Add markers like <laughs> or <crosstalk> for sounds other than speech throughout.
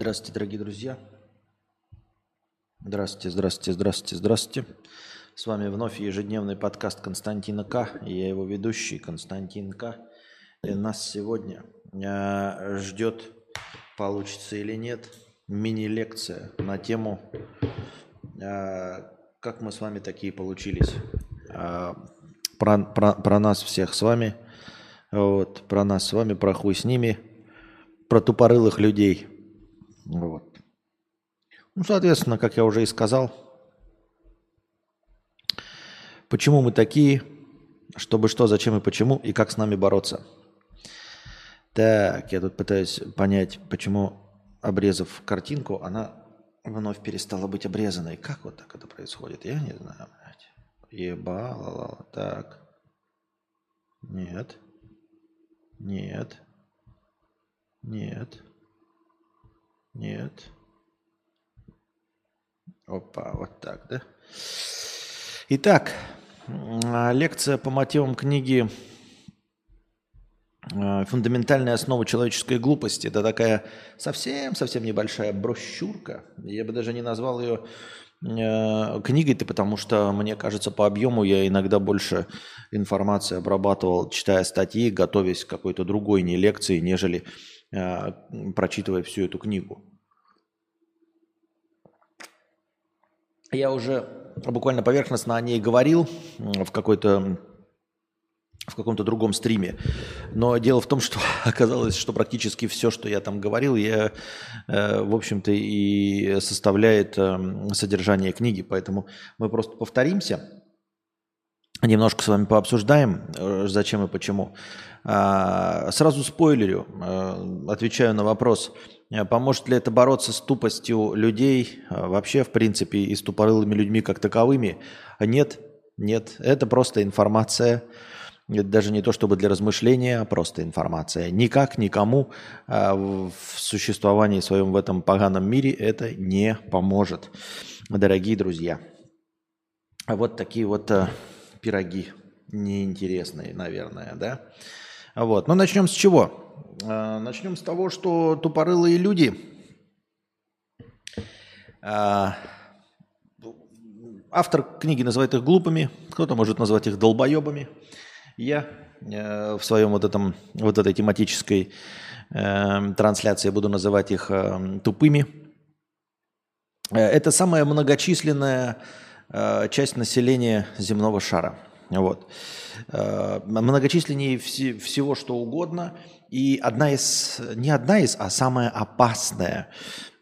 Здравствуйте, дорогие друзья. Здравствуйте, здравствуйте, здравствуйте, здравствуйте. С вами вновь ежедневный подкаст Константина К. Я его ведущий Константин К. И нас сегодня э, ждет, получится или нет, мини-лекция на тему, э, как мы с вами такие получились. Э, про, про, про нас всех с вами, вот, про нас с вами, про хуй с ними, про тупорылых людей – вот. Ну, соответственно, как я уже и сказал, почему мы такие, чтобы что, зачем и почему, и как с нами бороться. Так, я тут пытаюсь понять, почему, обрезав картинку, она вновь перестала быть обрезанной. Как вот так это происходит? Я не знаю, блядь. Ебалала. Так. Нет. Нет. Нет. Нет. Опа, вот так, да? Итак, лекция по мотивам книги э, «Фундаментальная основа человеческой глупости». Это такая совсем-совсем небольшая брошюрка. Я бы даже не назвал ее э, книгой-то, потому что, мне кажется, по объему я иногда больше информации обрабатывал, читая статьи, готовясь к какой-то другой не лекции, нежели прочитывая всю эту книгу. Я уже буквально поверхностно о ней говорил в какой-то в каком-то другом стриме. Но дело в том, что <laughs> оказалось, что практически все, что я там говорил, я, э, в общем-то, и составляет э, содержание книги. Поэтому мы просто повторимся, немножко с вами пообсуждаем, э, зачем и почему. А, сразу спойлерю, отвечаю на вопрос – Э, поможет ли это бороться с тупостью людей, э, вообще, в принципе, и с тупорылыми людьми как таковыми? Нет, нет, это просто информация. Это даже не то чтобы для размышления, а просто информация. Никак никому э, в существовании своем в этом поганом мире это не поможет, дорогие друзья. Вот такие вот пироги неинтересные, наверное, да? Вот. Но начнем с чего? А, начнем с того, что тупорылые люди а, Автор книги называет их глупыми, кто-то может назвать их долбоебами. Я э, в своем вот, этом, вот этой тематической э, трансляции буду называть их э, тупыми. Это самая многочисленная часть населения земного шара. Вот. Многочисленнее всего, что угодно – и одна из, не одна из, а самая опасная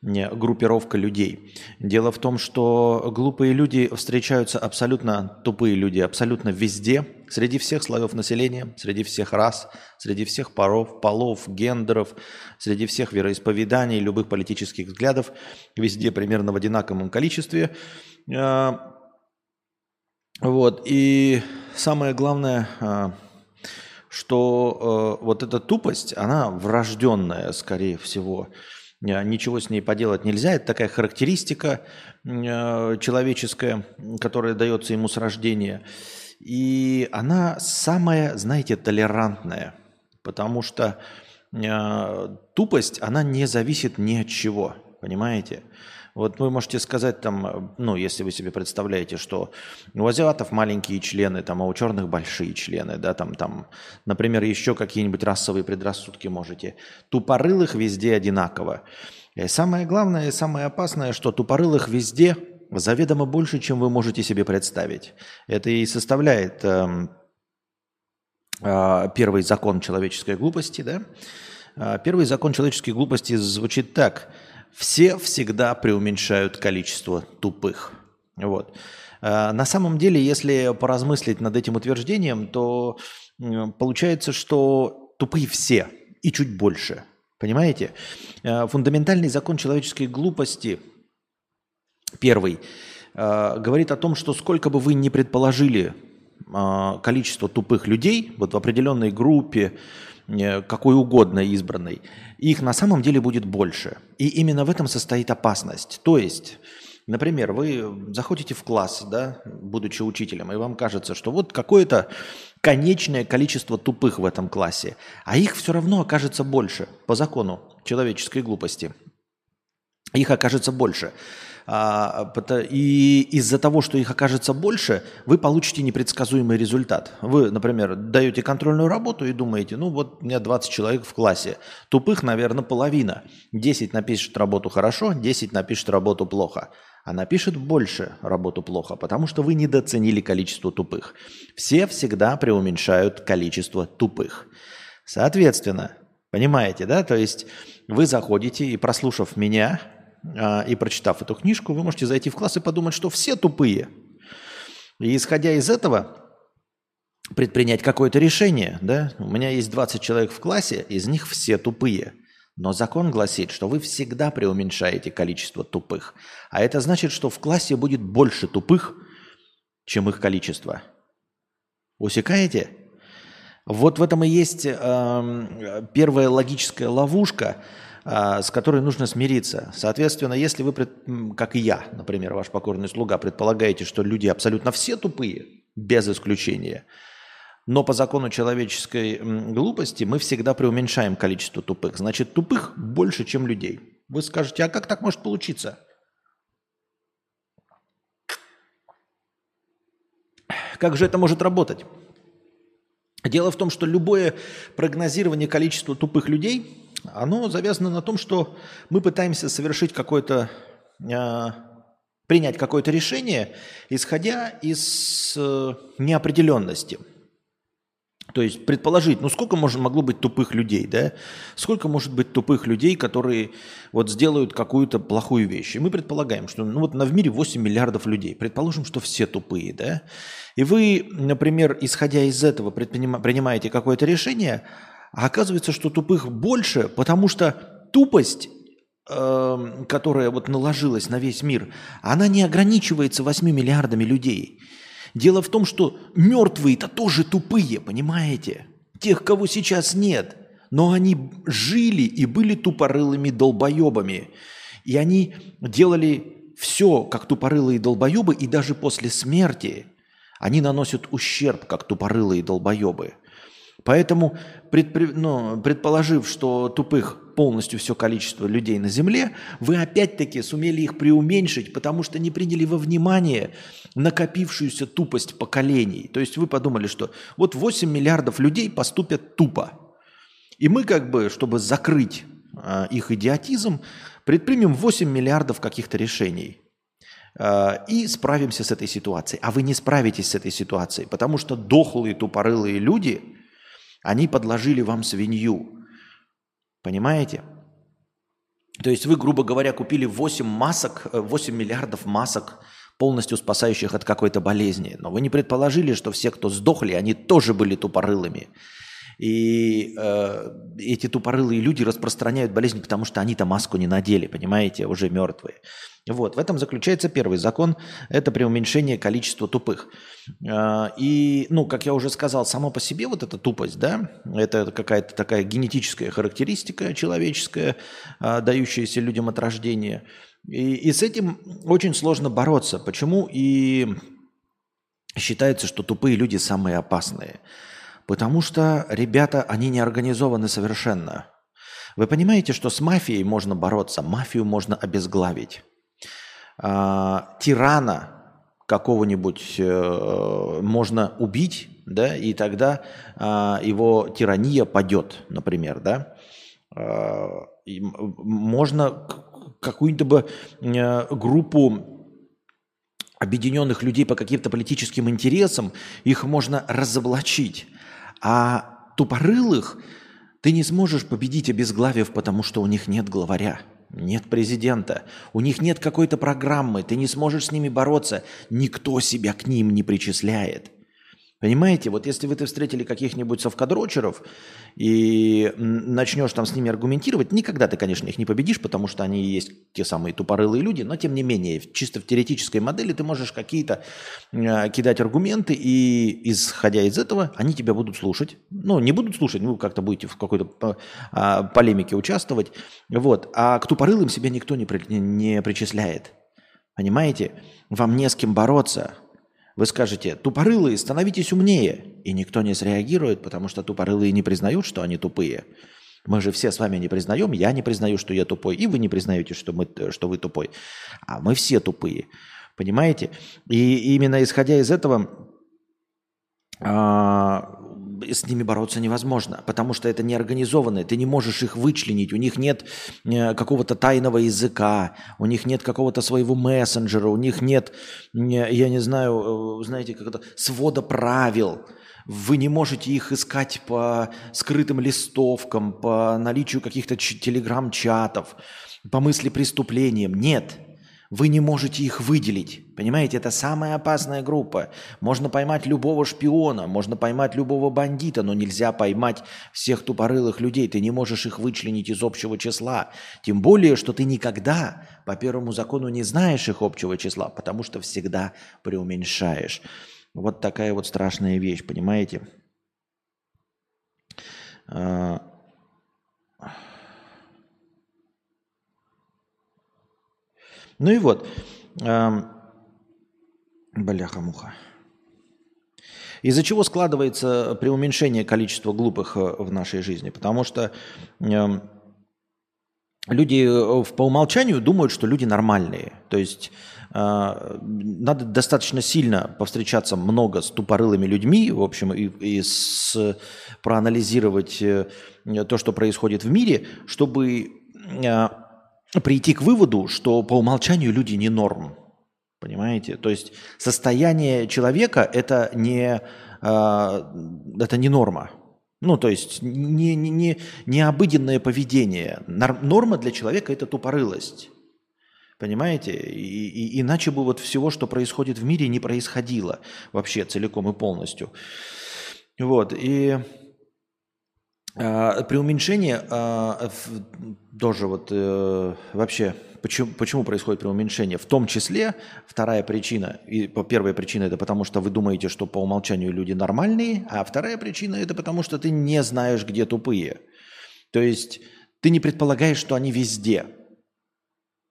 группировка людей. Дело в том, что глупые люди встречаются абсолютно, тупые люди абсолютно везде, среди всех слоев населения, среди всех рас, среди всех паров, полов, гендеров, среди всех вероисповеданий, любых политических взглядов, везде примерно в одинаковом количестве. Вот. И самое главное, а, что э, вот эта тупость, она врожденная, скорее всего. Э, ничего с ней поделать нельзя. Это такая характеристика э, человеческая, которая дается ему с рождения. И она самая, знаете, толерантная, потому что тупость, она не зависит ни от чего, понимаете? Вот вы можете сказать там, ну, если вы себе представляете, что у азиатов маленькие члены, там, а у черных большие члены, да, там, там, например, еще какие-нибудь расовые предрассудки можете. Тупорылых везде одинаково. И самое главное и самое опасное, что тупорылых везде заведомо больше, чем вы можете себе представить. Это и составляет э, э, первый закон человеческой глупости, да? А, первый закон человеческой глупости звучит так – все всегда преуменьшают количество тупых. Вот. А, на самом деле, если поразмыслить над этим утверждением, то получается, что тупые все и чуть больше. Понимаете? А, фундаментальный закон человеческой глупости, первый, а, говорит о том, что сколько бы вы ни предположили количество тупых людей вот в определенной группе, Э, какой угодно избранной, их на самом деле будет больше. И именно в этом состоит опасность. То есть, например, вы заходите в класс, да, будучи учителем, и вам кажется, что вот какое-то конечное количество тупых в этом классе, а их все равно окажется больше по закону человеческой глупости. Их окажется больше. А, и из-за того, что их окажется больше, вы получите непредсказуемый результат. Вы, например, даете контрольную работу и думаете, ну вот у меня 20 человек в классе. Тупых, наверное, половина. 10 напишет работу хорошо, 10 напишет работу плохо. А напишет больше работу плохо, потому что вы недооценили количество тупых. Все всегда преуменьшают количество тупых. Соответственно, понимаете, да? То есть вы заходите и прослушав меня, и прочитав эту книжку, вы можете зайти в класс и подумать, что все тупые. И исходя из этого, предпринять какое-то решение. Да? У меня есть 20 человек в классе, из них все тупые. Но закон гласит, что вы всегда преуменьшаете количество тупых. А это значит, что в классе будет больше тупых, чем их количество. Усекаете? Вот в этом и есть э, первая логическая ловушка – а, с которой нужно смириться. Соответственно, если вы, как и я, например, ваш покорный слуга, предполагаете, что люди абсолютно все тупые, без исключения, но по закону человеческой глупости мы всегда преуменьшаем количество тупых. Значит, тупых больше, чем людей. Вы скажете, а как так может получиться? Как же это может работать? Дело в том, что любое прогнозирование количества тупых людей оно завязано на том, что мы пытаемся совершить какое-то, э, принять какое-то решение, исходя из э, неопределенности. То есть предположить, ну сколько может, могло быть тупых людей, да? Сколько может быть тупых людей, которые вот сделают какую-то плохую вещь? И мы предполагаем, что ну вот в мире 8 миллиардов людей. Предположим, что все тупые, да? И вы, например, исходя из этого, принимаете какое-то решение, а оказывается, что тупых больше, потому что тупость, э, которая вот наложилась на весь мир, она не ограничивается 8 миллиардами людей. Дело в том, что мертвые-то тоже тупые, понимаете? Тех, кого сейчас нет. Но они жили и были тупорылыми долбоебами. И они делали все, как тупорылые долбоебы, и даже после смерти они наносят ущерб, как тупорылые долбоебы. Поэтому, предпри... ну, предположив, что тупых полностью все количество людей на Земле, вы опять-таки сумели их преуменьшить, потому что не приняли во внимание накопившуюся тупость поколений. То есть вы подумали, что вот 8 миллиардов людей поступят тупо. И мы как бы, чтобы закрыть э, их идиотизм, предпримем 8 миллиардов каких-то решений э, – и справимся с этой ситуацией. А вы не справитесь с этой ситуацией, потому что дохлые тупорылые люди они подложили вам свинью. Понимаете? То есть вы, грубо говоря, купили 8 масок, 8 э, миллиардов масок, полностью спасающих от какой-то болезни. Но вы не предположили, что все, кто сдохли, они тоже были тупорылыми. И э, эти тупорылые люди распространяют болезнь, потому что они-то маску не надели, понимаете, уже мертвые. Вот, в этом заключается первый закон, это преуменьшение количества тупых. А, и, ну, как я уже сказал, само по себе вот эта тупость, да, это какая-то такая генетическая характеристика человеческая, а, дающаяся людям от рождения. И, и с этим очень сложно бороться. Почему? И считается, что тупые люди самые опасные. Потому что ребята, они не организованы совершенно. Вы понимаете, что с мафией можно бороться, мафию можно обезглавить а, тирана какого-нибудь э, можно убить, да, и тогда э, его тирания падет, например, да. Э, можно какую-нибудь э, группу объединенных людей по каким-то политическим интересам, их можно разоблачить. А тупорылых ты не сможешь победить, обезглавив, потому что у них нет главаря. Нет президента. У них нет какой-то программы. Ты не сможешь с ними бороться. Никто себя к ним не причисляет. Понимаете, вот если вы ты встретили каких-нибудь совкадрочеров и начнешь там с ними аргументировать, никогда ты, конечно, их не победишь, потому что они и есть те самые тупорылые люди, но тем не менее, чисто в теоретической модели ты можешь какие-то э, кидать аргументы, и исходя из этого, они тебя будут слушать. Ну, не будут слушать, ну, как-то будете в какой-то э, полемике участвовать. Вот. А к тупорылым себя никто не, при, не, причисляет. Понимаете? Вам не с кем бороться – вы скажете, тупорылые, становитесь умнее. И никто не среагирует, потому что тупорылые не признают, что они тупые. Мы же все с вами не признаем, я не признаю, что я тупой, и вы не признаете, что, мы, что вы тупой. А мы все тупые. Понимаете? И именно исходя из этого, а, с ними бороться невозможно, потому что это неорганизованные, ты не можешь их вычленить, у них нет э, какого-то тайного языка, у них нет какого-то своего мессенджера, у них нет, я не знаю, э, знаете, как-то свода правил, вы не можете их искать по скрытым листовкам, по наличию каких-то телеграм-чатов, по мысли преступлениям. Нет, вы не можете их выделить. Понимаете, это самая опасная группа. Можно поймать любого шпиона, можно поймать любого бандита, но нельзя поймать всех тупорылых людей. Ты не можешь их вычленить из общего числа. Тем более, что ты никогда по первому закону не знаешь их общего числа, потому что всегда преуменьшаешь. Вот такая вот страшная вещь, понимаете? А, Ну и вот, бляха-муха. Из-за чего складывается преуменьшение количества глупых э, в нашей жизни? Потому что люди э, по умолчанию думают, что люди нормальные. То есть э, надо достаточно сильно повстречаться много с тупорылыми людьми, в общем, и, и с, проанализировать то, что происходит в мире, чтобы прийти к выводу, что по умолчанию люди не норм. Понимаете? То есть состояние человека это не, э, это не норма. Ну, то есть не, не, не, не обыденное поведение. Норма для человека это тупорылость. Понимаете? И, и, иначе бы вот всего, что происходит в мире, не происходило вообще целиком и полностью. Вот. И а, преуменьшение а, тоже вот э, вообще почему, почему происходит преуменьшение? В том числе вторая причина, и первая причина это потому, что вы думаете, что по умолчанию люди нормальные, а вторая причина это потому, что ты не знаешь, где тупые. То есть ты не предполагаешь, что они везде.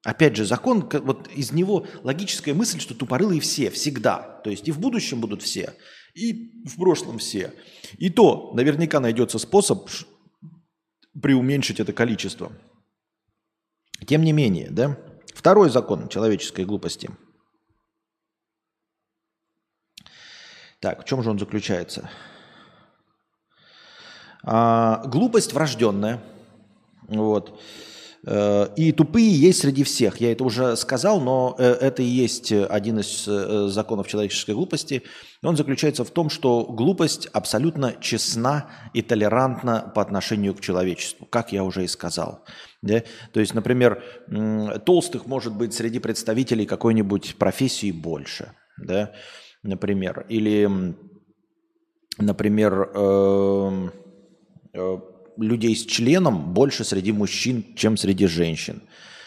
Опять же, закон, вот из него логическая мысль, что тупорылые все, всегда. То есть и в будущем будут все, и в прошлом все. И то наверняка найдется способ преуменьшить это количество. Тем не менее, да, второй закон человеческой глупости. Так, в чем же он заключается? А, глупость врожденная. Вот. Э, и тупые есть среди всех. Я это уже сказал, но э, это и есть один из э, законов человеческой глупости. Он заключается в том, что глупость абсолютно честна и толерантна по отношению к человечеству, как я уже и сказал. Да? То есть, например, толстых может быть среди представителей какой-нибудь профессии больше. Да? Например. Или, например, э людей с членом больше среди мужчин, чем среди женщин.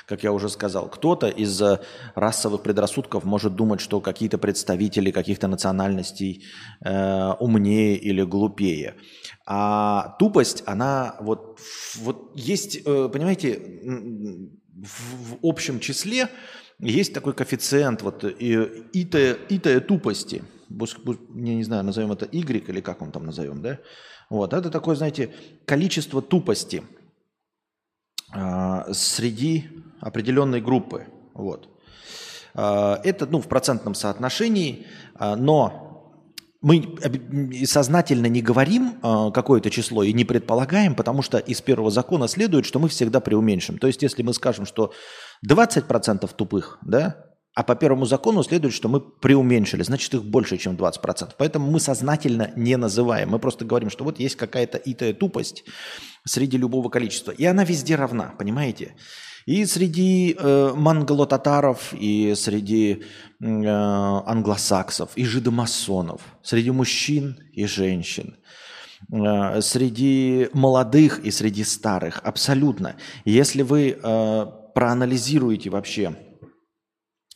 Как я уже сказал, кто-то из-за расовых предрассудков может думать, что какие-то представители каких-то национальностей э, умнее или глупее. А тупость, она вот, вот есть, э, понимаете, в, в общем числе есть такой коэффициент вот и, итая, итая тупости. Я не знаю, назовем это Y или как он там назовем, да? Вот, это такое, знаете, количество тупости э, среди определенной группы. Вот. Э, это ну, в процентном соотношении, э, но мы сознательно не говорим какое-то число и не предполагаем, потому что из первого закона следует, что мы всегда преуменьшим. То есть, если мы скажем, что 20% тупых, да, а по первому закону следует, что мы преуменьшили, значит их больше, чем 20%. Поэтому мы сознательно не называем. Мы просто говорим, что вот есть какая-то итая тупость среди любого количества. И она везде равна, понимаете? И среди э, монголо-татаров, и среди э, англосаксов, и жидомасонов, среди мужчин и женщин, э, среди молодых и среди старых, абсолютно. Если вы э, проанализируете вообще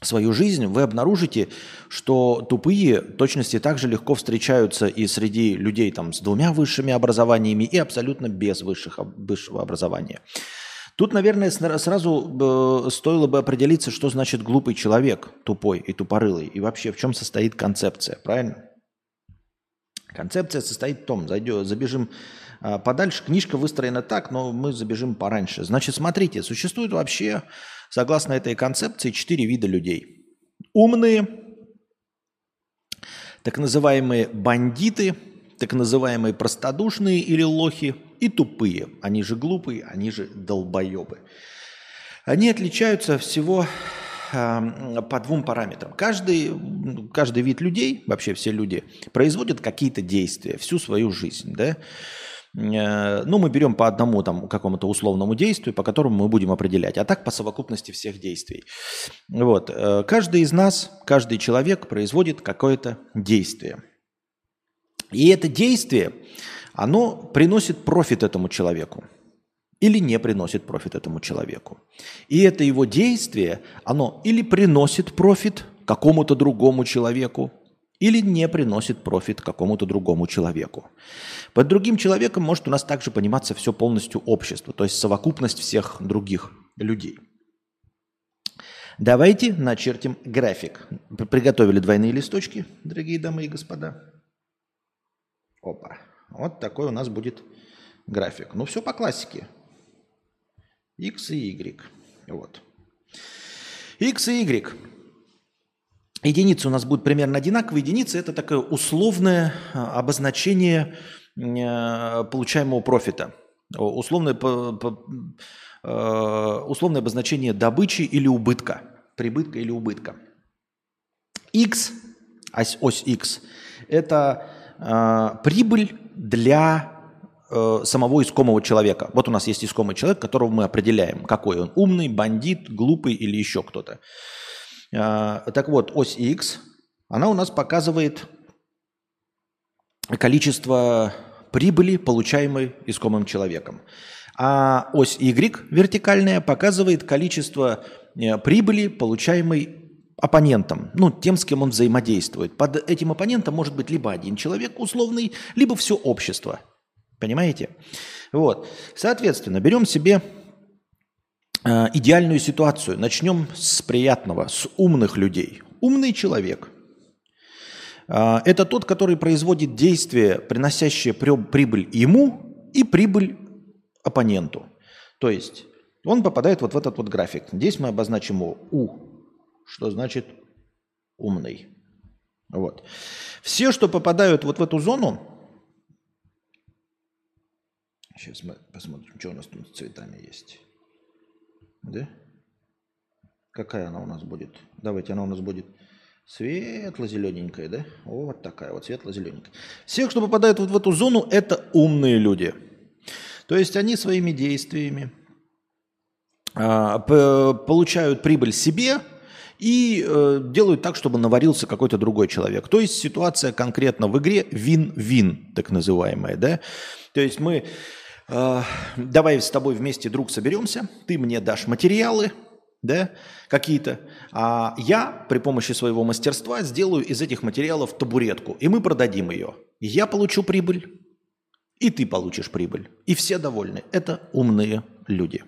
свою жизнь, вы обнаружите, что тупые точности также легко встречаются и среди людей там, с двумя высшими образованиями и абсолютно без высших, высшего образования. Тут, наверное, сразу стоило бы определиться, что значит глупый человек, тупой и тупорылый, и вообще в чем состоит концепция, правильно? Концепция состоит в том, зайдем, забежим а, подальше. Книжка выстроена так, но мы забежим пораньше. Значит, смотрите, существует вообще, согласно этой концепции, четыре вида людей. Умные, так называемые бандиты, так называемые простодушные или лохи и тупые. Они же глупые, они же долбоебы. Они отличаются всего по двум параметрам. Каждый, каждый вид людей, вообще все люди, производят какие-то действия всю свою жизнь. Да? Э, ну, мы берем по одному там какому-то условному действию, по которому мы будем определять, а так по совокупности всех действий. Вот. Э, каждый из нас, каждый человек производит какое-то действие. И это действие, оно приносит профит этому человеку или не приносит профит этому человеку. И это его действие, оно или приносит профит какому-то другому человеку, или не приносит профит какому-то другому человеку. Под другим человеком может у нас также пониматься все полностью общество, то есть совокупность всех других людей. Давайте начертим график. Приготовили двойные листочки, дорогие дамы и господа. Опа. Вот такой у нас будет график. Ну, все по классике. X и Y. Вот. X и Y. Единицы у нас будут примерно одинаковые. Единицы – это такое условное а, обозначение а, получаемого профита. Условное, а, условное обозначение добычи или убытка. Прибытка или убытка. X, ось, ось X – это прибыль для э, самого искомого человека. Вот у нас есть искомый человек, которого мы определяем, какой он. Умный, бандит, глупый или еще кто-то. Э, так вот, ось X, она у нас показывает количество прибыли, получаемой искомым человеком. А ось Y вертикальная показывает количество э, прибыли, получаемой оппонентом, ну, тем, с кем он взаимодействует. Под этим оппонентом может быть либо один человек условный, либо все общество – Понимаете? Вот. Соответственно, берем себе идеальную ситуацию. Начнем с приятного, с умных людей. Умный человек э, – это тот, который производит действия, приносящие прибыль ему и прибыль оппоненту. То есть он попадает вот в этот вот график. Здесь мы обозначим его У, что значит умный. Вот. Все, что попадают вот в эту зону, Сейчас мы посмотрим, что у нас тут с цветами есть. Да? Какая она у нас будет? Давайте, она у нас будет светло-зелененькая, да? Вот такая вот светло-зелененькая. Всех, кто попадает вот в эту зону, это умные люди. То есть они своими действиями а, получают прибыль себе и э, делают так, чтобы наварился какой-то другой человек. То есть ситуация конкретно в игре вин-вин, так называемая, да? То есть мы давай с тобой вместе, друг, соберемся, ты мне дашь материалы, да, какие-то, а я при помощи своего мастерства сделаю из этих материалов табуретку, и мы продадим ее. Я получу прибыль, и ты получишь прибыль. И все довольны. Это умные люди.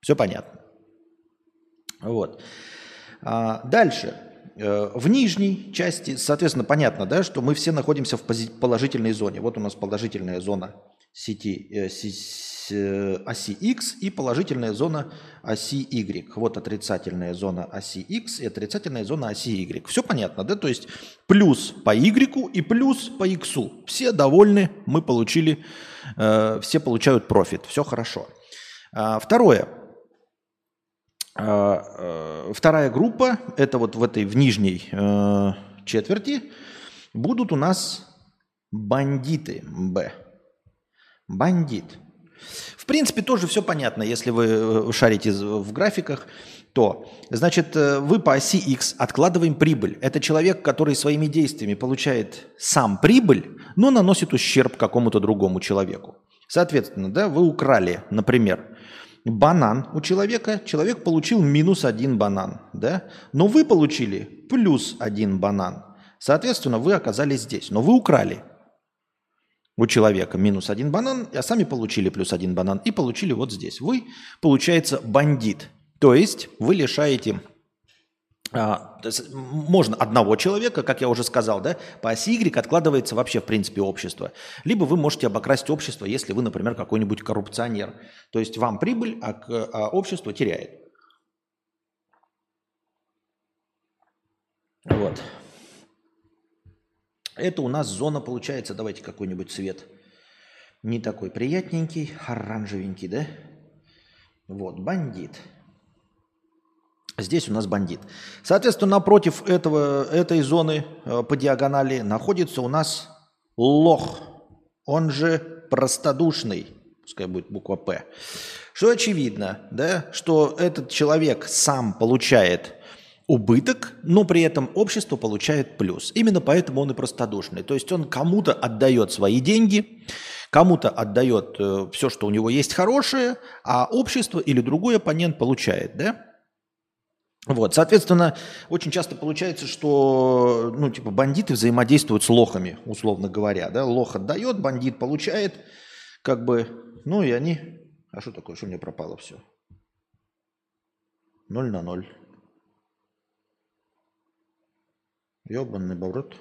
Все понятно. Вот. А, дальше. Э, в нижней части, соответственно, понятно, да, что мы все находимся в положительной зоне. Вот у нас положительная зона сети, э, э, оси X и положительная зона оси Y. Вот отрицательная зона оси X и отрицательная зона оси Y. Все понятно, да? То есть плюс по Y и плюс по X. Все довольны, мы получили, э, все получают профит. Все хорошо. А, второе. А, э, вторая группа, это вот в этой в нижней э, четверти, будут у нас бандиты Б. Бандит. В принципе, тоже все понятно, если вы э, шарите в графиках, то, значит, вы по оси X откладываем прибыль. Это человек, который своими действиями получает сам прибыль, но наносит ущерб какому-то другому человеку. Соответственно, да, вы украли, например, банан у человека, человек получил минус один банан, да, но вы получили плюс один банан. Соответственно, вы оказались здесь, но вы украли – у человека минус один банан, а сами получили плюс один банан и получили вот здесь. Вы, получается, бандит. То есть вы лишаете а, можно одного человека, как я уже сказал, да, по оси Y откладывается вообще, в принципе, общество. Либо вы можете обокрасть общество, если вы, например, какой-нибудь коррупционер. То есть вам прибыль, а, а общество теряет. Вот. Это у нас зона получается. Давайте какой-нибудь цвет. Не такой приятненький, оранжевенький, да? Вот, бандит. Здесь у нас бандит. Соответственно, напротив этого, этой зоны э, по диагонали находится у нас лох. Он же простодушный. Пускай будет буква «П». Что очевидно, да, что этот человек сам получает убыток, но при этом общество получает плюс. Именно поэтому он и простодушный. То есть он кому-то отдает свои деньги, кому-то отдает э, все, что у него есть хорошее, а общество или другой оппонент получает, да? Вот, соответственно, очень часто получается, что, ну, типа, бандиты взаимодействуют с лохами, условно говоря, да, лох отдает, бандит получает, как бы, ну, и они, а что такое, что мне пропало все? Ноль на ноль. Ёбаный боброт.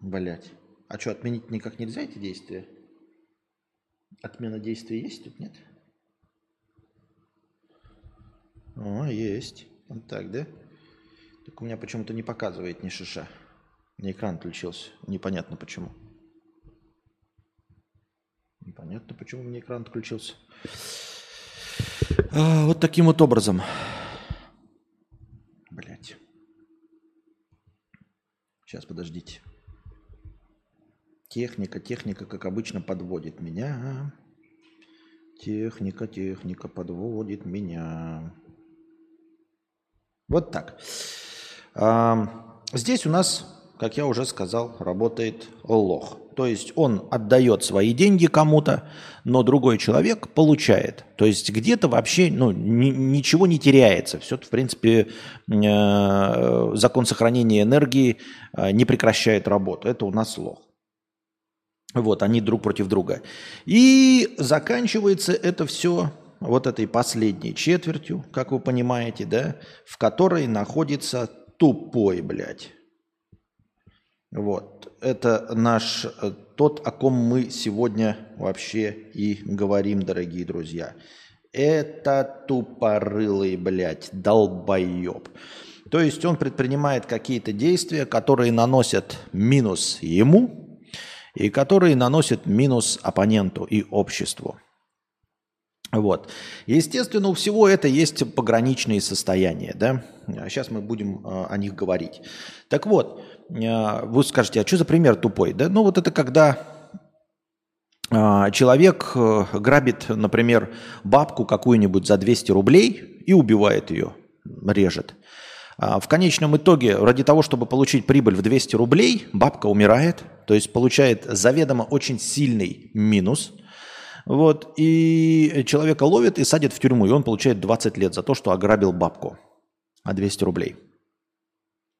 Блять. А что, отменить никак нельзя эти действия? Отмена действий есть тут, нет? О, есть. Вот так, да? Так у меня почему-то не показывает ни шиша. Мне экран отключился. Непонятно почему. Непонятно, почему мне экран отключился. А, вот таким вот образом. Блять. Сейчас, подождите. Техника, техника, как обычно, подводит меня. Техника, техника подводит меня. Вот так. Здесь у нас, как я уже сказал, работает лох. То есть он отдает свои деньги кому-то, но другой человек получает. То есть где-то вообще ну, ни, ничего не теряется. Все, в принципе, э, закон сохранения энергии э, не прекращает работу. Это у нас лох. Вот, они друг против друга. И заканчивается это все вот этой последней четвертью, как вы понимаете, да, в которой находится тупой, блядь. Вот. Это наш, э, тот, о ком мы сегодня вообще и говорим, дорогие друзья. Это тупорылый, блядь, долбоеб. То есть он предпринимает какие-то действия, которые наносят минус ему и которые наносят минус оппоненту и обществу. Вот. Естественно, у всего это есть пограничные состояния. Да? Сейчас мы будем э, о них говорить. Так вот, э, вы скажете, а что за пример тупой? Да? Ну вот это когда э, человек грабит, например, бабку какую-нибудь за 200 рублей и убивает ее, режет. А в конечном итоге, ради того, чтобы получить прибыль в 200 рублей, бабка умирает, то есть получает заведомо очень сильный минус – вот, и человека ловят и садят в тюрьму, и он получает 20 лет за то, что ограбил бабку, а 200 рублей.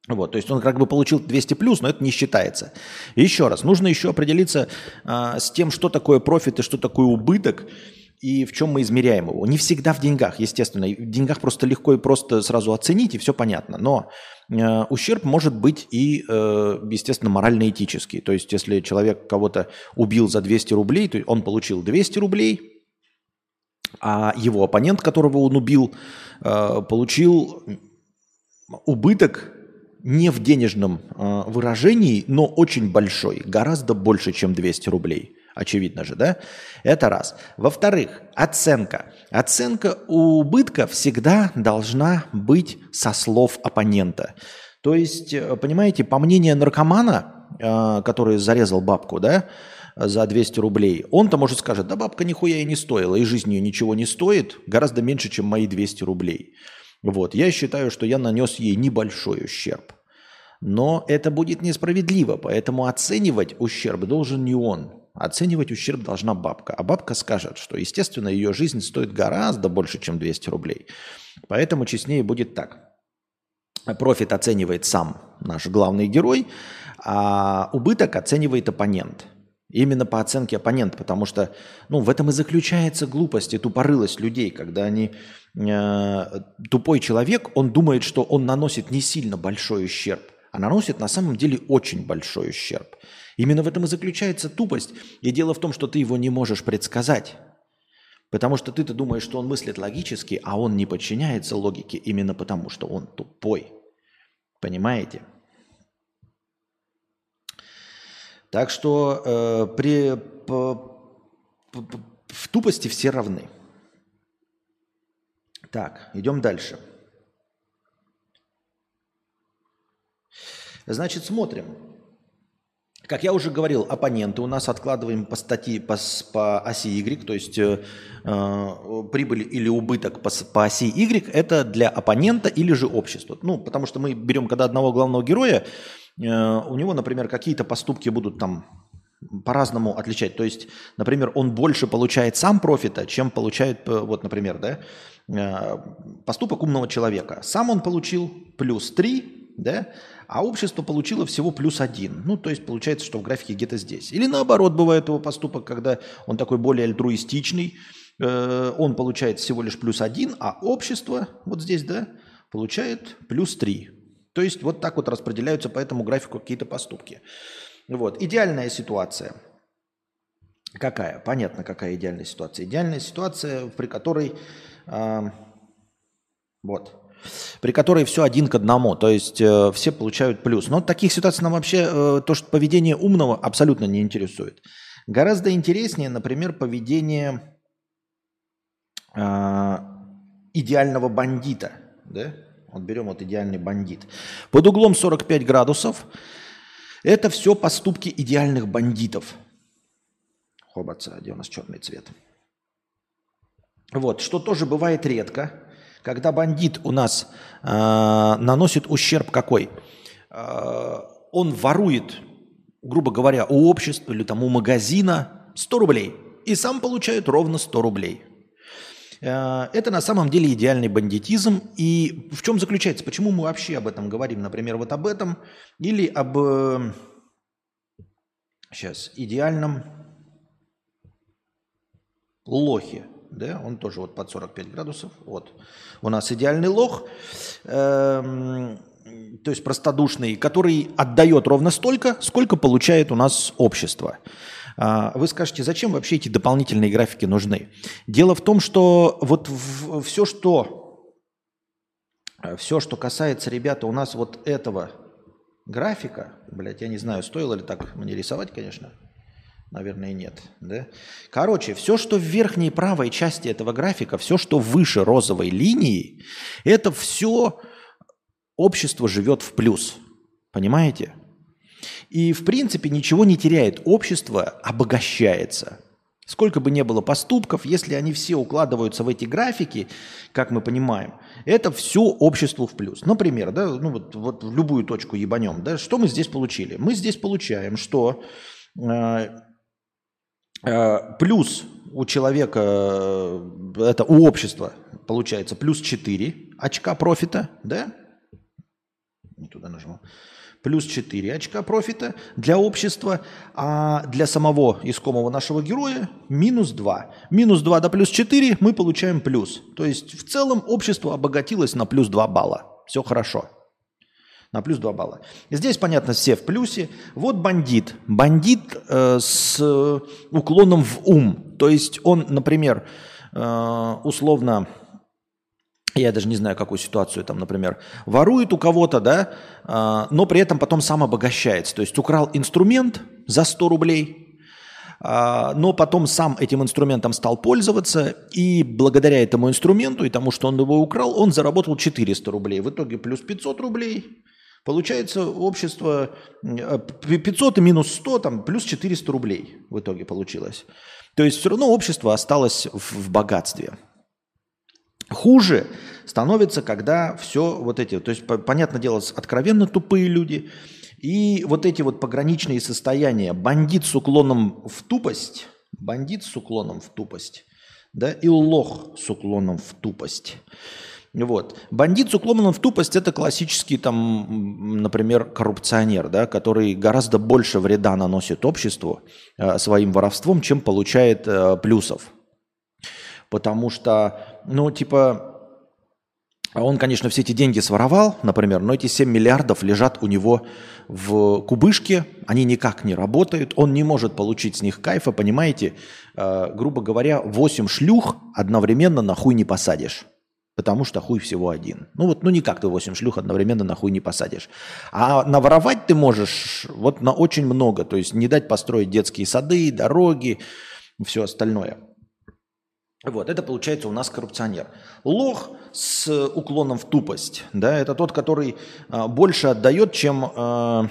Вот, то есть он как бы получил 200 плюс, но это не считается. Еще раз, нужно еще определиться а, с тем, что такое профит и что такое убыток и в чем мы измеряем его. Не всегда в деньгах, естественно. В деньгах просто легко и просто сразу оценить, и все понятно. Но э, ущерб может быть и, э, естественно, морально-этический. То есть, если человек кого-то убил за 200 рублей, то он получил 200 рублей, а его оппонент, которого он убил, э, получил убыток не в денежном э, выражении, но очень большой, гораздо больше, чем 200 рублей. Очевидно же, да? Это раз. Во-вторых, оценка. Оценка убытка всегда должна быть со слов оппонента. То есть, э, понимаете, по мнению наркомана, э, который зарезал бабку, да, за 200 рублей, он-то может скажет, да бабка нихуя и не стоила, и жизнь ее ничего не стоит, гораздо меньше, чем мои 200 рублей. Вот, я считаю, что я нанес ей небольшой ущерб. Но это будет несправедливо, поэтому оценивать ущерб должен не он, Оценивать ущерб должна бабка. А бабка скажет, что, естественно, ее жизнь стоит гораздо больше, чем 200 рублей. Поэтому честнее будет так. Профит оценивает сам наш главный герой, а убыток оценивает оппонент. Именно по оценке оппонента, потому что ну, в этом и заключается глупость и тупорылость людей, когда они э, тупой человек, он думает, что он наносит не сильно большой ущерб, а наносит на самом деле очень большой ущерб. Именно в этом и заключается тупость. И дело в том, что ты его не можешь предсказать. Потому что ты-то думаешь, что он мыслит логически, а он не подчиняется логике именно потому, что он тупой. Понимаете? Так что э, при, по, по, в тупости все равны. Так, идем дальше. Значит, смотрим. Как я уже говорил, оппоненты у нас откладываем по статье по, по оси Y, то есть э, э, прибыль или убыток по, по оси Y это для оппонента или же общества. Ну, потому что мы берем, когда одного главного героя, Э, у него, например, какие-то поступки будут там по-разному отличать. То есть, например, он больше получает сам профита, чем получает, э, вот, например, да, э, поступок умного человека. Сам он получил плюс 3, да, а общество получило всего плюс 1. Ну, то есть получается, что в графике где-то здесь. Или наоборот бывает его поступок, когда он такой более альтруистичный, он получает всего лишь плюс 1, а общество вот здесь, да, получает плюс 3. То есть вот так вот распределяются по этому графику какие-то поступки. Вот. Идеальная ситуация. Какая? Понятно, какая идеальная ситуация. Идеальная ситуация, при которой... Э, вот при которой все один к одному, то есть э, все получают плюс. Но таких ситуаций нам вообще э, то, что поведение умного абсолютно не интересует. Гораздо интереснее, например, поведение э, идеального бандита, да? Вот берем вот идеальный бандит. Под углом 45 градусов это все поступки идеальных бандитов. Хобаца, где у нас черный цвет. Вот, что тоже бывает редко, когда бандит у нас э, наносит ущерб какой? Э, он ворует, грубо говоря, у общества или там у магазина 100 рублей и сам получает ровно 100 рублей. Э, это на самом деле идеальный бандитизм. И в чем заключается? Почему мы вообще об этом говорим? Например, вот об этом или об сейчас э, идеальном лохе. Да, он тоже вот под 45 градусов. Вот. У нас идеальный лох, э, то есть простодушный, который отдает ровно столько, сколько получает у нас общество. А, вы скажете, зачем вообще эти дополнительные графики нужны? Дело в том, что вот все, что, все, что касается, ребята, у нас вот этого графика, блядь, я не знаю, стоило ли так мне рисовать, конечно, Наверное, нет. Да? Короче, все, что в верхней правой части этого графика, все, что выше розовой линии, это все общество живет в плюс. Понимаете? И, в принципе, ничего не теряет. Общество обогащается. Сколько бы ни было поступков, если они все укладываются в эти графики, как мы понимаем, это все обществу в плюс. Например, да, ну вот, вот в любую точку ебанем, да, что мы здесь получили? Мы здесь получаем, что э, плюс у человека, э, это у общества получается плюс 4 очка профита, да? Не туда нажал плюс 4 очка профита для общества, а для самого искомого нашего героя минус 2. Минус 2 до плюс 4 мы получаем плюс. То есть в целом общество обогатилось на плюс 2 балла. Все хорошо. На плюс 2 балла. Здесь, понятно, все в плюсе. Вот бандит. Бандит э, с уклоном в ум. То есть он, например, э, условно я даже не знаю, какую ситуацию там, например, ворует у кого-то, да, а, но при этом потом сам обогащается. То есть украл инструмент за 100 рублей, а, но потом сам этим инструментом стал пользоваться, и благодаря этому инструменту и тому, что он его украл, он заработал 400 рублей. В итоге плюс 500 рублей. Получается общество 500 и минус 100, там плюс 400 рублей в итоге получилось. То есть все равно общество осталось в богатстве. Хуже становится, когда все вот эти, то есть, понятное дело, откровенно тупые люди, и вот эти вот пограничные состояния, бандит с уклоном в тупость, бандит с уклоном в тупость, да, и лох с уклоном в тупость. Вот. Бандит с уклоном в тупость – это классический, там, например, коррупционер, да, который гораздо больше вреда наносит обществу э, своим воровством, чем получает э, плюсов. Потому что, ну, типа, он, конечно, все эти деньги своровал, например, но эти 7 миллиардов лежат у него в кубышке, они никак не работают, он не может получить с них кайфа, понимаете? Э, грубо говоря, 8 шлюх одновременно на хуй не посадишь. Потому что хуй всего один. Ну вот, ну никак ты 8 шлюх одновременно на хуй не посадишь. А наворовать ты можешь вот на очень много. То есть не дать построить детские сады, дороги, все остальное. Вот, это получается у нас коррупционер. Лох с уклоном в тупость, да, это тот, который а, больше отдает, чем а,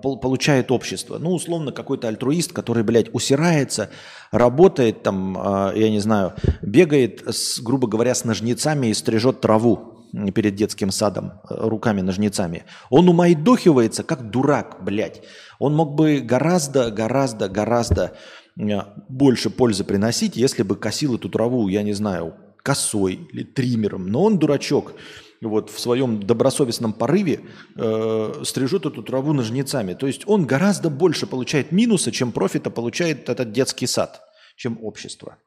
получает общество. Ну, условно, какой-то альтруист, который, блядь, усирается, работает там, а, я не знаю, бегает, с, грубо говоря, с ножницами и стрижет траву перед детским садом э, руками-ножницами. Он умайдохивается, как дурак, блядь. Он мог бы гораздо, гораздо, гораздо больше пользы приносить, если бы косил эту траву, я не знаю, косой или триммером. Но он дурачок, вот в своем добросовестном порыве э, стрижет эту траву ножницами. То есть он гораздо больше получает минуса, чем профита получает этот детский сад, чем общество.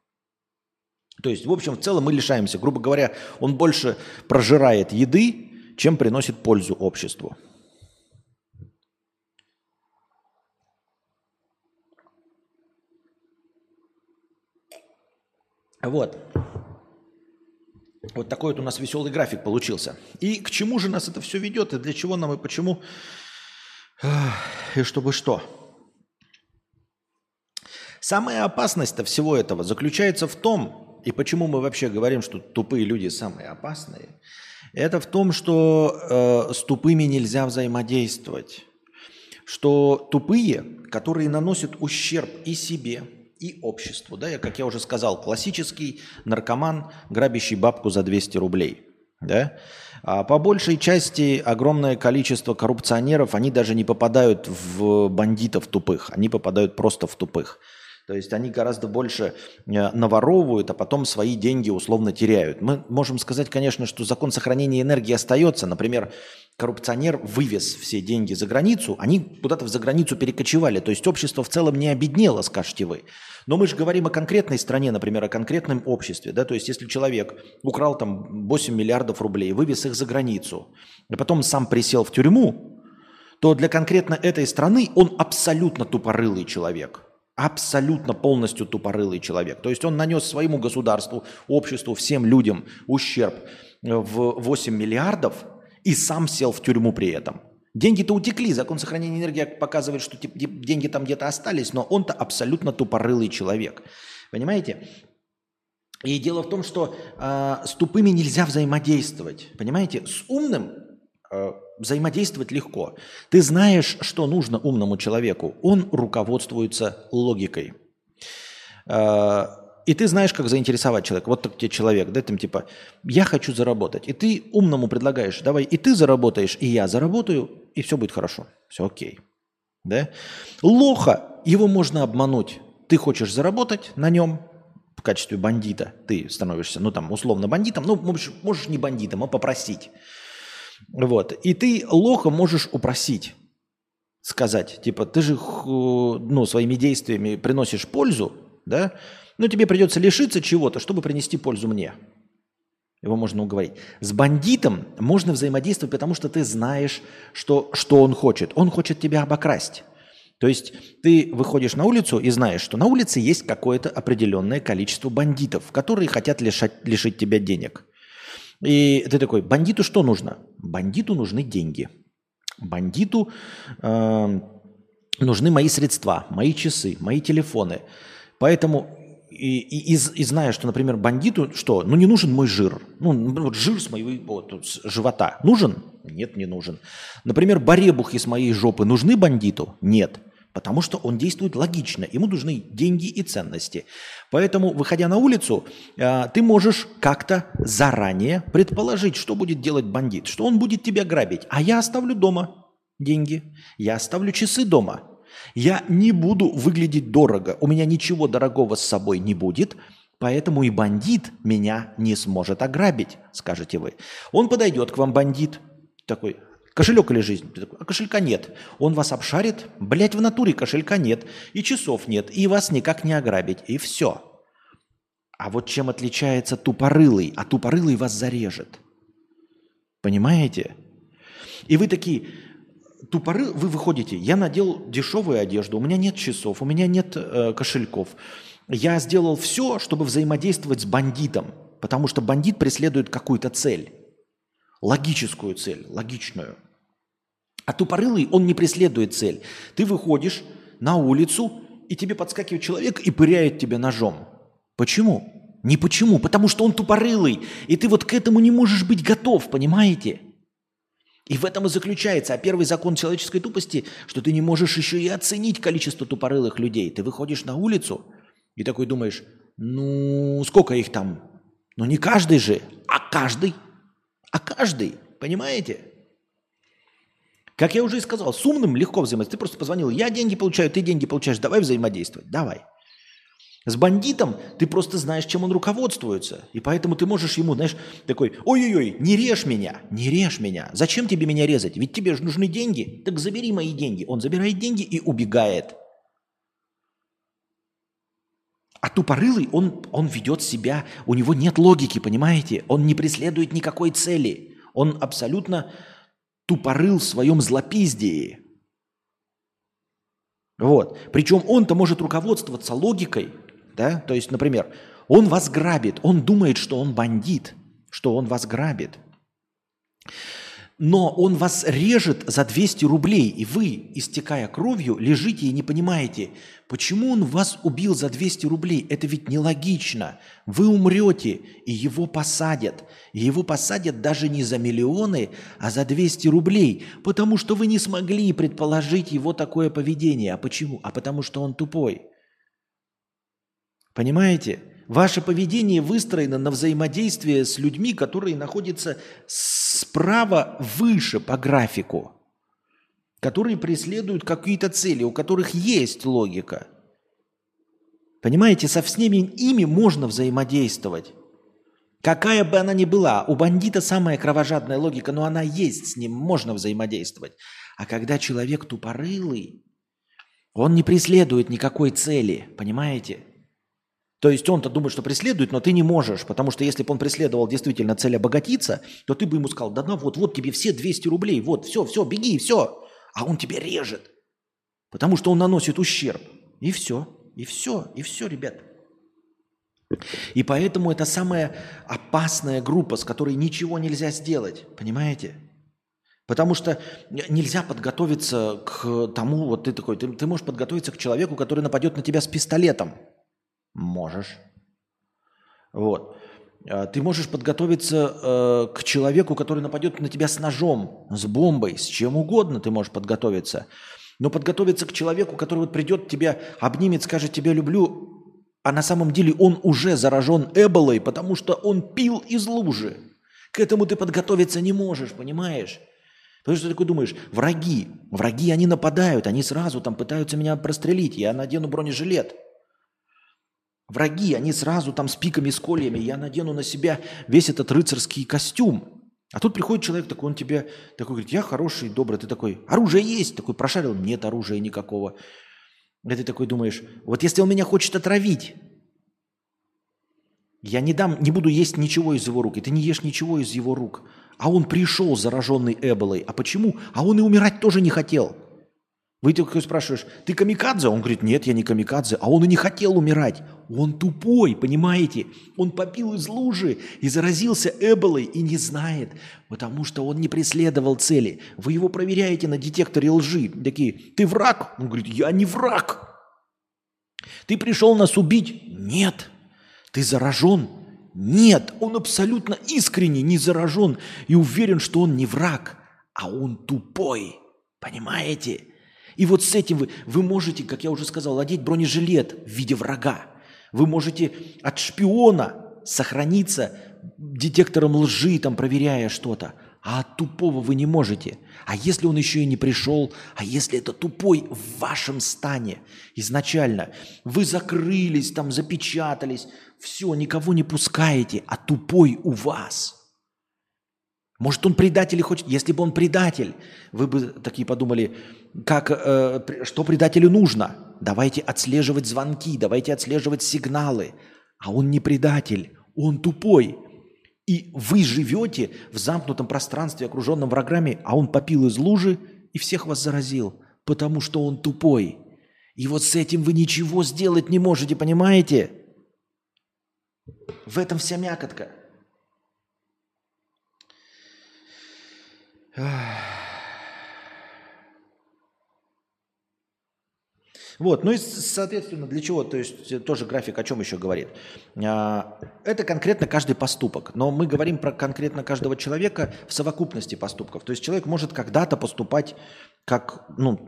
То есть, в общем, в целом мы лишаемся. Грубо говоря, он больше прожирает еды, чем приносит пользу обществу. Вот. Вот такой вот у нас веселый график получился. И к чему же нас это все ведет, и для чего нам, и почему, и чтобы что. Самая опасность-то всего этого заключается в том, и почему мы вообще говорим, что тупые люди самые опасные, это в том, что э, с тупыми нельзя взаимодействовать. Что тупые, которые наносят ущерб и себе, и обществу. Да? Я, как я уже сказал, классический наркоман, грабящий бабку за 200 рублей. Да? А по большей части огромное количество коррупционеров, они даже не попадают в бандитов тупых, они попадают просто в тупых. То есть они гораздо больше э, наворовывают, а потом свои деньги условно теряют. Мы можем сказать, конечно, что закон сохранения энергии остается. Например, коррупционер вывез все деньги за границу, они куда-то за границу перекочевали. То есть общество в целом не обеднело, скажете вы. Но мы же говорим о конкретной стране, например, о конкретном обществе. Да? То есть если человек украл там 8 миллиардов рублей, вывез их за границу, и потом сам присел в тюрьму, то для конкретно этой страны он абсолютно тупорылый человек – абсолютно полностью тупорылый человек. То есть он нанес своему государству, обществу, всем людям ущерб в 8 миллиардов и сам сел в тюрьму при этом. Деньги-то утекли, закон сохранения энергии показывает, что деньги там где-то остались, но он-то абсолютно тупорылый человек. Понимаете? И дело в том, что э, с тупыми нельзя взаимодействовать. Понимаете? С умным э, взаимодействовать легко. Ты знаешь, что нужно умному человеку. Он руководствуется логикой. А, и ты знаешь, как заинтересовать человека. Вот тебе человек, да, там типа, я хочу заработать. И ты умному предлагаешь, давай и ты заработаешь, и я заработаю, и все будет хорошо. Все окей. Да? Лоха, его можно обмануть. Ты хочешь заработать на нем в качестве бандита. Ты становишься, ну там, условно бандитом. Ну, можешь, можешь не бандитом, а попросить. Вот. И ты лоха можешь упросить, сказать, типа, ты же ну, своими действиями приносишь пользу, да, но тебе придется лишиться чего-то, чтобы принести пользу мне. Его можно уговорить. С бандитом можно взаимодействовать, потому что ты знаешь, что, что он хочет. Он хочет тебя обокрасть. То есть ты выходишь на улицу и знаешь, что на улице есть какое-то определенное количество бандитов, которые хотят лишать, лишить тебя денег. И ты такой, бандиту что нужно? Бандиту нужны деньги. Бандиту э, нужны мои средства, мои часы, мои телефоны. Поэтому и, и, и, и зная, что, например, бандиту что? Ну, не нужен мой жир. Ну, вот жир с моего вот, с живота. Нужен? Нет, не нужен. Например, баребухи с моей жопы нужны бандиту? Нет. Потому что он действует логично. Ему нужны деньги и ценности. Поэтому, выходя на улицу, э, ты можешь как-то заранее предположить, что будет делать бандит, что он будет тебя грабить. А я оставлю дома деньги, я оставлю часы дома. Я не буду выглядеть дорого, у меня ничего дорогого с собой не будет, Поэтому и бандит меня не сможет ограбить, скажете вы. Он подойдет к вам, бандит, такой, кошелек или жизнь? Ты такой, а кошелька нет. Он вас обшарит, блядь, в натуре кошелька нет, и часов нет, и вас никак не ограбить, и все. А вот чем отличается тупорылый? А тупорылый вас зарежет. Понимаете? И вы такие, тупоры, вы выходите, я надел дешевую одежду, у меня нет часов, у меня нет э, кошельков. Я сделал все, чтобы взаимодействовать с бандитом, потому что бандит преследует какую-то цель. Логическую цель, логичную. А тупорылый, он не преследует цель. Ты выходишь на улицу, и тебе подскакивает человек и пыряет тебя ножом. Почему? Не почему, потому что он тупорылый, и ты вот к этому не можешь быть готов, понимаете? И в этом и заключается. А первый закон человеческой тупости, что ты не можешь еще и оценить количество тупорылых людей. Ты выходишь на улицу – и такой думаешь, ну, сколько их там? Ну, не каждый же, а каждый. А каждый, понимаете? Как я уже и сказал, с умным легко взаимодействовать. Ты просто позвонил, я деньги получаю, ты деньги получаешь, давай взаимодействовать, давай. С бандитом ты просто знаешь, чем он руководствуется. И поэтому ты можешь ему, знаешь, такой, ой-ой-ой, не режь меня, не режь меня. Зачем тебе меня резать? Ведь тебе же нужны деньги. Так забери мои деньги. Он забирает деньги и убегает. А тупорылый, он, он ведет себя, у него нет логики, понимаете? Он не преследует никакой цели. Он абсолютно тупорыл в своем злопиздии. Вот. Причем он-то может руководствоваться логикой, да? То есть, например, он вас грабит, он думает, что он бандит, что он вас грабит но он вас режет за 200 рублей, и вы, истекая кровью, лежите и не понимаете, почему он вас убил за 200 рублей. Это ведь нелогично. Вы умрете, и его посадят. И его посадят даже не за миллионы, а за 200 рублей, потому что вы не смогли предположить его такое поведение. А почему? А потому что он тупой. Понимаете? Ваше поведение выстроено на взаимодействие с людьми, которые находятся справа выше по графику, которые преследуют какие-то цели, у которых есть логика. Понимаете, со всеми ими можно взаимодействовать. Какая бы она ни была, у бандита самая кровожадная логика, но она есть, с ним можно взаимодействовать. А когда человек тупорылый, он не преследует никакой цели, понимаете? То есть он-то думает, что преследует, но ты не можешь, потому что если бы он преследовал действительно цель обогатиться, то ты бы ему сказал, да, да, вот, вот тебе все 200 рублей, вот, все, все, беги, все. А он тебя режет, потому что он наносит ущерб. И все, и все, и все, ребят. И поэтому это самая опасная группа, с которой ничего нельзя сделать, понимаете? Потому что нельзя подготовиться к тому, вот ты такой, ты, ты можешь подготовиться к человеку, который нападет на тебя с пистолетом – Можешь. Вот. А, ты можешь подготовиться э, к человеку, который нападет на тебя с ножом, с бомбой, с чем угодно ты можешь подготовиться. Но подготовиться к человеку, который вот придет тебя, обнимет, скажет «тебя люблю», а на самом деле он уже заражен эболой, потому что он пил из лужи. К этому ты подготовиться не можешь, понимаешь? Потому что ты такой думаешь, враги, враги, они нападают, они сразу там пытаются меня прострелить, я надену бронежилет – Враги, они сразу там с пиками, с кольями. Я надену на себя весь этот рыцарский костюм. А тут приходит человек такой, он тебе такой говорит, я хороший, добрый. Ты такой, оружие есть? Такой прошарил, нет оружия никакого. И ты такой думаешь, вот если он меня хочет отравить, я не дам, не буду есть ничего из его рук, и ты не ешь ничего из его рук. А он пришел зараженный Эболой. А почему? А он и умирать тоже не хотел. Вы такой спрашиваешь, ты камикадзе? Он говорит, нет, я не камикадзе. А он и не хотел умирать. Он тупой, понимаете? Он попил из лужи и заразился эболой и не знает, потому что он не преследовал цели. Вы его проверяете на детекторе лжи. Такие, ты враг? Он говорит, я не враг. Ты пришел нас убить? Нет. Ты заражен? Нет. Он абсолютно искренне не заражен и уверен, что он не враг, а он тупой. Понимаете? И вот с этим вы, вы можете, как я уже сказал, одеть бронежилет в виде врага. Вы можете от шпиона сохраниться детектором лжи, там, проверяя что-то. а от тупого вы не можете. А если он еще и не пришел, а если это тупой в вашем стане изначально, вы закрылись, там запечатались, все, никого не пускаете, а тупой у вас. Может, он предатель и хочет... Если бы он предатель, вы бы такие подумали, как, э, что предателю нужно? Давайте отслеживать звонки, давайте отслеживать сигналы. А он не предатель, он тупой. И вы живете в замкнутом пространстве, окруженном врагами, а он попил из лужи и всех вас заразил, потому что он тупой. И вот с этим вы ничего сделать не можете, понимаете? В этом вся мякотка. Вот, ну и, соответственно, для чего, то есть э, тоже график о чем еще говорит. А, это конкретно каждый поступок, но мы говорим про конкретно каждого человека в совокупности поступков. То есть человек может когда-то поступать как, ну,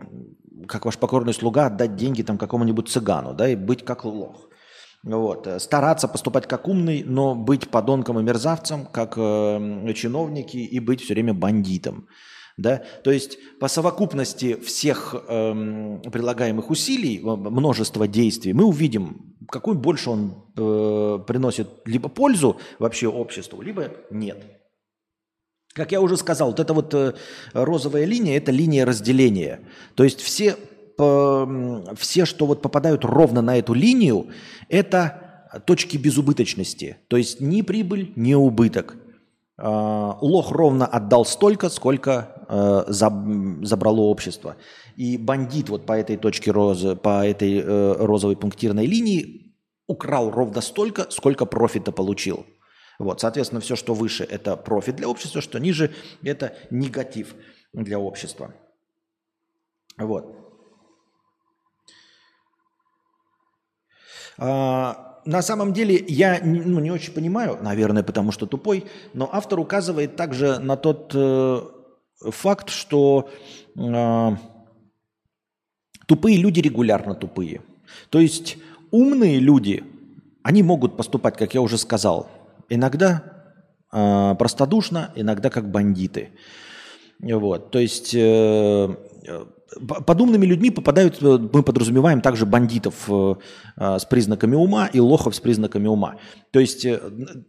как ваш покорный слуга, отдать деньги там какому-нибудь цыгану, да, и быть как лох. Вот. Э, стараться поступать как умный, но быть подонком и мерзавцем, как э, чиновники, и быть все время бандитом. Да? То есть по совокупности всех эм, прилагаемых усилий, множества действий, мы увидим, какую больше он э, приносит либо пользу вообще обществу, либо нет. Как я уже сказал, вот эта вот э, розовая линия – это линия разделения. То есть все, по, все, что вот попадают ровно на эту линию, это точки безубыточности. То есть ни прибыль, ни убыток. Э, лох ровно отдал столько, сколько э, забрало общество. И бандит вот по этой точке розы, по этой э, розовой пунктирной линии украл ровно столько, сколько профита получил. Вот, соответственно, все, что выше, это профит для общества, что ниже, это негатив для общества. Вот. На самом деле я ну, не очень понимаю, наверное, потому что тупой, но автор указывает также на тот э, факт, что э, тупые люди регулярно тупые. То есть умные люди, они могут поступать, как я уже сказал, иногда э, простодушно, иногда как бандиты. Вот, то есть э, под умными людьми попадают, э, мы подразумеваем также бандитов э, э, с признаками ума и лохов с признаками ума. То есть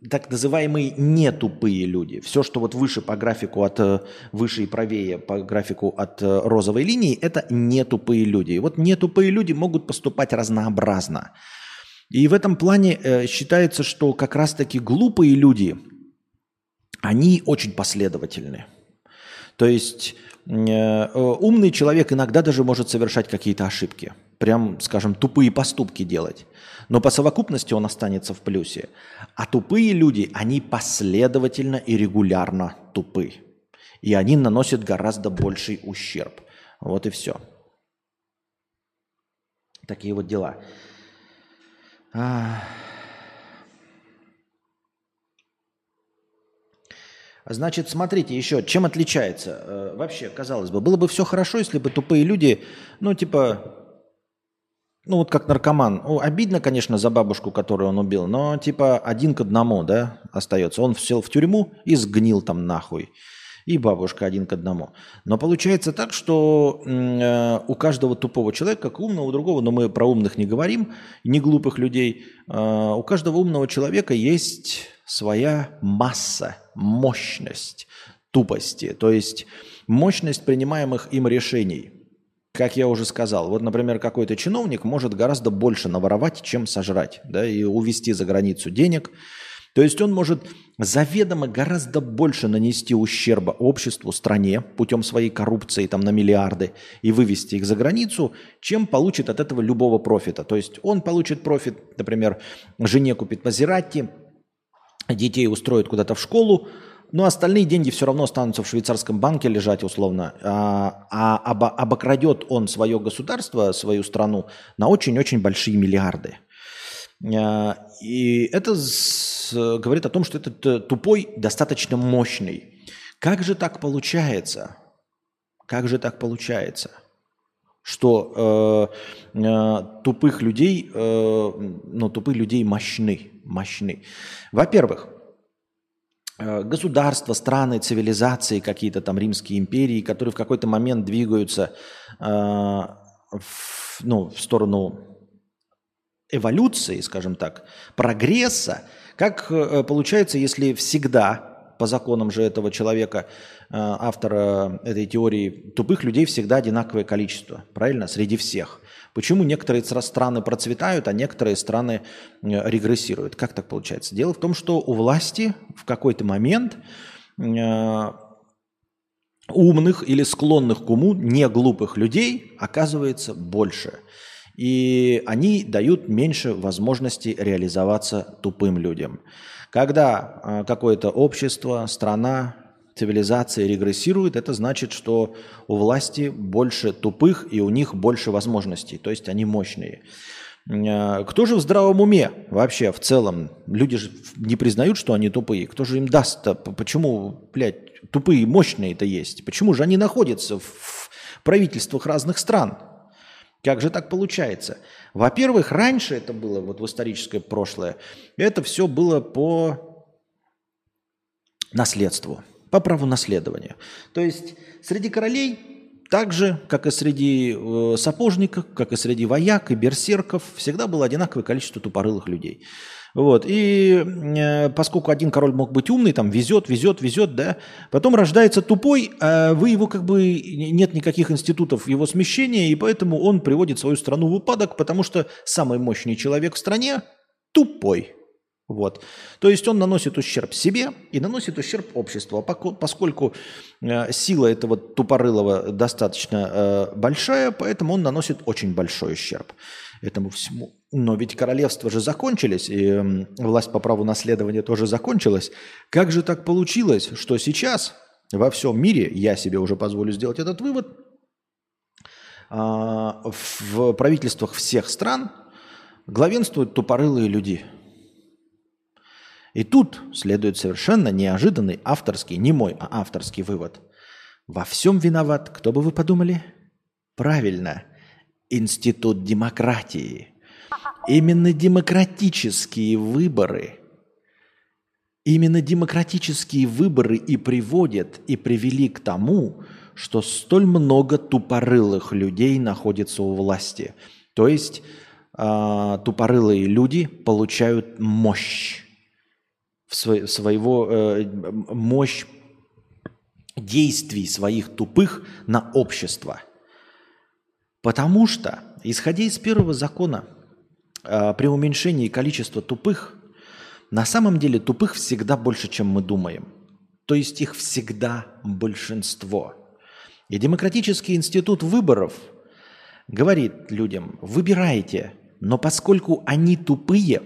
так называемые нетупые люди. Все, что вот выше по графику от выше и правее по графику от розовой линии, это нетупые люди. И вот нетупые люди могут поступать разнообразно. И в этом плане считается, что как раз-таки глупые люди, они очень последовательны. То есть умный человек иногда даже может совершать какие-то ошибки, прям, скажем, тупые поступки делать. Но по совокупности он останется в плюсе. А тупые люди, они последовательно и регулярно тупы. И они наносят гораздо больший ущерб. Вот и все. Такие вот дела. Значит, смотрите еще, чем отличается э, вообще, казалось бы, было бы все хорошо, если бы тупые люди, ну, типа, ну, вот как наркоман. Ну, обидно, конечно, за бабушку, которую он убил, но, типа, один к одному, да, остается. Он сел в тюрьму и сгнил там нахуй. И бабушка один к одному. Но получается так, что э, у каждого тупого человека, как умного, у другого, но мы про умных не говорим, не глупых людей, э, у каждого умного человека есть своя масса, мощность тупости, то есть мощность принимаемых им решений. Как я уже сказал, вот, например, какой-то чиновник может гораздо больше наворовать, чем сожрать, да, и увезти за границу денег. То есть он может заведомо гораздо больше нанести ущерба обществу, стране путем своей коррупции там, на миллиарды и вывести их за границу, чем получит от этого любого профита. То есть он получит профит, например, жене купит Мазератти, детей устроят куда-то в школу, но остальные деньги все равно останутся в швейцарском банке лежать условно, а, а обо, обокрадет он свое государство, свою страну на очень-очень большие миллиарды. А, и это говорит о том, что этот э, тупой достаточно мощный. Как же так получается? Как же так получается? Что э, э, тупых людей, э, ну, тупых людей мощны, мощны. Во-первых, э, государства, страны, цивилизации, какие-то там римские империи, которые в какой-то момент двигаются э, в, ну, в сторону эволюции, скажем так, прогресса, как э, получается, если всегда, по законам же этого человека, э, автора этой теории, тупых людей всегда одинаковое количество, правильно, среди всех. Почему некоторые страны процветают, а некоторые страны э, регрессируют? Как так получается? Дело в том, что у власти в какой-то момент умных или склонных к уму, не глупых людей оказывается больше – и они дают меньше возможности реализоваться тупым людям. Когда а, какое-то общество, страна, цивилизация регрессирует, это значит, что у власти больше тупых и у них больше возможностей, то есть они мощные. А, кто же в здравом уме вообще в целом? Люди же не признают, что они тупые. Кто же им даст-то? Почему, блядь, тупые мощные-то есть? Почему же они находятся в правительствах разных стран? Как же так получается? Во-первых, раньше это было, вот в историческое прошлое, это все было по наследству, по праву наследования. То есть среди королей, так же, как и среди э, сапожников, как и среди вояк и берсерков, всегда было одинаковое количество тупорылых людей. Вот. И э, поскольку один король мог быть умный, там везет, везет, везет, да, потом рождается тупой, а вы его как бы нет никаких институтов его смещения, и поэтому он приводит свою страну в упадок, потому что самый мощный человек в стране тупой. Вот. То есть он наносит ущерб себе и наносит ущерб обществу. А поскольку э, сила этого тупорылого достаточно э, большая, поэтому он наносит очень большой ущерб этому всему. Но ведь королевства же закончились, и власть по праву наследования тоже закончилась. Как же так получилось, что сейчас во всем мире, я себе уже позволю сделать этот вывод, а, в правительствах всех стран главенствуют тупорылые люди. И тут следует совершенно неожиданный авторский, не мой, а авторский вывод. Во всем виноват, кто бы вы подумали? Правильно – институт демократии. Именно демократические выборы, именно демократические выборы и приводят и привели к тому, что столь много тупорылых людей находится у власти. То есть э, тупорылые люди получают мощь в свой, своего э, мощь действий своих тупых на общество – Потому что, исходя из первого закона, при уменьшении количества тупых, на самом деле тупых всегда больше, чем мы думаем. То есть их всегда большинство. И демократический институт выборов говорит людям, выбирайте, но поскольку они тупые,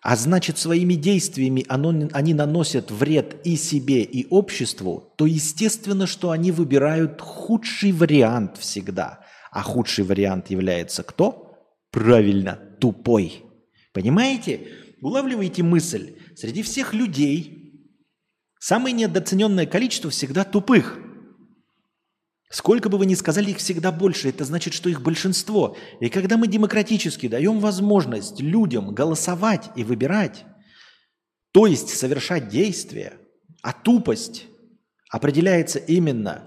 а значит своими действиями оно, они наносят вред и себе, и обществу, то естественно, что они выбирают худший вариант всегда. А худший вариант является кто? Правильно, тупой. Понимаете? Улавливаете мысль? Среди всех людей самое недооцененное количество всегда тупых – Сколько бы вы ни сказали, их всегда больше. Это значит, что их большинство. И когда мы демократически даем возможность людям голосовать и выбирать, то есть совершать действия, а тупость определяется именно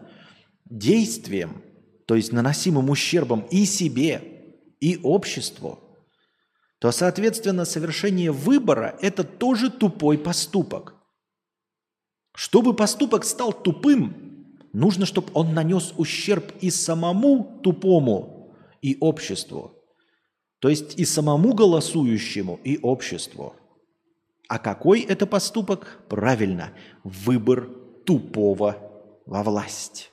действием, то есть наносимым ущербом и себе, и обществу, то, соответственно, совершение выбора – это тоже тупой поступок. Чтобы поступок стал тупым, Нужно, чтобы он нанес ущерб и самому тупому, и обществу. То есть и самому голосующему, и обществу. А какой это поступок? Правильно, выбор тупого во власть.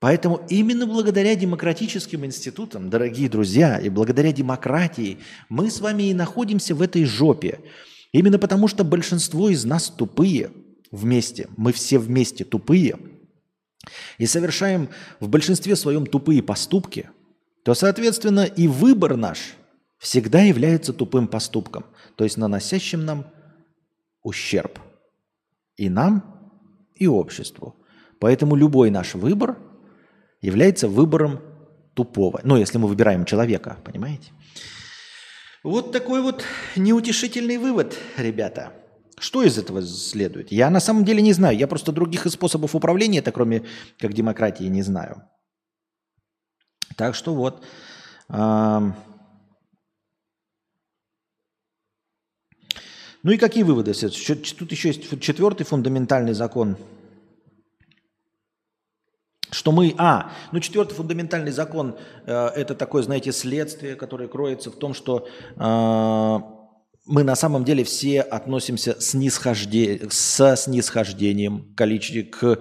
Поэтому именно благодаря демократическим институтам, дорогие друзья, и благодаря демократии мы с вами и находимся в этой жопе. Именно потому, что большинство из нас тупые – вместе, мы все вместе тупые и совершаем в большинстве своем тупые поступки, то, соответственно, и выбор наш всегда является тупым поступком, то есть наносящим нам ущерб и нам, и обществу. Поэтому любой наш выбор является выбором тупого. Ну, если мы выбираем человека, понимаете? Вот такой вот неутешительный вывод, ребята. Что из этого следует? Я на самом деле не знаю. Я просто других способов управления, это кроме как демократии, не знаю. Так что вот. Ну и какие выводы? Тут еще есть четвертый фундаментальный закон. Что мы... А, ну четвертый фундаментальный закон э, это такое, знаете, следствие, которое кроется в том, что э, мы на самом деле все относимся снисхожде... со снисхождением к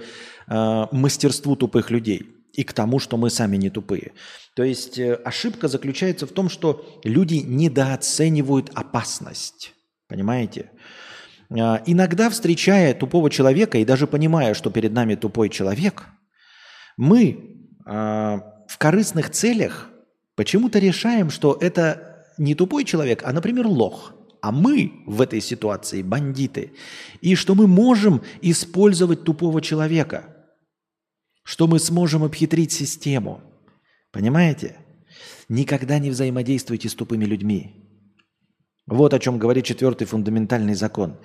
э, мастерству тупых людей и к тому, что мы сами не тупые. То есть э, ошибка заключается в том, что люди недооценивают опасность. Понимаете? Э, иногда, встречая тупого человека и даже понимая, что перед нами тупой человек, мы э, в корыстных целях почему-то решаем, что это не тупой человек, а, например, лох – а мы в этой ситуации бандиты, и что мы можем использовать тупого человека, что мы сможем обхитрить систему. Понимаете? Никогда не взаимодействуйте с тупыми людьми. Вот о чем говорит четвертый фундаментальный закон.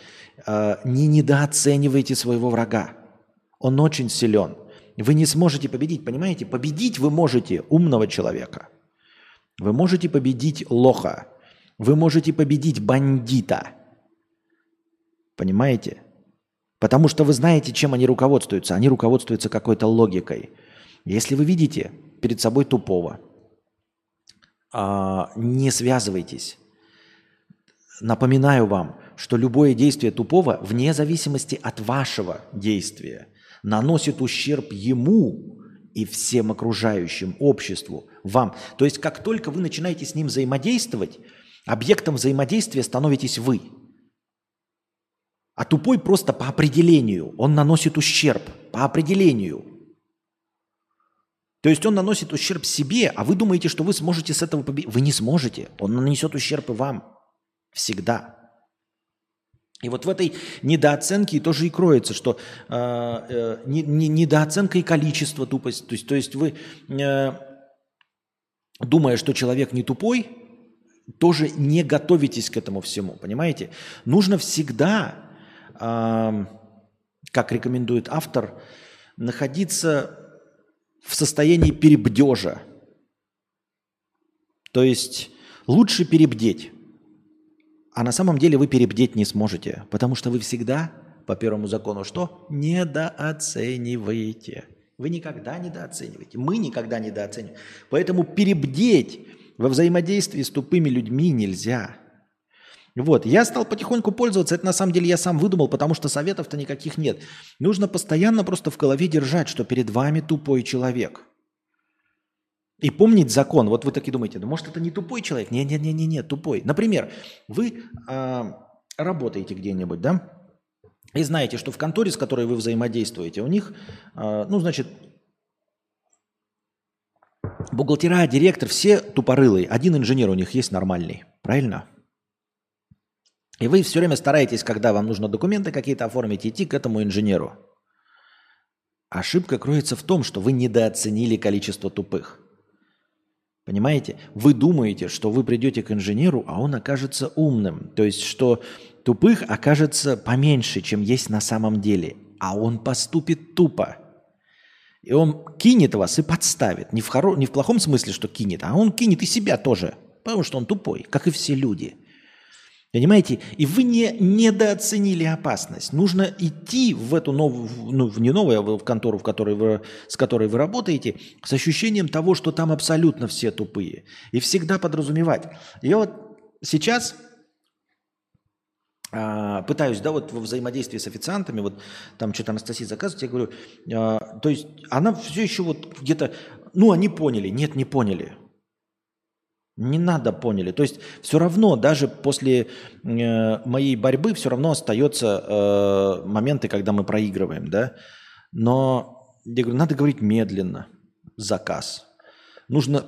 А, не недооценивайте своего врага. Он очень силен. Вы не сможете победить, понимаете? Победить вы можете умного человека. Вы можете победить лоха. Вы можете победить бандита. Понимаете? Потому что вы знаете, чем они руководствуются. Они руководствуются какой-то логикой. Если вы видите перед собой тупого, а, не связывайтесь. Напоминаю вам, что любое действие тупого, вне зависимости от вашего действия, наносит ущерб ему и всем окружающим, обществу, вам. То есть как только вы начинаете с ним взаимодействовать, Объектом взаимодействия становитесь вы. А тупой просто по определению. Он наносит ущерб по определению. То есть он наносит ущерб себе, а вы думаете, что вы сможете с этого победить. Вы не сможете. Он нанесет ущерб и вам. Всегда. И вот в этой недооценке тоже и кроется, что э, э, не, не, недооценка и количество тупости. То есть, то есть вы, э, думая, что человек не тупой, тоже не готовитесь к этому всему, понимаете? Нужно всегда, э, как рекомендует автор, находиться в состоянии перебдежа. То есть лучше перебдеть. А на самом деле вы перебдеть не сможете, потому что вы всегда по первому закону что? Недооцениваете. Вы никогда недооцениваете. Мы никогда недооцениваем. Поэтому перебдеть во взаимодействии с тупыми людьми нельзя. Вот, я стал потихоньку пользоваться, это на самом деле я сам выдумал, потому что советов-то никаких нет. Нужно постоянно просто в голове держать, что перед вами тупой человек. И помнить закон. Вот вы такие думаете, ну может это не тупой человек? Не-не-не-не, тупой. Например, вы э, работаете где-нибудь, да? И знаете, что в конторе, с которой вы взаимодействуете, у них, э, ну, значит, Бухгалтера, директор, все тупорылые. Один инженер у них есть нормальный. Правильно? И вы все время стараетесь, когда вам нужно документы какие-то оформить, идти к этому инженеру. Ошибка кроется в том, что вы недооценили количество тупых. Понимаете? Вы думаете, что вы придете к инженеру, а он окажется умным. То есть, что тупых окажется поменьше, чем есть на самом деле. А он поступит тупо. И он кинет вас и подставит. Не в, хоро... не в плохом смысле, что кинет, а он кинет и себя тоже. Потому что он тупой, как и все люди. Понимаете? И вы не недооценили опасность. Нужно идти в эту новую, ну, не новую, а в контору, в которой вы, с которой вы работаете, с ощущением того, что там абсолютно все тупые. И всегда подразумевать. И вот сейчас а, пытаюсь, да, вот во взаимодействии с официантами, вот там что-то Анастасия заказывает, я говорю, а, то есть она все еще вот где-то, ну, они поняли, нет, не поняли. Не надо поняли. То есть все равно, даже после э, моей борьбы, все равно остается э, моменты, когда мы проигрываем, да. Но я говорю, надо говорить медленно, заказ. Нужно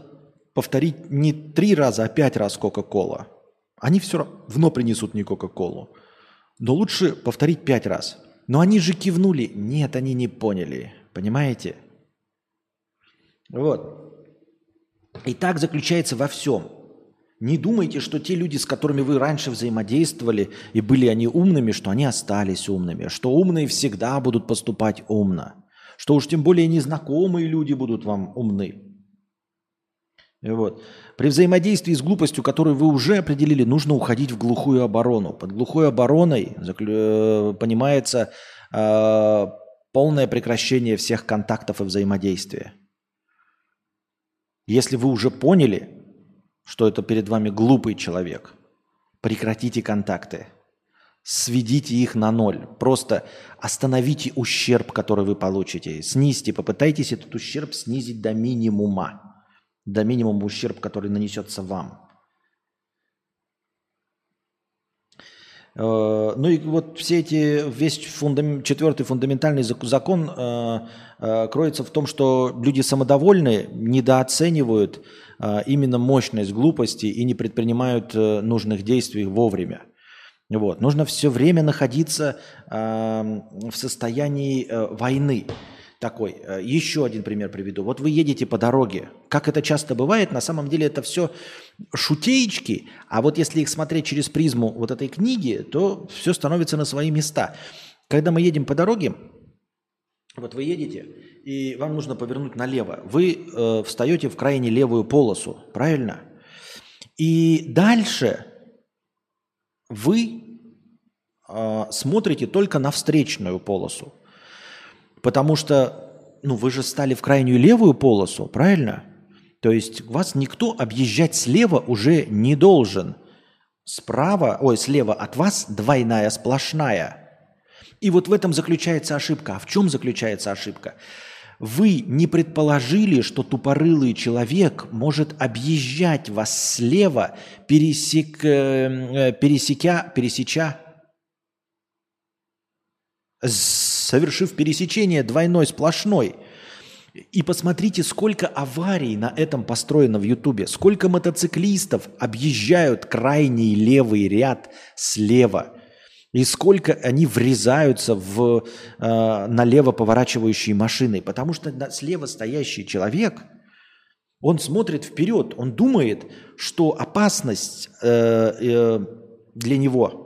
повторить не три раза, а пять раз Кока-Кола. Они все равно принесут не Кока-Колу. Но лучше повторить пять раз. Но они же кивнули. Нет, они не поняли. Понимаете? Вот. И так заключается во всем. Не думайте, что те люди, с которыми вы раньше взаимодействовали, и были они умными, что они остались умными, что умные всегда будут поступать умно, что уж тем более незнакомые люди будут вам умны. Вот. При взаимодействии с глупостью, которую вы уже определили, нужно уходить в глухую оборону. Под глухой обороной э, понимается э, полное прекращение всех контактов и взаимодействия. Если вы уже поняли, что это перед вами глупый человек, прекратите контакты, сведите их на ноль, просто остановите ущерб, который вы получите, снизьте, попытайтесь этот ущерб снизить до минимума, до минимума ущерб, который нанесется вам. Ну и вот все эти, весь фундам, четвертый фундаментальный закон э, э, кроется в том, что люди самодовольны, недооценивают именно мощность глупости и не предпринимают нужных действий вовремя. Вот. Нужно все время находиться в состоянии войны такой. Еще один пример приведу. Вот вы едете по дороге. Как это часто бывает, на самом деле это все шутеечки, а вот если их смотреть через призму вот этой книги, то все становится на свои места. Когда мы едем по дороге, вот вы едете, и вам нужно повернуть налево. Вы э, встаете в крайне левую полосу, правильно? И дальше вы э, смотрите только на встречную полосу. Потому что, ну, вы же стали в крайнюю левую полосу, правильно? То есть вас никто объезжать слева уже не должен. Справа, ой, слева от вас двойная сплошная. И вот в этом заключается ошибка. А в чем заключается ошибка? Вы не предположили, что тупорылый человек может объезжать вас слева, пересек, э, пересекя, пересеча, совершив пересечение двойной сплошной – и посмотрите, сколько аварий на этом построено в Ютубе. Сколько мотоциклистов объезжают крайний левый ряд слева. И сколько они врезаются в э, налево поворачивающие машины. Потому что слева стоящий человек, он смотрит вперед, он думает, что опасность э, э, для него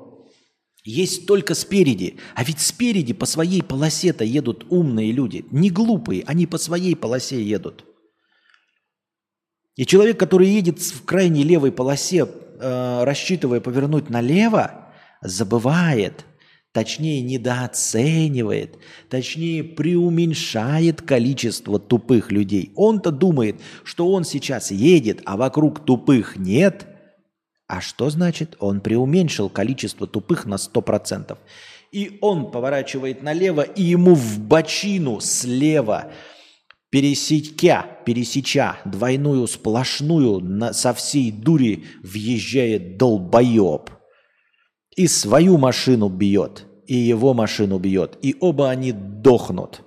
есть только спереди. А ведь спереди по своей полосе-то едут умные люди. Не глупые, они по своей полосе едут. И человек, который едет в крайней левой полосе, э, рассчитывая повернуть налево, забывает, точнее недооценивает, точнее преуменьшает количество тупых людей. Он-то думает, что он сейчас едет, а вокруг тупых нет – а что значит? Он преуменьшил количество тупых на 100%. И он поворачивает налево, и ему в бочину слева, пересекя, пересеча двойную сплошную на, со всей дури въезжает долбоеб. И свою машину бьет, и его машину бьет. И оба они дохнут.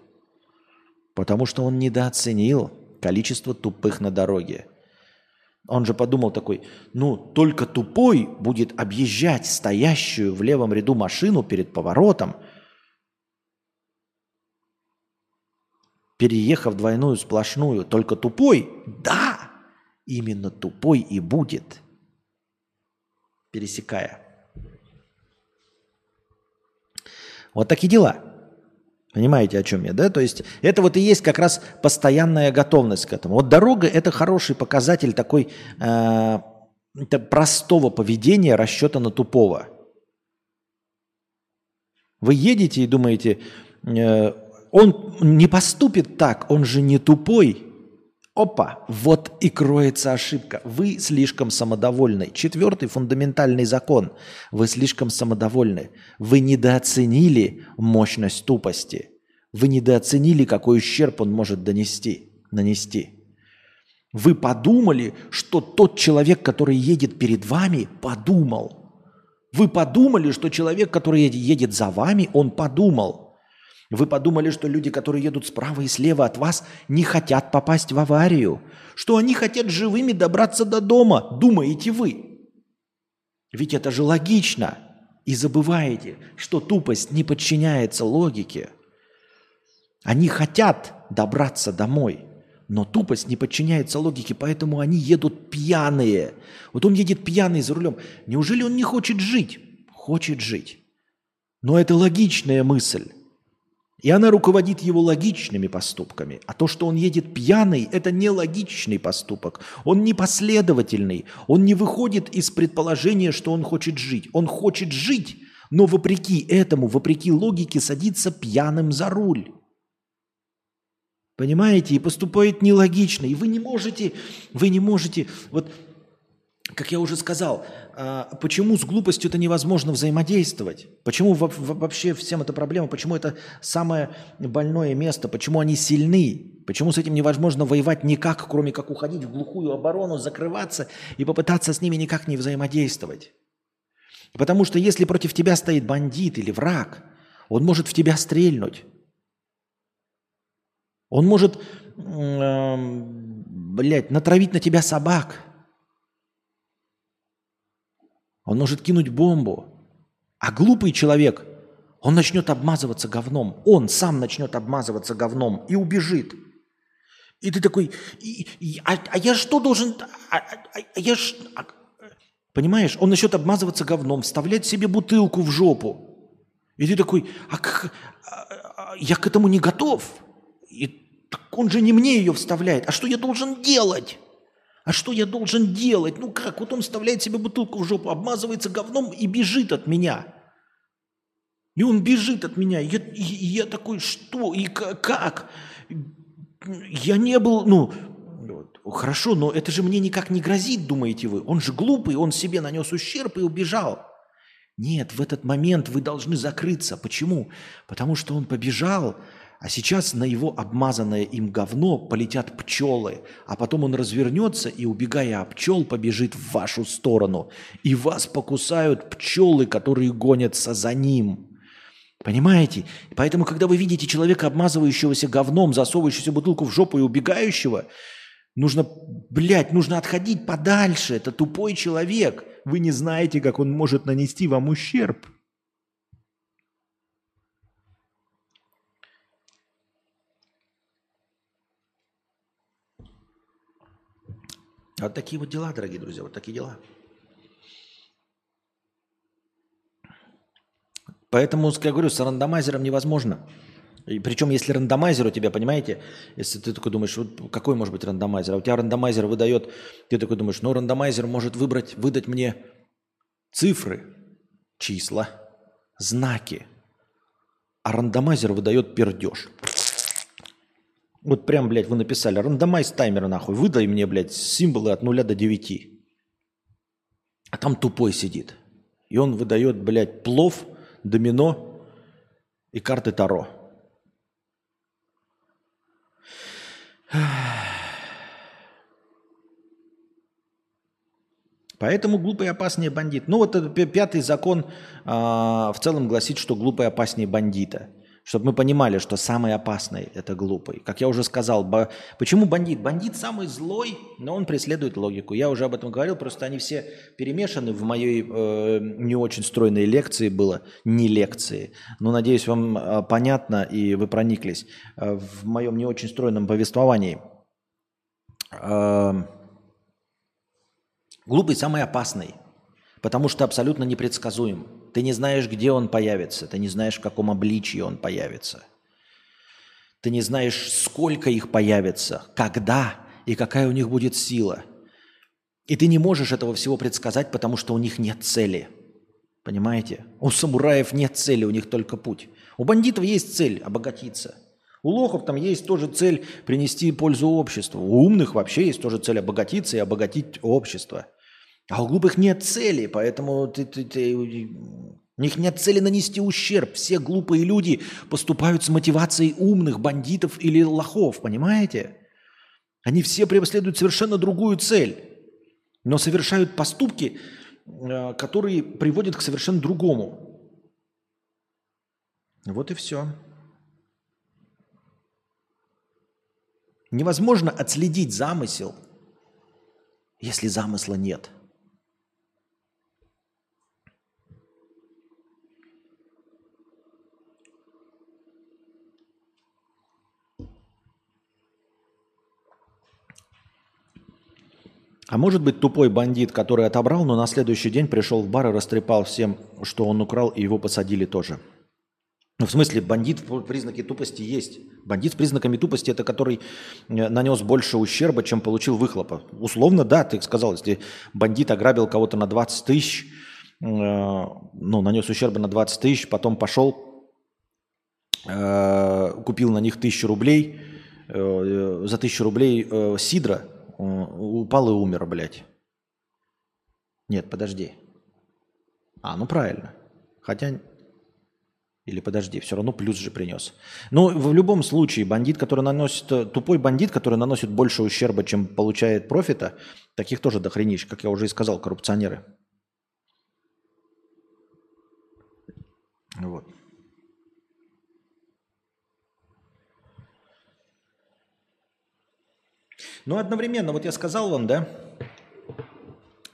Потому что он недооценил количество тупых на дороге. Он же подумал такой, ну, только тупой будет объезжать стоящую в левом ряду машину перед поворотом, переехав двойную сплошную. Только тупой, да, именно тупой и будет, пересекая. Вот такие дела. Понимаете, о чем я, да? То есть это вот и есть как раз постоянная готовность к этому. Вот дорога – это хороший показатель такой э, простого поведения расчета на тупого. Вы едете и думаете, э, он не поступит так, он же не тупой. Опа, вот и кроется ошибка. Вы слишком самодовольны. Четвертый фундаментальный закон. Вы слишком самодовольны. Вы недооценили мощность тупости. Вы недооценили, какой ущерб он может донести, нанести. Вы подумали, что тот человек, который едет перед вами, подумал. Вы подумали, что человек, который едет за вами, он подумал. Вы подумали, что люди, которые едут справа и слева от вас, не хотят попасть в аварию, что они хотят живыми добраться до дома, думаете вы. Ведь это же логично. И забываете, что тупость не подчиняется логике. Они хотят добраться домой, Но тупость не подчиняется логике, поэтому они едут пьяные. Вот он едет пьяный за рулем. Неужели он не хочет жить? Хочет жить. Но это логичная мысль. И она руководит его логичными поступками. А то, что он едет пьяный, это не логичный поступок. Он непоследовательный. Он не выходит из предположения, что он хочет жить. Он хочет жить, но вопреки этому, вопреки логике, садится пьяным за руль. Понимаете? И поступает нелогично. И вы не можете, вы не можете, вот как я уже сказал, а, почему с глупостью это невозможно взаимодействовать? Почему вообще всем эта проблема? Почему это самое больное место? Почему они сильны? Почему с этим невозможно воевать никак, кроме как уходить в глухую оборону, закрываться и попытаться с ними никак не взаимодействовать? Потому что если против тебя стоит бандит или враг, он может в тебя стрельнуть. Он может, э, блядь, натравить на тебя собак – он может кинуть бомбу. А глупый человек, он начнет обмазываться говном. Он сам начнет обмазываться говном и убежит. И ты такой, и, и, а, а я что должен, а, а, а я ж, а, понимаешь, он начнет обмазываться говном, вставлять себе бутылку в жопу. И ты такой, а, как, а, а, я к этому не готов. И так он же не мне ее вставляет. А что я должен делать? А что я должен делать? Ну как? Вот он вставляет себе бутылку в жопу, обмазывается говном и бежит от меня. И он бежит от меня. Я, я такой, что? И как? Я не был, ну, хорошо, но это же мне никак не грозит, думаете вы. Он же глупый, он себе нанес ущерб и убежал. Нет, в этот момент вы должны закрыться. Почему? Потому что он побежал, а сейчас на его обмазанное им говно полетят пчелы, а потом он развернется и, убегая от пчел, побежит в вашу сторону. И вас покусают пчелы, которые гонятся за ним. Понимаете? Поэтому, когда вы видите человека, обмазывающегося говном, засовывающего бутылку в жопу и убегающего, нужно, блядь, нужно отходить подальше. Это тупой человек. Вы не знаете, как он может нанести вам ущерб. Вот такие вот дела, дорогие друзья, вот такие дела. Поэтому, как я говорю, с рандомайзером невозможно. И причем, если рандомайзер у тебя, понимаете, если ты такой думаешь, вот какой может быть рандомайзер, а у тебя рандомайзер выдает, ты такой думаешь, ну рандомайзер может выбрать, выдать мне цифры, числа, знаки, а рандомайзер выдает пердеж. Вот прям, блядь, вы написали, рандомайз таймер нахуй, выдай мне, блядь, символы от 0 до 9. А там тупой сидит. И он выдает, блядь, плов, домино и карты Таро. Поэтому глупый опаснее бандит. Ну вот пятый закон а, в целом гласит, что глупый опаснее бандита – чтобы мы понимали, что самый опасный – это глупый. Как я уже сказал, бо... почему бандит? Бандит самый злой, но он преследует логику. Я уже об этом говорил, просто они все перемешаны в моей э, не очень стройной лекции было, не лекции. Но надеюсь, вам э, понятно и вы прониклись. Э, в моем не очень стройном повествовании. Э, глупый самый опасный, потому что абсолютно непредсказуем. Ты не знаешь, где он появится, ты не знаешь, в каком обличии он появится. Ты не знаешь, сколько их появится, когда и какая у них будет сила. И ты не можешь этого всего предсказать, потому что у них нет цели. Понимаете? У самураев нет цели, у них только путь. У бандитов есть цель – обогатиться. У лохов там есть тоже цель принести пользу обществу. У умных вообще есть тоже цель обогатиться и обогатить общество – а у глупых нет цели, поэтому ты, ты, ты, у них нет цели нанести ущерб. Все глупые люди поступают с мотивацией умных бандитов или лохов, понимаете? Они все преследуют совершенно другую цель, но совершают поступки, э, которые приводят к совершенно другому. Вот и все. Невозможно отследить замысел, если замысла нет – А может быть тупой бандит, который отобрал, но на следующий день пришел в бар и растрепал всем, что он украл, и его посадили тоже. Ну, в смысле, бандит в признаке тупости есть. Бандит с признаками тупости – это который э, нанес больше ущерба, чем получил выхлопа. Условно, да, ты сказал, если бандит ограбил кого-то на 20 тысяч, э, ну, нанес ущерба на 20 тысяч, потом пошел, э, купил на них тысячу рублей, э, за тысячу рублей э, сидра, э, упал и умер, блядь. Нет, подожди. А, ну правильно. Хотя или подожди, все равно плюс же принес. Ну, в любом случае, бандит, который наносит, тупой бандит, который наносит больше ущерба, чем получает профита, таких тоже дохренищ, как я уже и сказал, коррупционеры. Вот. Но одновременно, вот я сказал вам, да,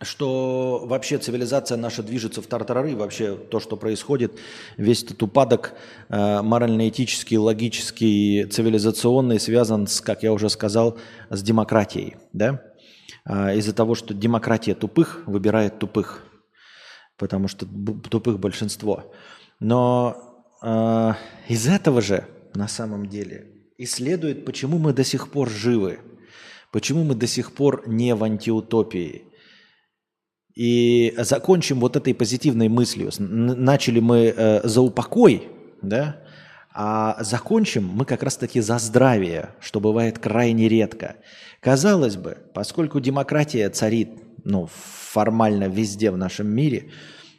что вообще цивилизация наша движется в тартарары, вообще то, что происходит, весь этот упадок э, морально-этический, логический, цивилизационный связан с, как я уже сказал, с демократией. Да? Э, из-за того, что демократия тупых выбирает тупых, потому что тупых большинство. Но э, из этого же на самом деле и следует, почему мы до сих пор живы, почему мы до сих пор не в антиутопии – и закончим вот этой позитивной мыслью. Начали мы э, за упокой, да, а закончим мы как раз-таки за здравие, что бывает крайне редко. Казалось бы, поскольку демократия царит ну, формально везде в нашем мире,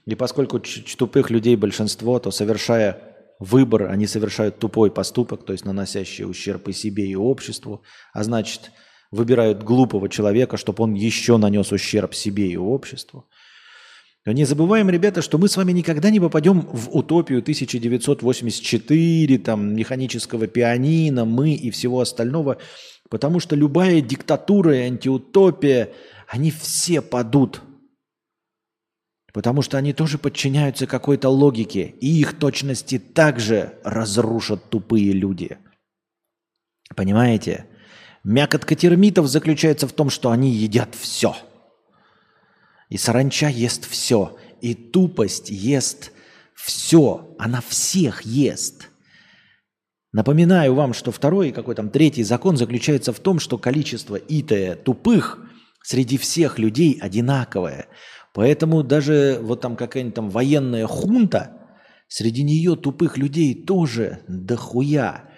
и поскольку тупых людей большинство, то совершая выбор, они совершают тупой поступок, то есть наносящий ущерб и себе, и обществу, а значит – выбирают глупого человека, чтобы он еще нанес ущерб себе и обществу. Не забываем, ребята, что мы с вами никогда не попадем в утопию 1984, там, механического пианино, мы и всего остального, потому что любая диктатура и антиутопия, они все падут. Потому что они тоже подчиняются какой-то логике, и их точности также разрушат тупые люди. Понимаете? Мякотка термитов заключается в том, что они едят все. И саранча ест все. И тупость ест все. Она всех ест. Напоминаю вам, что второй, какой там третий закон заключается в том, что количество итая тупых среди всех людей одинаковое. Поэтому даже вот там какая-нибудь там военная хунта, среди нее тупых людей тоже дохуя.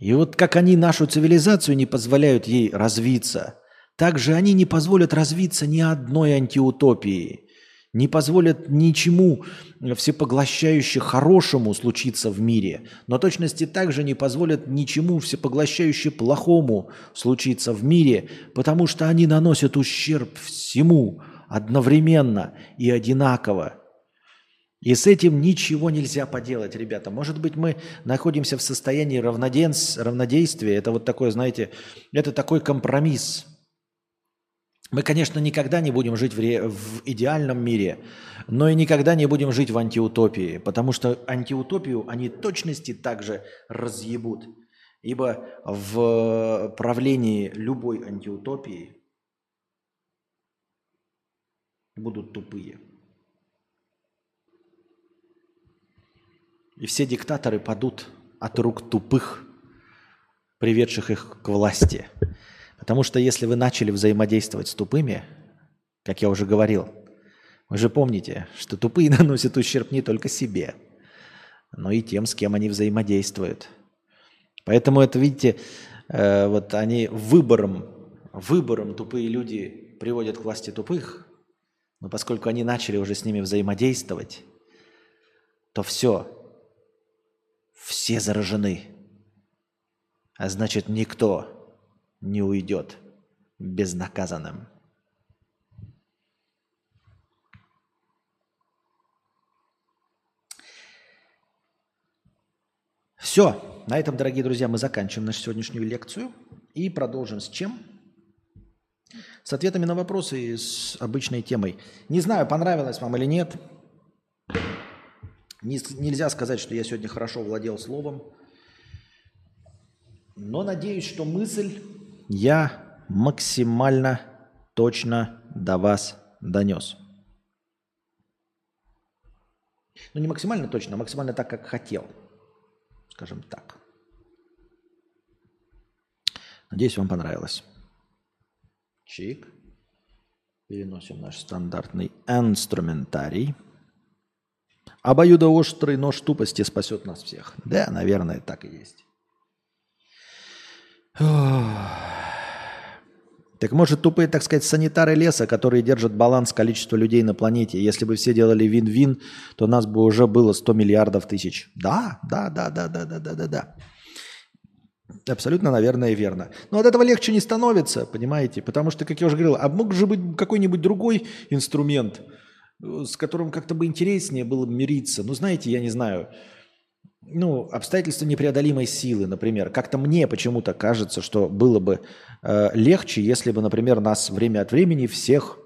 И вот как они нашу цивилизацию не позволяют ей развиться, так же они не позволят развиться ни одной антиутопии, не позволят ничему всепоглощающе хорошему случиться в мире, но точности также не позволят ничему всепоглощающе плохому случиться в мире, потому что они наносят ущерб всему одновременно и одинаково – и с этим ничего нельзя поделать, ребята. Может быть, мы находимся в состоянии равнодействия. Это вот такой, знаете, это такой компромисс. Мы, конечно, никогда не будем жить в, ре... в идеальном мире, но и никогда не будем жить в антиутопии, потому что антиутопию они точности также разъебут. Ибо в правлении любой антиутопии будут тупые. И все диктаторы падут от рук тупых, приведших их к власти. Потому что если вы начали взаимодействовать с тупыми, как я уже говорил, вы же помните, что тупые <laughs> наносят ущерб не только себе, но и тем, с кем они взаимодействуют. Поэтому это, видите, э, вот они выбором, выбором тупые люди приводят к власти тупых, но поскольку они начали уже с ними взаимодействовать, то все, все заражены. А значит, никто не уйдет безнаказанным. Все. На этом, дорогие друзья, мы заканчиваем нашу сегодняшнюю лекцию и продолжим с чем? С ответами на вопросы и с обычной темой. Не знаю, понравилось вам или нет. Нельзя сказать, что я сегодня хорошо владел словом, но надеюсь, что мысль я максимально точно до вас донес. Ну, не максимально точно, а максимально так, как хотел. Скажем так. Надеюсь, вам понравилось. Чик. Переносим наш стандартный инструментарий. Обоюдоострый нож тупости спасет нас всех. Да, наверное, так и есть. Так может, тупые, так сказать, санитары леса, которые держат баланс количества людей на планете. Если бы все делали вин-вин, то нас бы уже было 100 миллиардов тысяч. Да, да, да, да, да, да, да, да, да. Абсолютно, наверное, верно. Но от этого легче не становится, понимаете? Потому что, как я уже говорил, а мог же быть какой-нибудь другой инструмент, с которым как-то бы интереснее было мириться. Ну, знаете, я не знаю, ну, обстоятельства непреодолимой силы, например. Как-то мне почему-то кажется, что было бы э, легче, если бы, например, нас время от времени всех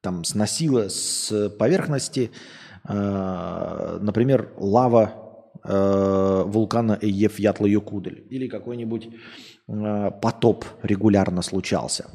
там сносило с поверхности, э, например, лава э, вулкана Эйеф Ятла Юкудель или какой-нибудь э, потоп регулярно случался.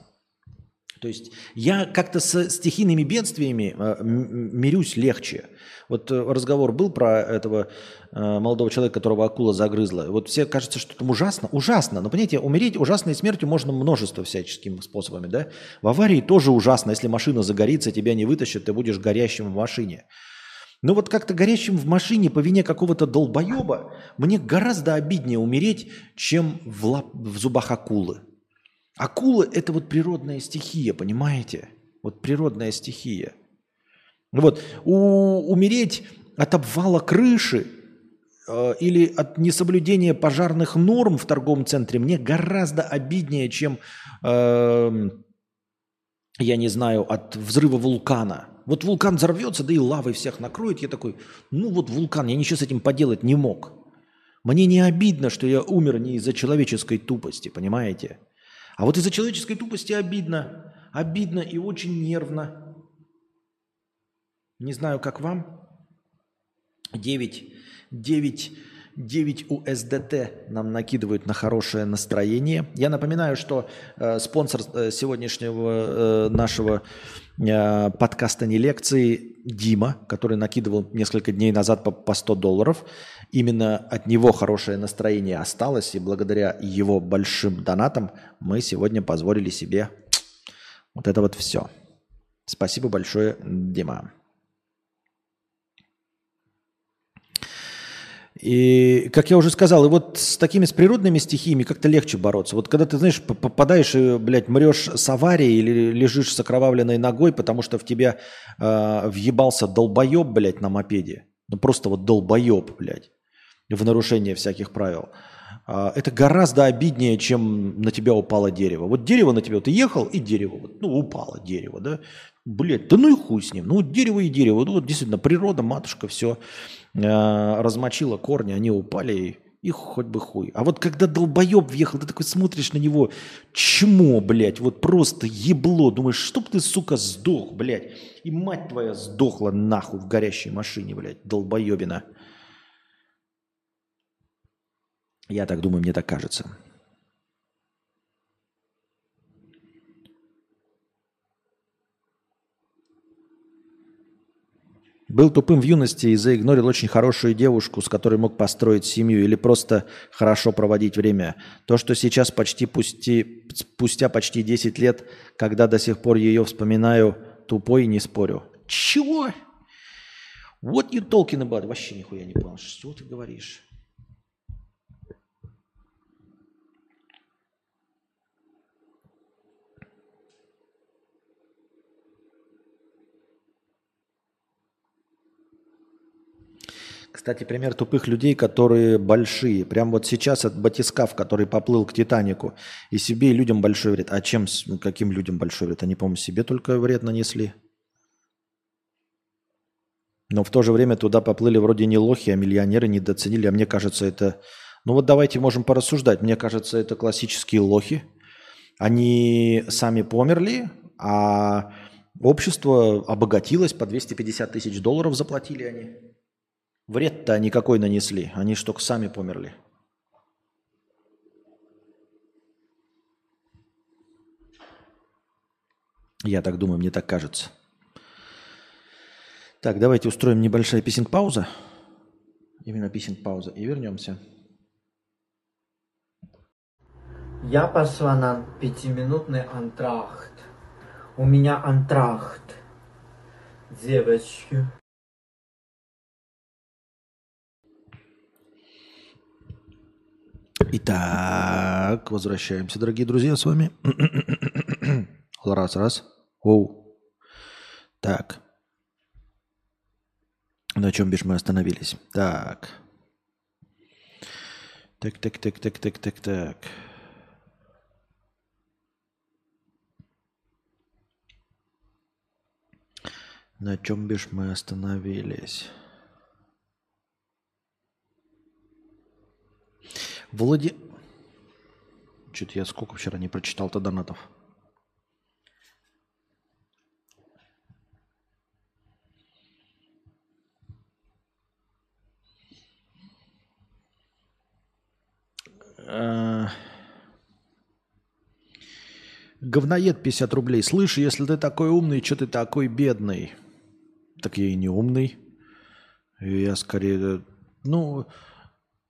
То есть я как-то с стихийными бедствиями э, мирюсь легче. Вот э, разговор был про этого э, молодого человека, которого акула загрызла. Вот все кажется, что там ужасно. Ужасно. Но понимаете, умереть ужасной смертью можно множество всяческими способами. Да? В аварии тоже ужасно. Если машина загорится, тебя не вытащат, ты будешь горящим в машине. Но вот как-то горящим в машине по вине какого-то долбоеба мне гораздо обиднее умереть, чем в, лап, в зубах акулы. Акула – это вот природная стихия, понимаете? Вот природная стихия. Вот у, умереть от обвала крыши э, или от несоблюдения пожарных норм в торговом центре мне гораздо обиднее, чем, э, я не знаю, от взрыва вулкана. Вот вулкан взорвется, да и лавой всех накроет. Я такой, ну вот вулкан, я ничего с этим поделать не мог. Мне не обидно, что я умер не из-за человеческой тупости, понимаете? А вот из-за человеческой тупости обидно. Обидно и очень нервно. Не знаю, как вам. 9, 9 9 USDT нам накидывают на хорошее настроение. Я напоминаю, что э, спонсор э, сегодняшнего э, нашего э, подкаста «Не лекции» Дима, который накидывал несколько дней назад по, по 100 долларов. Именно от него хорошее настроение осталось, и благодаря его большим донатам мы сегодня позволили себе вот это вот все. Спасибо большое, Дима. И, как я уже сказал, и вот с такими с природными стихиями как-то легче бороться. Вот когда ты, знаешь, попадаешь и, блядь, мрешь с аварией или лежишь с окровавленной ногой, потому что в тебя э, въебался долбоеб, блядь, на мопеде. Ну просто вот долбоеб, блядь, в нарушение всяких правил. Э, это гораздо обиднее, чем на тебя упало дерево. Вот дерево на тебя, ты ехал, и дерево, вот, ну, упало дерево, да. Блядь, да ну и хуй с ним. Ну, дерево и дерево. Ну, вот действительно, природа, матушка, все э, размочила корни, они упали, и хоть бы хуй. А вот когда долбоеб въехал, ты такой смотришь на него, чмо, блядь, вот просто ебло. Думаешь, чтоб ты, сука, сдох, блядь. И мать твоя сдохла нахуй в горящей машине, блядь, долбоебина. Я так думаю, мне так кажется. Был тупым в юности и заигнорил очень хорошую девушку, с которой мог построить семью или просто хорошо проводить время. То, что сейчас почти пусти, спустя почти 10 лет, когда до сих пор ее вспоминаю, тупой не спорю. Чего? What you talking about? Вообще нихуя не понял. Что ты говоришь? Кстати, пример тупых людей, которые большие. Прям вот сейчас от батискаф, который поплыл к Титанику, и себе, и людям большой вред. А чем, каким людям большой вред? Они, по-моему, себе только вред нанесли. Но в то же время туда поплыли вроде не лохи, а миллионеры недооценили. А мне кажется, это... Ну вот давайте можем порассуждать. Мне кажется, это классические лохи. Они сами померли, а общество обогатилось, по 250 тысяч долларов заплатили они. Вред-то никакой нанесли, они ж только сами померли. Я так думаю, мне так кажется. Так, давайте устроим небольшая писинг-пауза. Именно писинг-пауза. И вернемся. Я пошла на пятиминутный антрахт. У меня антрахт. Девочки. Итак, возвращаемся, дорогие друзья, с вами. <coughs> Раз, раз. Оу. Так. На чем бишь мы остановились? Так. Так, так, так, так, так, так, так. На чем бишь мы остановились? Влади... Что-то я сколько вчера не прочитал-то донатов. Э, говноед 50 рублей. Слышь, если ты такой умный, что ты такой бедный? Так я и не умный. Я скорее... Ну,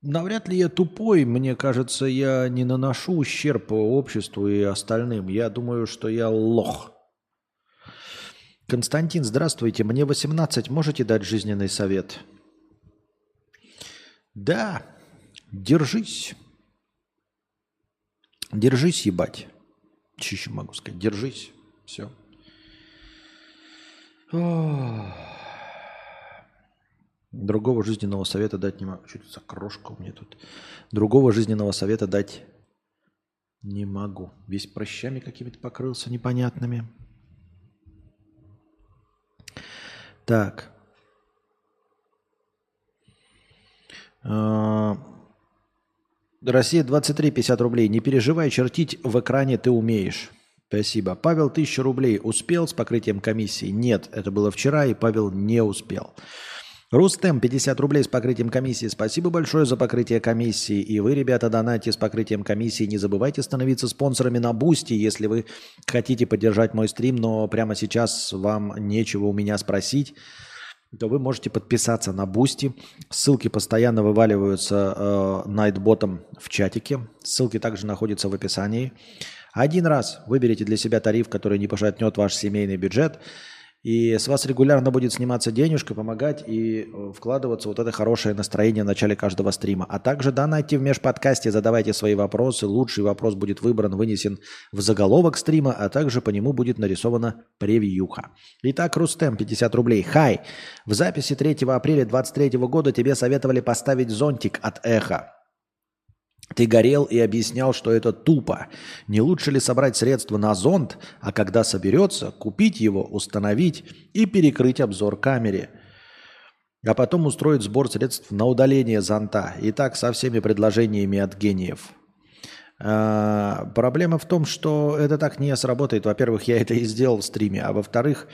навряд ли я тупой. Мне кажется, я не наношу ущерб обществу и остальным. Я думаю, что я лох. Константин, здравствуйте. Мне 18. Можете дать жизненный совет? Да. Держись. Держись, ебать. Че еще могу сказать? Держись. Все. Другого жизненного совета дать не могу. Что-то за крошка у меня тут. Другого жизненного совета дать не могу. Весь прыщами какими-то покрылся непонятными. Так. А, Россия 23, 50 рублей. Не переживай, чертить в экране ты умеешь. Спасибо. Павел, 1000 рублей. Успел с покрытием комиссии? Нет, это было вчера, и Павел не успел. Рустем, 50 рублей с покрытием комиссии. Спасибо большое за покрытие комиссии. И вы, ребята, донайте с покрытием комиссии. Не забывайте становиться спонсорами на Boosty, если вы хотите поддержать мой стрим, но прямо сейчас вам нечего у меня спросить то вы можете подписаться на Boosty. Ссылки постоянно вываливаются э, Nightbot ом в чатике. Ссылки также находятся в описании. Один раз выберите для себя тариф, который не пошатнет ваш семейный бюджет – и с вас регулярно будет сниматься денежка, помогать и э, вкладываться вот это хорошее настроение в начале каждого стрима. А также донайте в межподкасте, задавайте свои вопросы. Лучший вопрос будет выбран, вынесен в заголовок стрима, а также по нему будет нарисована превьюха. Итак, Рустем, 50 рублей. Хай, в записи 3 апреля 2023 года тебе советовали поставить зонтик от эхо. Ты горел и объяснял, что это тупо. Не лучше ли собрать средства на зонд, а когда соберется, купить его, установить и перекрыть обзор камере? А потом устроить сбор средств на удаление зонта. И так со всеми предложениями от гениев. А, проблема в том, что это так не сработает. Во-первых, я это и сделал в стриме. А во-вторых,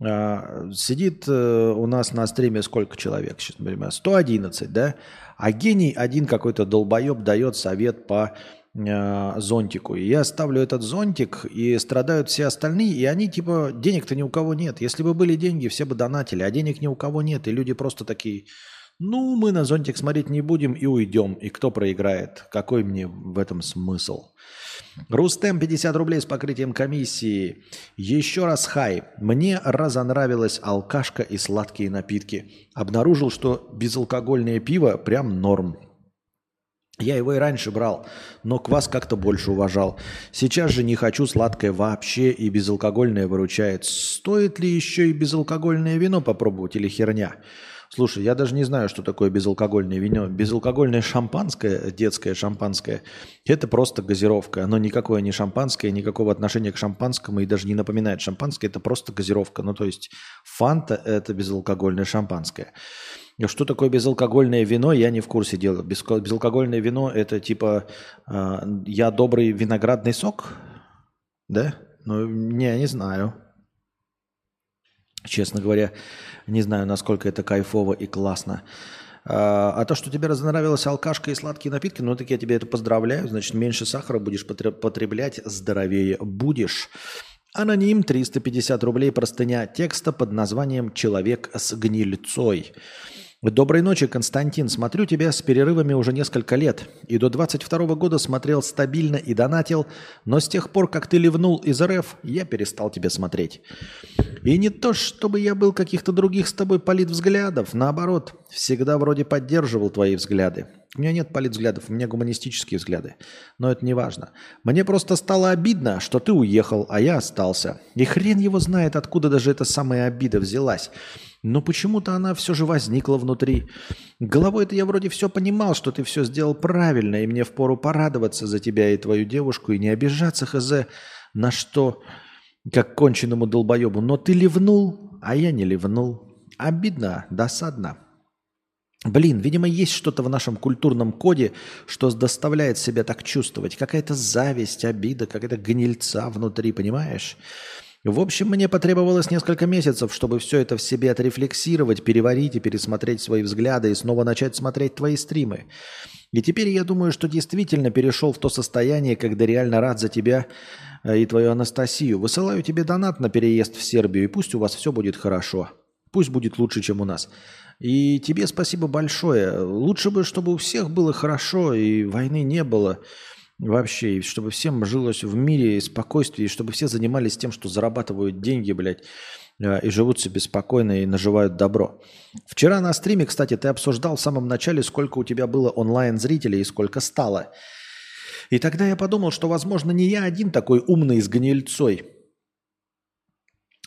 а, сидит э, у нас на стриме сколько человек? Сейчас, 111, да? А гений один какой-то долбоеб дает совет по э, зонтику. И я ставлю этот зонтик, и страдают все остальные, и они типа, денег-то ни у кого нет. Если бы были деньги, все бы донатили, а денег ни у кого нет, и люди просто такие, ну, мы на зонтик смотреть не будем и уйдем. И кто проиграет? Какой мне в этом смысл? Рустем 50 рублей с покрытием комиссии. Еще раз хай. Мне разонравилась алкашка и сладкие напитки. Обнаружил, что безалкогольное пиво прям норм. Я его и раньше брал, но квас как-то больше уважал. Сейчас же не хочу сладкое вообще, и безалкогольное выручает. Стоит ли еще и безалкогольное вино попробовать или херня? Слушай, я даже не знаю, что такое безалкогольное вино. Безалкогольное шампанское, детское шампанское, это просто газировка. Оно никакое не шампанское, никакого отношения к шампанскому и даже не напоминает шампанское. Это просто газировка. Ну, то есть фанта – это безалкогольное шампанское. Что такое безалкогольное вино, я не в курсе дела. Безалкогольное вино – это типа э, я добрый виноградный сок? Да? Ну, не, не знаю. Честно говоря, не знаю, насколько это кайфово и классно. А, а то, что тебе разнравилась алкашка и сладкие напитки, ну так я тебе это поздравляю. Значит, меньше сахара будешь потреблять, здоровее будешь. Аноним 350 рублей простыня текста под названием «Человек с гнильцой». Доброй ночи, Константин. Смотрю тебя с перерывами уже несколько лет. И до 22 года смотрел стабильно и донатил, но с тех пор, как ты ливнул из РФ, я перестал тебя смотреть. И не то, чтобы я был каких-то других с тобой политвзглядов. Наоборот, всегда вроде поддерживал твои взгляды. У меня нет политвзглядов, у меня гуманистические взгляды. Но это не важно. Мне просто стало обидно, что ты уехал, а я остался. И хрен его знает, откуда даже эта самая обида взялась. Но почему-то она все же возникла внутри. Головой-то я вроде все понимал, что ты все сделал правильно, и мне впору порадоваться за тебя и твою девушку, и не обижаться, хз, на что, как конченному долбоебу. Но ты ливнул, а я не ливнул. Обидно, досадно. Блин, видимо, есть что-то в нашем культурном коде, что доставляет себя так чувствовать. Какая-то зависть, обида, какая-то гнильца внутри, понимаешь? В общем, мне потребовалось несколько месяцев, чтобы все это в себе отрефлексировать, переварить и пересмотреть свои взгляды и снова начать смотреть твои стримы. И теперь я думаю, что действительно перешел в то состояние, когда реально рад за тебя э, и твою Анастасию. Высылаю тебе донат на переезд в Сербию, и пусть у вас все будет хорошо. Пусть будет лучше, чем у нас. И тебе спасибо большое. Лучше бы, чтобы у всех было хорошо и войны не было вообще, и чтобы всем жилось в мире и спокойствии, и чтобы все занимались тем, что зарабатывают деньги, блядь, э, и живут себе спокойно и наживают добро. Вчера на стриме, кстати, ты обсуждал в самом начале, сколько у тебя было онлайн-зрителей и сколько стало. И тогда я подумал, что, возможно, не я один такой умный с гнильцой,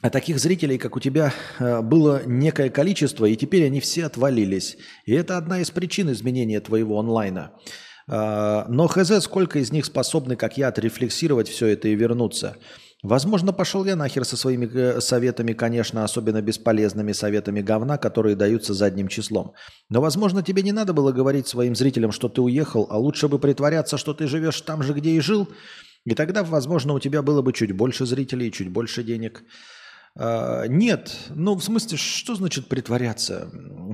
а таких зрителей, как у тебя, э, было некое количество, и теперь они все отвалились. И это одна из причин изменения твоего онлайна. А, но хз, сколько из них способны, как я, отрефлексировать все это и вернуться. Возможно, пошел я нахер со своими э, советами, конечно, особенно бесполезными советами говна, которые даются задним числом. Но, возможно, тебе не надо было говорить своим зрителям, что ты уехал, а лучше бы притворяться, что ты живешь там же, где и жил, и тогда, возможно, у тебя было бы чуть больше зрителей, чуть больше денег. А, нет, ну в смысле, что значит притворяться?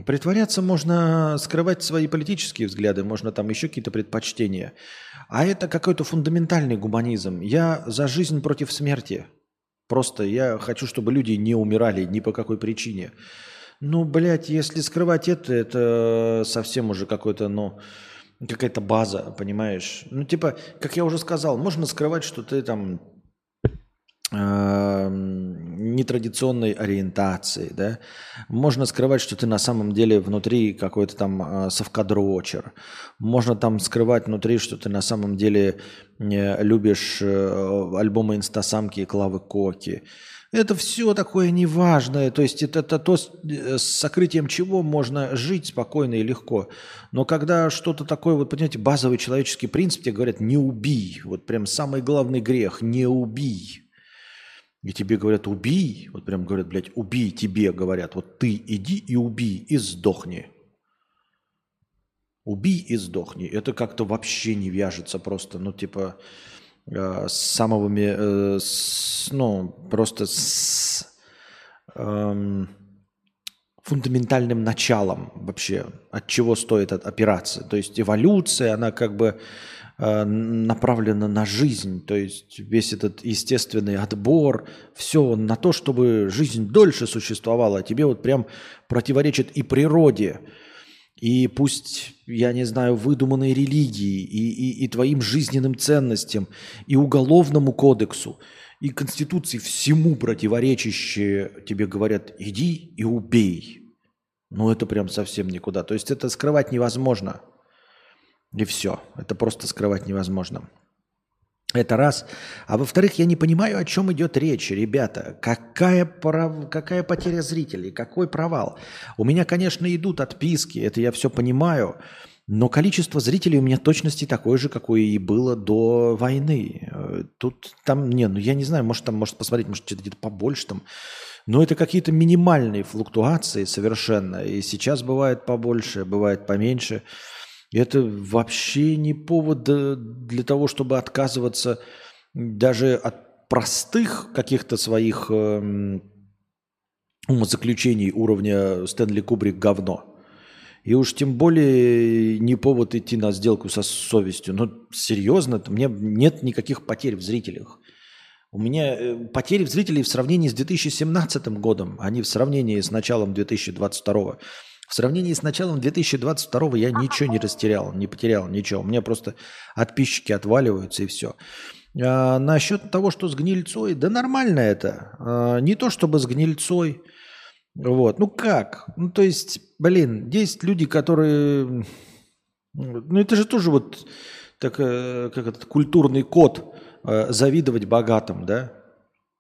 Притворяться можно скрывать свои политические взгляды, можно там еще какие-то предпочтения. А это какой-то фундаментальный гуманизм. Я за жизнь против смерти. Просто я хочу, чтобы люди не умирали ни по какой причине. Ну, блядь, если скрывать это, это совсем уже какой-то, ну, какая-то база, понимаешь? Ну, типа, как я уже сказал, можно скрывать, что ты там нетрадиционной ориентации, да, можно скрывать, что ты на самом деле внутри какой-то там э, совкадрочер, можно там скрывать внутри, что ты на самом деле э, любишь э, альбомы инстасамки и Клавы Коки. Это все такое неважное, то есть это, это то, с сокрытием чего можно жить спокойно и легко. Но когда что-то такое, вот понимаете, базовый человеческий принцип, тебе говорят, не убий, вот прям самый главный грех, не убий и тебе говорят, убей, вот прям говорят, блядь, убей, тебе говорят, вот ты иди и убей, и сдохни. Убей и сдохни. Это как-то вообще не вяжется просто, ну, типа, э, с самыми, э, с, ну, просто с э, фундаментальным началом вообще, от чего стоит опираться. То есть эволюция, она как бы Э, направлена на жизнь, то есть весь этот естественный отбор, все на то, чтобы жизнь дольше существовала, тебе вот прям противоречит и природе, и пусть, я не знаю, выдуманной религии, и, и, и твоим жизненным ценностям, и уголовному кодексу, и конституции, всему противоречащие тебе говорят, иди и убей. Ну это прям совсем никуда. То есть это скрывать невозможно. И все. Это просто скрывать невозможно. Это раз. А во-вторых, я не понимаю, о чем идет речь, ребята. Какая, прав... какая потеря зрителей, какой провал. У меня, конечно, идут отписки, это я все понимаю. Но количество зрителей у меня точности такое же, какое и было до войны. Тут там, не, ну я не знаю, может там, может посмотреть, может где-то побольше там. Но это какие-то минимальные флуктуации совершенно. И сейчас бывает побольше, бывает поменьше. Это вообще не повод для того, чтобы отказываться даже от простых каких-то своих э, умозаключений уровня Стэнли Кубрик говно. И уж тем более не повод идти на сделку со совестью. Но серьезно, мне нет никаких потерь в зрителях. У меня э, потери в зрителей в сравнении с 2017 годом, а не в сравнении с началом 2022. В сравнении с началом 2022 я ничего не растерял, не потерял ничего. У меня просто подписчики отваливаются и все. А, насчет того, что с гнильцой, да нормально это. А, не то чтобы с гнильцой. Вот. Ну как? Ну то есть, блин, есть люди, которые... Ну это же тоже вот так, э, как этот культурный код э, завидовать богатым, да?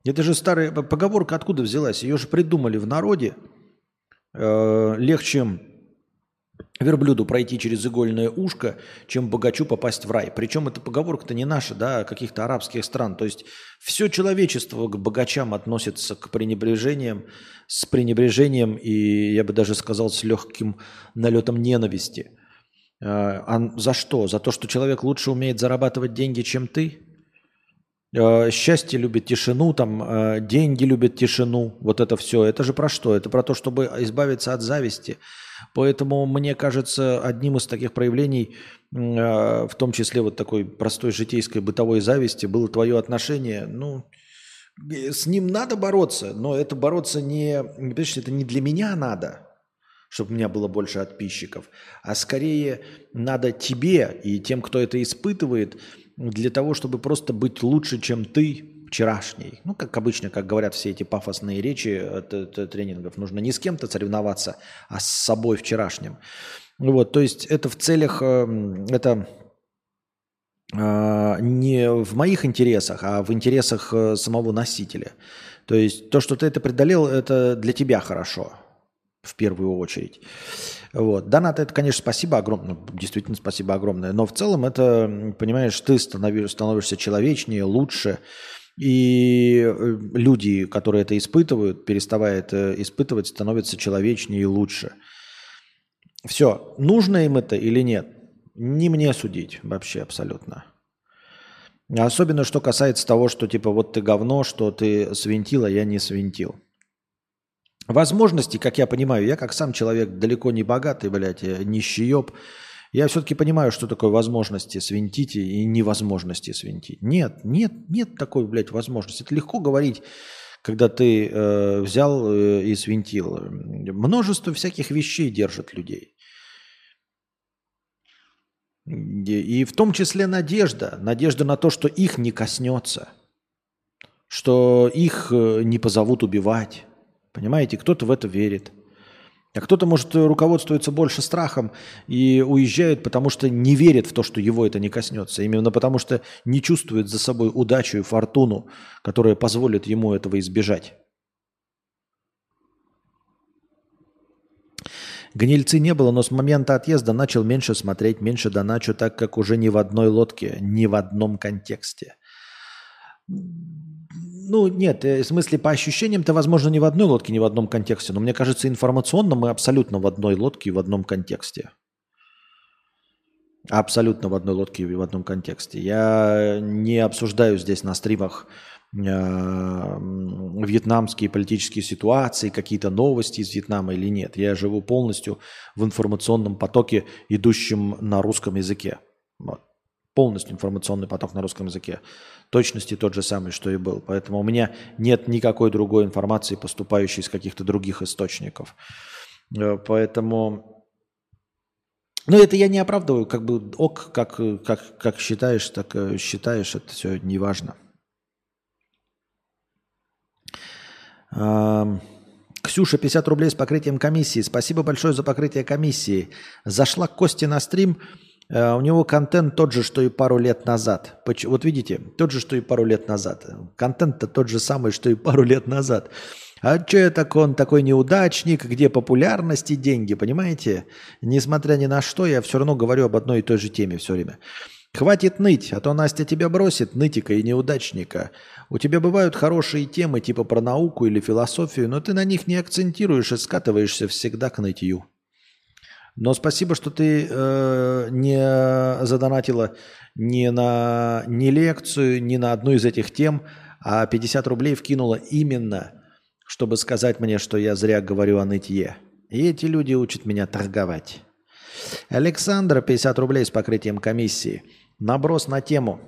Это же старая поговорка откуда взялась? Ее же придумали в народе. Э, легче верблюду пройти через игольное ушко, чем богачу попасть в рай. Причем эта поговорка-то не наша, да, а каких-то арабских стран. То есть все человечество к богачам относится к пренебрежениям, с пренебрежением и, я бы даже сказал, с легким налетом ненависти. А, а за что? За то, что человек лучше умеет зарабатывать деньги, чем ты? А, счастье любит тишину, там а, деньги любят тишину, вот это все. Это же про что? Это про то, чтобы избавиться от зависти. Поэтому мне кажется, одним из таких проявлений, в том числе вот такой простой житейской бытовой зависти, было твое отношение. Ну, с ним надо бороться, но это бороться не, не это не для меня надо, чтобы у меня было больше подписчиков, а скорее надо тебе и тем, кто это испытывает, для того, чтобы просто быть лучше, чем ты вчерашний. Ну, как обычно, как говорят все эти пафосные речи от, тренингов, нужно не с кем-то соревноваться, а с собой вчерашним. Вот, то есть это в целях, эм, это а, не в моих интересах, а в интересах э, самого носителя. То есть то, что ты это преодолел, это для тебя хорошо в первую очередь. Вот. Донат, это, конечно, спасибо огромное, действительно спасибо огромное, но в целом это, понимаешь, ты становишься, становишься человечнее, лучше, и э, люди, которые это испытывают, переставая это испытывать, становятся человечнее и лучше. Все, нужно им это или нет, не мне судить вообще абсолютно. Особенно, что касается того, что типа вот ты говно, что ты свинтил, а я не свинтил. Возможности, как я понимаю, я как сам человек далеко не богатый, блядь, нищеёб, я все-таки понимаю, что такое возможности свинтить и невозможности свинтить. Нет, нет, нет такой, блядь, возможности. Это легко говорить, когда ты э, взял э, и свинтил. Множество всяких вещей держит людей. И в том числе надежда. Надежда на то, что их не коснется. Что их э, не позовут убивать Понимаете, кто-то в это верит. А кто-то, может, руководствуется больше страхом и уезжает, потому что не верит в то, что его это не коснется. Именно потому что не чувствует за собой удачу и фортуну, которая позволит ему этого избежать. Гнильцы не было, но с момента отъезда начал меньше смотреть, меньше доначу, так как уже ни в одной лодке, ни в одном контексте. Ну, нет, э, в смысле, по ощущениям-то, возможно, не в одной лодке, не в одном контексте, но мне кажется, информационно мы абсолютно в одной лодке и в одном контексте. Абсолютно в одной лодке и в одном контексте. Я не обсуждаю здесь на стримах э, вьетнамские политические ситуации, какие-то новости из Вьетнама или нет. Я живу полностью в информационном потоке, идущем на русском языке. Вот. Полностью информационный поток на русском языке точности тот же самый, что и был. Поэтому у меня нет никакой другой информации, поступающей из каких-то других источников. Э, поэтому... Ну, это я не оправдываю, как бы ок, как, как, как считаешь, так э, считаешь, это все не важно. Ксюша, 50 рублей с покрытием комиссии. Спасибо большое за покрытие комиссии. Зашла к Косте на стрим, у него контент тот же, что и пару лет назад. Вот видите, тот же, что и пару лет назад. Контент-то тот же самый, что и пару лет назад. А что я так он такой неудачник, где популярность и деньги, понимаете? Несмотря ни на что, я все равно говорю об одной и той же теме все время. Хватит ныть, а то Настя тебя бросит, нытика и неудачника. У тебя бывают хорошие темы типа про науку или философию, но ты на них не акцентируешь и скатываешься всегда к нытью. Но спасибо, что ты э, не задонатила ни на ни лекцию, ни на одну из этих тем, а 50 рублей вкинула именно, чтобы сказать мне, что я зря говорю о нытье. И эти люди учат меня торговать. Александра, 50 рублей с покрытием комиссии. Наброс на тему.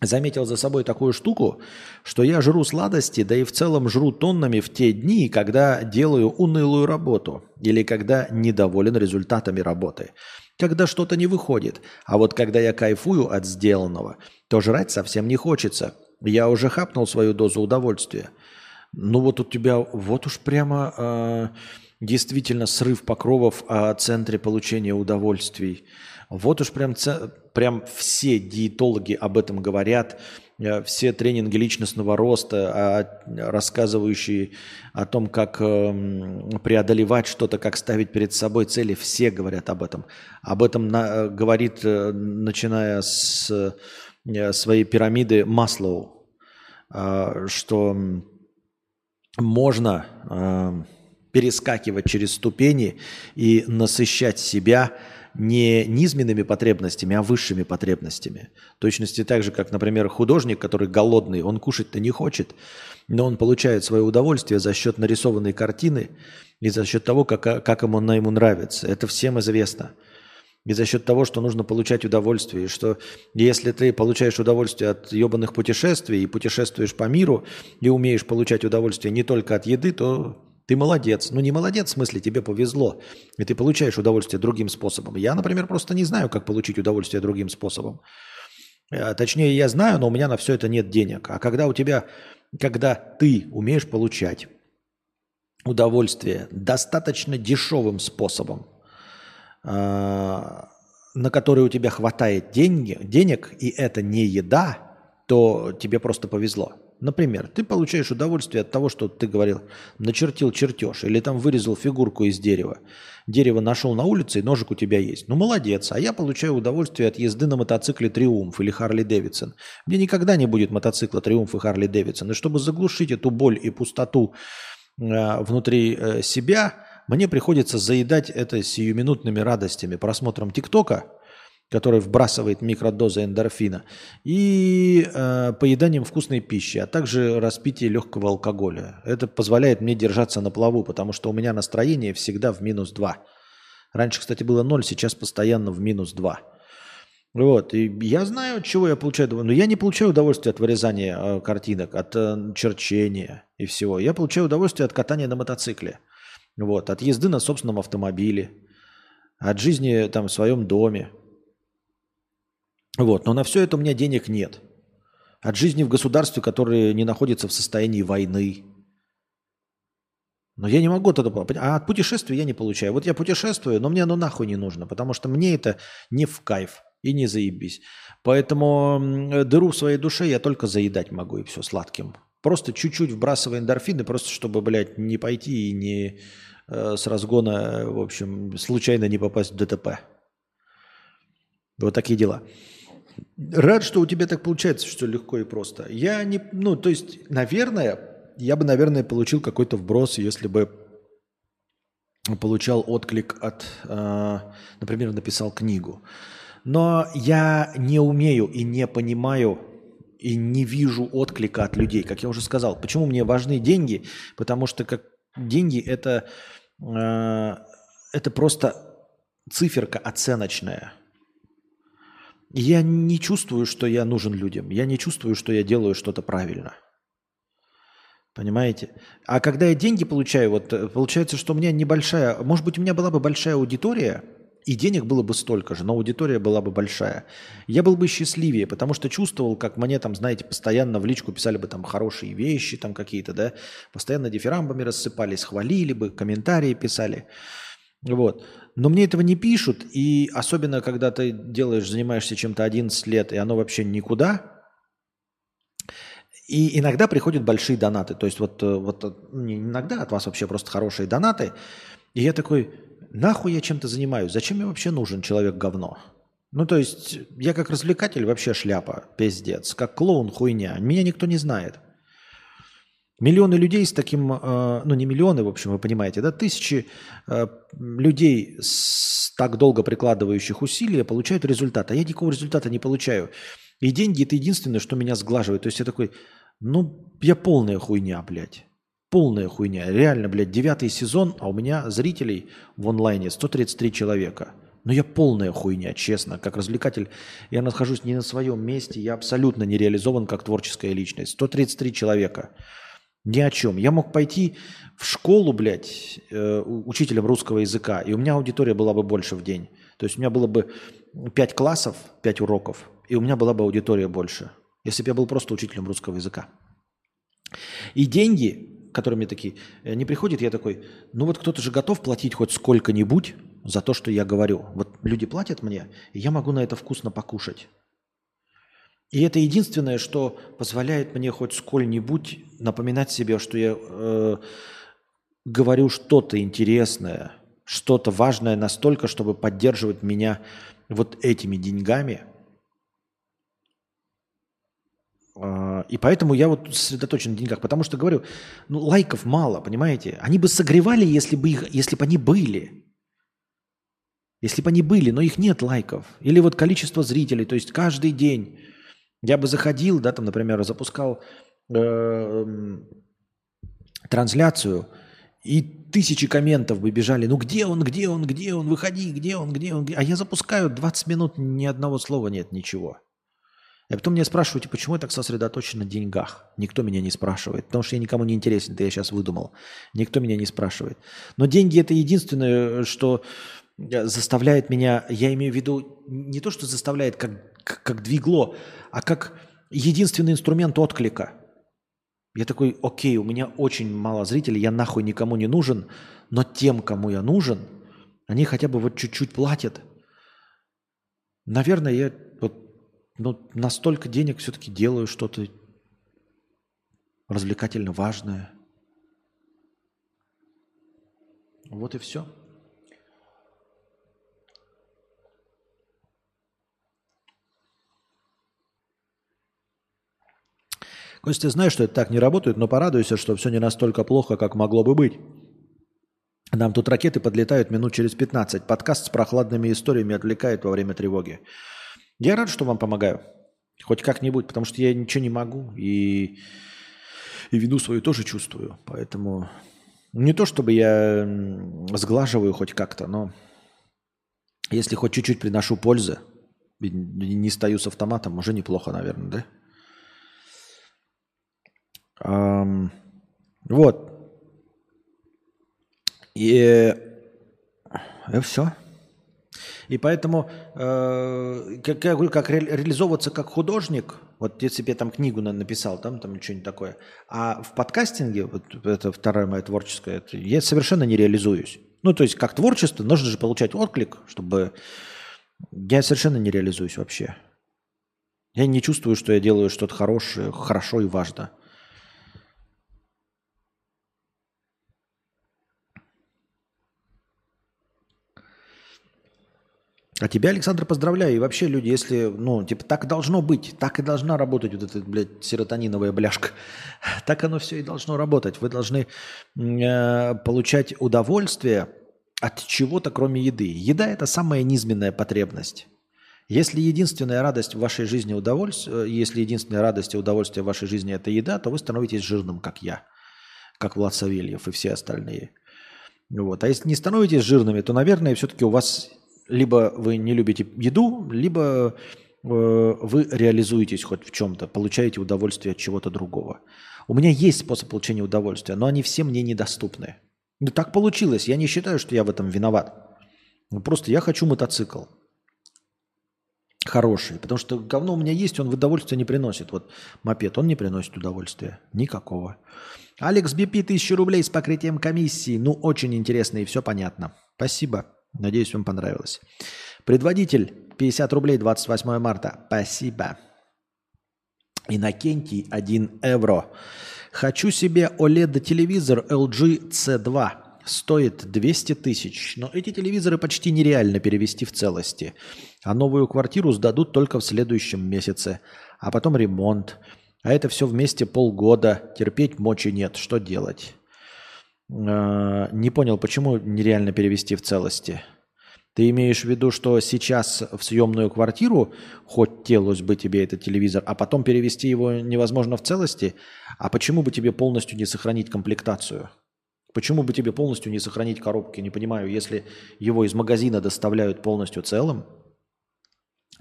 Заметил за собой такую штуку, что я жру сладости, да и в целом жру тоннами в те дни, когда делаю унылую работу или когда недоволен результатами работы, когда что-то не выходит. А вот когда я кайфую от сделанного, то жрать совсем не хочется. Я уже хапнул свою дозу удовольствия. Ну вот у тебя вот уж прямо э, действительно срыв покровов о центре получения удовольствий. Вот уж прям, прям все диетологи об этом говорят, э, все тренинги личностного роста, а, рассказывающие о том, как эм, преодолевать что-то, как ставить перед собой цели, все говорят об этом. Об этом на, говорит, э, начиная с э, своей пирамиды Маслоу, что можно перескакивать через ступени и насыщать себя – не низменными потребностями, а высшими потребностями. Точности так же, как, например, художник, который голодный, он кушать-то не хочет, но он получает свое удовольствие за счет нарисованной картины и за счет того, как, как ему, она ему нравится. Это всем известно. И за счет того, что нужно получать удовольствие, и что если ты получаешь удовольствие от ебаных путешествий и путешествуешь по миру, и умеешь получать удовольствие не только от еды, то ты молодец. Ну, не молодец, в смысле, тебе повезло. И ты получаешь удовольствие другим способом. Я, например, просто не знаю, как получить удовольствие другим способом. Э, точнее, я знаю, но у меня на все это нет денег. А когда у тебя, когда ты умеешь получать удовольствие достаточно дешевым способом, э, на который у тебя хватает деньги, денег, и это не еда, то тебе просто повезло. Например, ты получаешь удовольствие от того, что ты говорил, начертил чертеж или там вырезал фигурку из дерева. Дерево нашел на улице, и ножик у тебя есть. Ну, молодец. А я получаю удовольствие от езды на мотоцикле «Триумф» или «Харли Дэвидсон». Мне никогда не будет мотоцикла «Триумф» и «Харли Дэвидсон». И чтобы заглушить эту боль и пустоту э, внутри э, себя, мне приходится заедать это сиюминутными радостями, просмотром ТикТока – который вбрасывает микродозы эндорфина, и э, поеданием вкусной пищи, а также распитие легкого алкоголя. Это позволяет мне держаться на плаву, потому что у меня настроение всегда в минус 2. Раньше, кстати, было 0, сейчас постоянно в минус 2. Вот, и я знаю, чего я получаю. Но я не получаю удовольствие от вырезания э, картинок, от э, черчения и всего. Я получаю удовольствие от катания на мотоцикле. Вот, от езды на собственном автомобиле, от жизни там в своем доме, вот. Но на все это у меня денег нет. От жизни в государстве, которое не находится в состоянии войны. Но я не могу тогда... А от путешествий я не получаю. Вот я путешествую, но мне оно нахуй не нужно, потому что мне это не в кайф и не заебись. Поэтому дыру в своей душе я только заедать могу и все сладким. Просто чуть-чуть вбрасывая эндорфины, просто чтобы, блядь, не пойти и не э, с разгона, в общем, случайно не попасть в ДТП. Вот такие дела. Рад, что у тебя так получается, что легко и просто. Я не, ну, то есть, наверное, я бы, наверное, получил какой-то вброс, если бы получал отклик от, э, например, написал книгу. Но я не умею и не понимаю и не вижу отклика от людей, как я уже сказал. Почему мне важны деньги? Потому что как деньги это, э, это просто циферка оценочная – я не чувствую, что я нужен людям. Я не чувствую, что я делаю что-то правильно. Понимаете? А когда я деньги получаю, вот э, получается, что у меня небольшая, может быть, у меня была бы большая аудитория, и денег было бы столько же, но аудитория была бы большая. Я был бы счастливее, потому что чувствовал, как мне там, знаете, постоянно в личку писали бы там хорошие вещи там какие-то, да, постоянно дифирамбами рассыпались, хвалили бы, комментарии писали. Вот. Но мне этого не пишут, и особенно, когда ты делаешь, занимаешься чем-то 11 лет, и оно вообще никуда, и иногда приходят большие донаты. То есть вот, э, вот э, не иногда от вас вообще просто хорошие донаты. И я такой, нахуй я чем-то занимаюсь? Зачем мне вообще нужен человек говно? Ну, то есть, я как развлекатель вообще шляпа, пиздец. Как клоун хуйня. Меня никто не знает. Миллионы людей с таким, э, ну не миллионы, в общем, вы понимаете, да, тысячи э, людей, с так долго прикладывающих усилия, получают результат, а я никакого результата не получаю. И деньги – это единственное, что меня сглаживает. То есть я такой, ну, я полная хуйня, блядь. Полная хуйня. Реально, блядь, девятый сезон, а у меня зрителей в онлайне 133 человека. Но я полная хуйня, честно. Как развлекатель я нахожусь не на своем месте. Я абсолютно не реализован как творческая личность. 133 человека. Ни о чем. Я мог пойти в школу, блядь, э, учителем русского языка, и у меня аудитория была бы больше в день. То есть у меня было бы 5 классов, 5 уроков, и у меня была бы аудитория больше, если бы я был просто учителем русского языка. И деньги, которые мне такие, э, не приходят, я такой, ну вот кто-то же готов платить хоть сколько-нибудь за то, что я говорю. Вот люди платят мне, и я могу на это вкусно покушать. И это единственное, что позволяет мне хоть сколь-нибудь напоминать себе, что я э, говорю что-то интересное, что-то важное настолько, чтобы поддерживать меня вот этими деньгами. Э, и поэтому я вот сосредоточен на деньгах, потому что говорю, ну лайков мало, понимаете? Они бы согревали, если бы, их, если бы они были. Если бы они были, но их нет лайков. Или вот количество зрителей, то есть каждый день я бы заходил, да, там, например, запускал э, трансляцию, и тысячи комментов бы бежали. Ну где он, где он, где он, выходи, где он, где он. А я запускаю 20 минут, ни одного слова нет, ничего. И потом меня спрашиваете, почему я так сосредоточен на деньгах? Никто меня не спрашивает, потому что я никому не интересен, это я сейчас выдумал. Никто меня не спрашивает. Но деньги это единственное, что э, заставляет меня, я имею в виду не то, что заставляет как как двигло, а как единственный инструмент отклика. Я такой, окей, у меня очень мало зрителей, я нахуй никому не нужен, но тем, кому я нужен, они хотя бы вот чуть-чуть платят. Наверное, я вот ну, настолько денег все-таки делаю что-то развлекательно важное. Вот и все. Костя, знаешь, что это так не работает, но порадуйся, что все не настолько плохо, как могло бы быть. Нам тут ракеты подлетают минут через 15. Подкаст с прохладными историями отвлекает во время тревоги. Я рад, что вам помогаю. Хоть как-нибудь, потому что я ничего не могу. И, и вину свою тоже чувствую. Поэтому не то, чтобы я сглаживаю хоть как-то, но если хоть чуть-чуть приношу пользы, не стою с автоматом, уже неплохо, наверное, да? Вот. И, и все. И поэтому, э, как, как ре, реализовываться как художник, вот если бы там книгу написал, там, там что-нибудь такое, а в подкастинге, вот это второе мое творческое, это, я совершенно не реализуюсь. Ну, то есть, как творчество, нужно же получать отклик, чтобы... Я совершенно не реализуюсь вообще. Я не чувствую, что я делаю что-то хорошее, хорошо и важно. А тебя, Александр, поздравляю. И вообще, люди, если, ну, типа, так должно быть, так и должна работать вот эта, блядь, серотониновая бляшка. <laughs> Так оно все и должно работать. Вы должны э, получать удовольствие от чего-то, кроме еды. Еда – это самая низменная потребность. Если единственная радость в вашей жизни удовольствие, э, если единственная радость и удовольствие в вашей жизни – это еда, то вы становитесь жирным, как я, как Влад Савельев и все остальные. Вот. А если не становитесь жирными, то, наверное, все-таки у вас либо вы не любите еду, либо э, вы реализуетесь хоть в чем-то, получаете удовольствие от чего-то другого. У меня есть способ получения удовольствия, но они все мне недоступны. Ну так получилось, я не считаю, что я в этом виноват. Просто я хочу мотоцикл. Хороший, потому что говно у меня есть, он в удовольствие не приносит. Вот мопед, он не приносит удовольствия. Никакого. Алекс БП, 1000 рублей с покрытием комиссии. Ну, очень интересно и все понятно. Спасибо. Надеюсь, вам понравилось. Предводитель, 50 рублей, 28 марта. Спасибо. Иннокентий, 1 евро. Хочу себе OLED-телевизор LG C2. Стоит 200 тысяч. Но эти телевизоры почти нереально перевести в целости. А новую квартиру сдадут только в следующем месяце. А потом ремонт. А это все вместе полгода. Терпеть мочи нет. Что делать? Э, не понял, почему нереально перевести в целости? Ты имеешь в виду, что сейчас в съемную квартиру хотелось бы тебе этот телевизор, а потом перевести его невозможно в целости? А почему бы тебе полностью не сохранить комплектацию? Почему бы тебе полностью не сохранить коробки? Не понимаю, если его из магазина доставляют полностью целым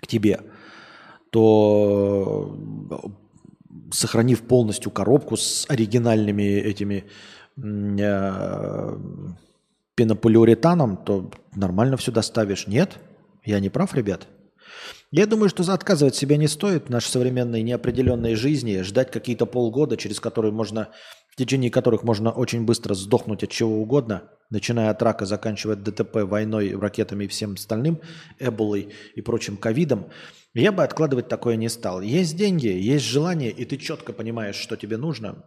к тебе, то сохранив полностью коробку с оригинальными этими э, пенополиуретаном, то нормально все доставишь. Нет? Я не прав, ребят? Я думаю, что отказывать себя не стоит в нашей современной неопределенной жизни, ждать какие-то полгода, через которые можно, в течение которых можно очень быстро сдохнуть от чего угодно, начиная от рака, заканчивая ДТП, войной, ракетами и всем остальным, эболой и прочим ковидом, я бы откладывать такое не стал. Есть деньги, есть желание, и ты четко понимаешь, что тебе нужно.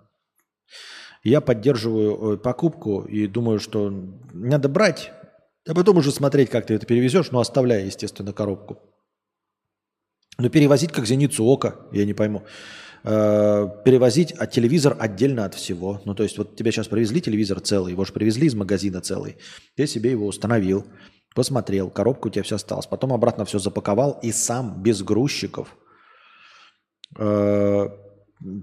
Я поддерживаю э, покупку и думаю, что надо брать, а потом уже смотреть, как ты это перевезешь, но оставляя, естественно, коробку. Но перевозить как зеницу ока, я не пойму. Э, перевозить а телевизор отдельно от всего. Ну, то есть, вот тебе сейчас привезли телевизор целый, его же привезли из магазина целый. Ты себе его установил, посмотрел, коробка у тебя все осталась. Потом обратно все запаковал и сам, без грузчиков, э,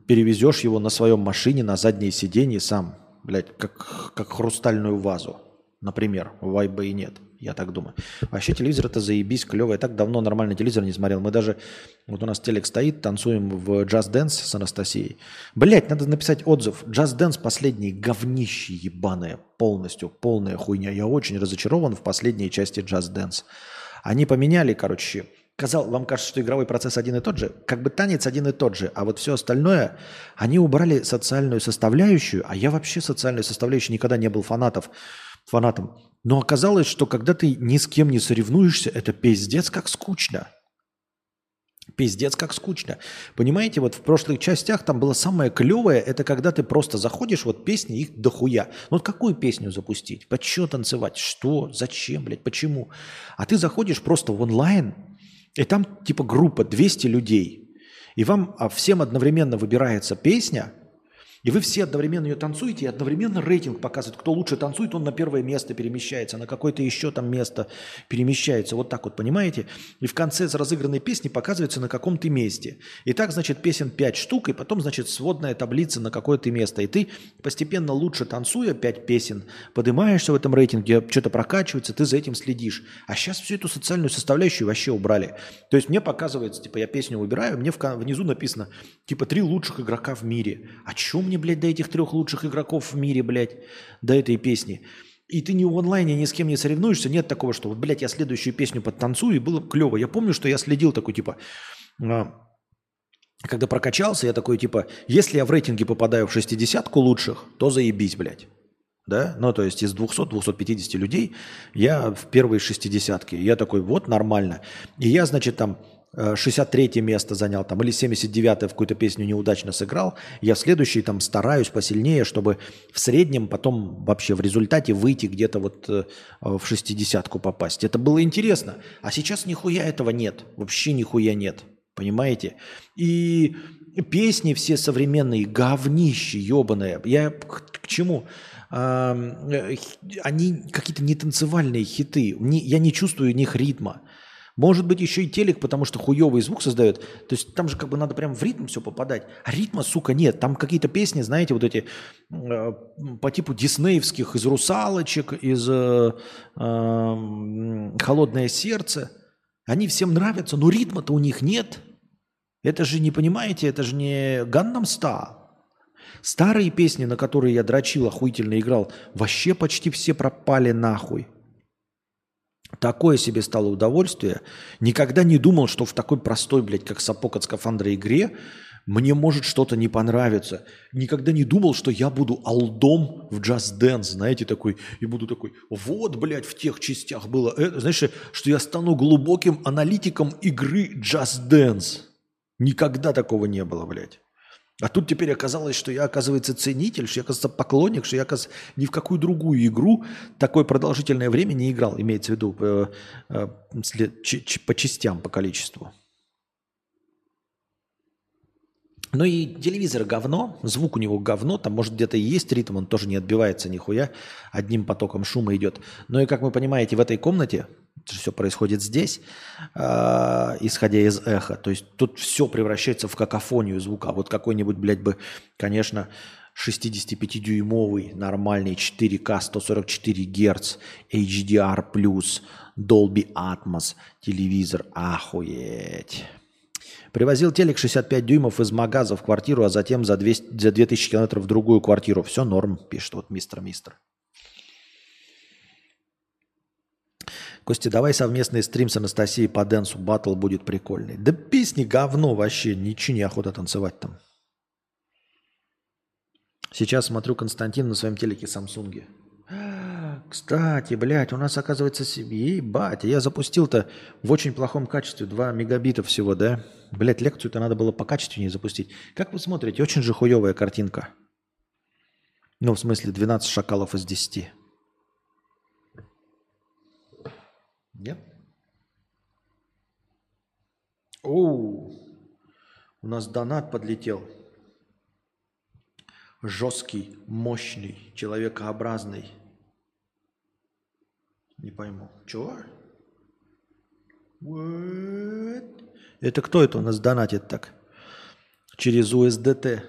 перевезешь его на своем машине, на заднее сиденье сам, блядь, как, как хрустальную вазу, например. Вайба и нет. Я так думаю. Вообще телевизор это заебись, клево. Я так давно нормальный телевизор не смотрел. Мы даже, вот у нас телек стоит, танцуем в Just Dance с Анастасией. Блять, надо написать отзыв. Just Dance последний говнище ебаное. Полностью, полная хуйня. Я очень разочарован в последней части Just Dance. Они поменяли, короче, Казал, вам кажется, что игровой процесс один и тот же? Как бы танец один и тот же, а вот все остальное, они убрали социальную составляющую, а я вообще социальную составляющую никогда не был фанатов, фанатом. Но оказалось, что когда ты ни с кем не соревнуешься, это пиздец как скучно. Пиздец как скучно. Понимаете, вот в прошлых частях там было самое клевое, это когда ты просто заходишь, вот песни их дохуя. Ну вот какую песню запустить? Под что танцевать? Что? Зачем, блядь? Почему? А ты заходишь просто в онлайн, и там типа группа 200 людей. И вам а всем одновременно выбирается песня – и вы все одновременно ее танцуете, и одновременно рейтинг показывает. Кто лучше танцует, он на первое место перемещается, на какое-то еще там место перемещается. Вот так вот, понимаете? И в конце разыгранной песни показывается, на каком ты месте. И так, значит, песен 5 штук, и потом, значит, сводная таблица на какое то место. И ты постепенно лучше танцуя 5 песен, поднимаешься в этом рейтинге, что-то прокачивается, ты за этим следишь. А сейчас всю эту социальную составляющую вообще убрали. То есть мне показывается, типа, я песню выбираю, мне внизу написано, типа, три лучших игрока в мире. О чем мне, блядь, до этих трех лучших игроков в мире, блядь, до этой песни. И ты не в онлайне ни с кем не соревнуешься, нет такого, что вот, блядь, я следующую песню подтанцую, и было клево. Я помню, что я следил такой, типа, а, когда прокачался, я такой, типа, если я в рейтинге попадаю в шестидесятку лучших, то заебись, блядь. Да? Ну, то есть из 200-250 людей я в первой шестидесятке. Я такой, вот, нормально. И я, значит, там 63 э, место занял там, или 79 в какую-то песню неудачно сыграл, я в следующий там стараюсь посильнее, чтобы в среднем потом вообще в результате выйти где-то вот э, в 60-ку попасть. Это было интересно. А сейчас нихуя этого нет. Вообще нихуя нет. Понимаете? И песни все современные, говнище ебаные. Я к, к чему? А, они какие-то нетанцевальные хиты. Не, я не чувствую в них ритма. Может быть, еще и телек, потому что хуевый звук создает. То есть там же как бы надо прям в ритм все попадать. А ритма, сука, нет. Там какие-то песни, знаете, вот эти э, по типу диснеевских из «Русалочек», из э, э, «Холодное сердце». Они всем нравятся, но ритма-то у них нет. Это же, не понимаете, это же не Gangnam Style. Старые песни, на которые я дрочил, охуительно играл, вообще почти все пропали нахуй. Такое себе стало удовольствие. Никогда не думал, что в такой простой, блядь, как сапог от скафандра игре мне может что-то не понравиться. Никогда не думал, что я буду алдом в Just Dance, знаете, такой, и буду такой, вот, блядь, в тех частях было это. Знаешь, что я стану глубоким аналитиком игры Just Dance. Никогда такого не было, блядь. А тут теперь оказалось, что я, оказывается, ценитель, что я, оказывается, поклонник, что я, оказывается, ни в какую другую игру такое продолжительное время не играл, имеется в виду э, э, по частям, по количеству. Ну и телевизор говно, звук у него говно, там может где-то и есть ритм, он тоже не отбивается нихуя, одним потоком шума идет. Но и как вы понимаете, в этой комнате все происходит здесь, э, исходя из эха. То есть тут все превращается в какофонию звука. Вот какой-нибудь, блядь, бы, конечно, 65-дюймовый нормальный 4К 144 Гц HDR+, Dolby Atmos телевизор. Охуеть. Привозил телек 65 дюймов из магаза в квартиру, а затем за, 200, за 2000 километров в другую квартиру. Все норм, пишет вот мистер-мистер. Костя, давай совместный стрим с Анастасией по дэнсу. Батл будет прикольный. Да песни говно вообще. Ничего не охота танцевать там. Сейчас смотрю Константин на своем телеке Самсунге. Кстати, блядь, у нас оказывается себе, ебать, я запустил-то в очень плохом качестве, 2 мегабита всего, да? Блядь, лекцию-то надо было по качественнее запустить. Как вы смотрите, очень же хуевая картинка. Ну, в смысле, 12 шакалов из 10. Нет? Оу, у нас донат подлетел. Жесткий, мощный, человекообразный. Не пойму. Чего? What? Это кто это у нас донатит так? Через USDT.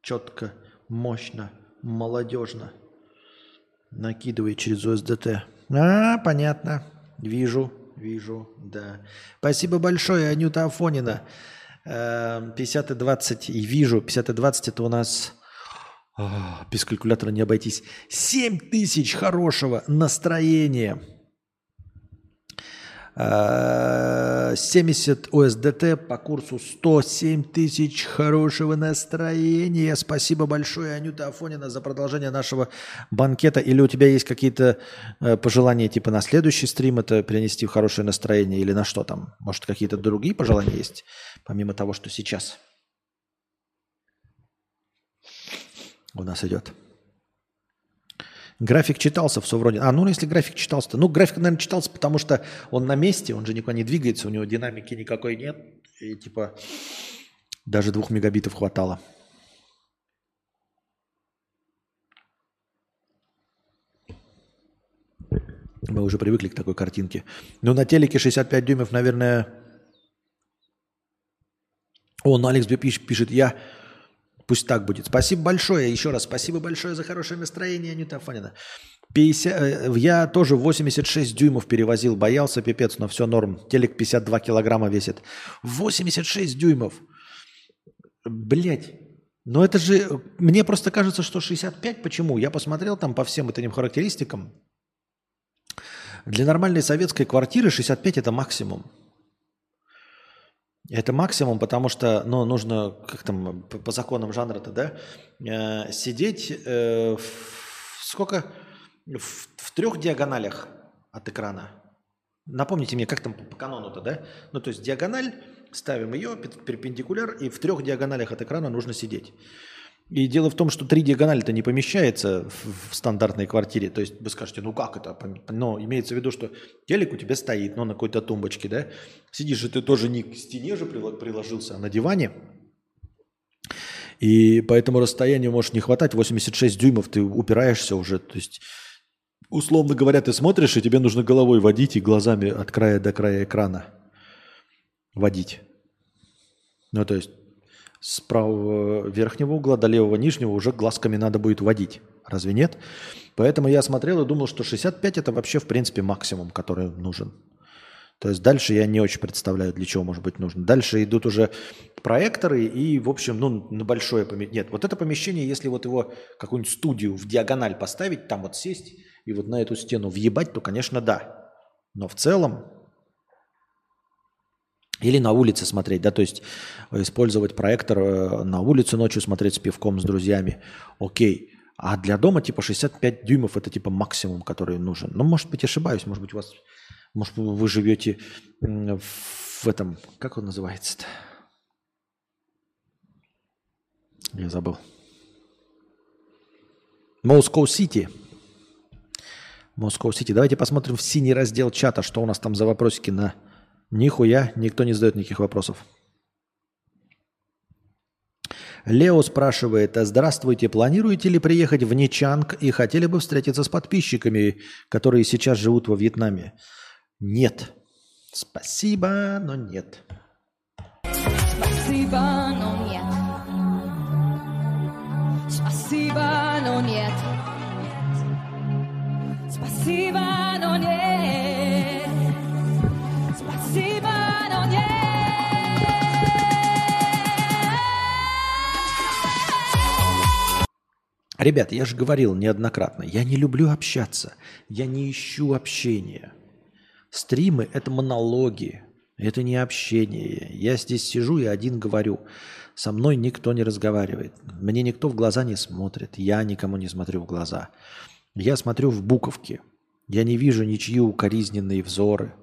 Четко, мощно, молодежно. Накидывай через USDT. А, понятно. Вижу, вижу, да. Спасибо большое, Анюта Афонина. 50 и 20, и вижу, 50 и 20 это у нас а, без калькулятора не обойтись. 7 тысяч хорошего настроения. 70 ОСДТ по курсу 107 тысяч хорошего настроения. Спасибо большое, Анюта Афонина, за продолжение нашего банкета. Или у тебя есть какие-то э, пожелания, типа на следующий стрим это принести хорошее настроение или на что там? Может, какие-то другие пожелания есть, помимо того, что сейчас у нас идет? График читался в Совроне. А, ну если график читался, то... Ну, график, наверное, читался, потому что он на месте, он же никуда не двигается, у него динамики никакой нет. И типа даже двух мегабитов хватало. Мы уже привыкли к такой картинке. Ну, на телеке 65 дюймов, наверное... Он, Алекс пишет, я Пусть так будет. Спасибо большое. Еще раз спасибо большое за хорошее настроение, Анюта Афонина. 50, э, я тоже 86 дюймов перевозил. Боялся, пипец, но все норм. Телек 52 килограмма весит. 86 дюймов. Блять. Но это же... Мне просто кажется, что 65. Почему? Я посмотрел там по всем этим характеристикам. Для нормальной советской квартиры 65 это максимум. Это максимум, потому что ну, нужно, как там, по, законам жанра-то, да, э, сидеть э, в, сколько? В, в трех диагоналях от экрана. Напомните мне, как там по канону-то, да? Ну, то есть диагональ, ставим ее, перпендикуляр, и в трех диагоналях от экрана нужно сидеть. И дело в том, что три диагонали-то не помещается в, в стандартной квартире. То есть вы скажете, ну как это? Но имеется в виду, что телек у тебя стоит, ну на какой-то тумбочке, да? Сидишь же ты тоже не к стене же приложился, а на диване. И по этому расстоянию может не хватать. 86 дюймов ты упираешься уже. То есть, условно говоря, ты смотришь, и тебе нужно головой водить и глазами от края до края экрана водить. Ну, то есть с правого верхнего угла до левого нижнего уже глазками надо будет водить. Разве нет? Поэтому я смотрел и думал, что 65 это вообще в принципе максимум, который нужен. То есть дальше я не очень представляю, для чего может быть нужно. Дальше идут уже проекторы и, в общем, ну, на большое помещение. Нет, вот это помещение, если вот его какую-нибудь студию в диагональ поставить, там вот сесть и вот на эту стену въебать, то, конечно, да. Но в целом или на улице смотреть, да, то есть использовать проектор э, на улице ночью, смотреть с пивком, с друзьями. Окей. А для дома типа 65 дюймов это типа максимум, который нужен. Ну, может быть, ошибаюсь, может быть, у вас, может, вы живете в этом, как он называется-то? Я забыл. Москва Сити. Москва Сити. Давайте посмотрим в синий раздел чата, что у нас там за вопросики на Нихуя, никто не задает никаких вопросов. Лео спрашивает, «А здравствуйте, планируете ли приехать в Ничанг и хотели бы встретиться с подписчиками, которые сейчас живут во Вьетнаме? Нет. Спасибо, но нет. Спасибо, но нет. Спасибо, но нет. Спасибо, но нет. Ребят, я же говорил неоднократно, я не люблю общаться, я не ищу общения. Стримы – это монологи, это не общение. Я здесь сижу и один говорю. Со мной никто не разговаривает. Мне никто в глаза не смотрит. Я никому не смотрю в глаза. Я смотрю в буковки. Я не вижу ничьи укоризненные взоры.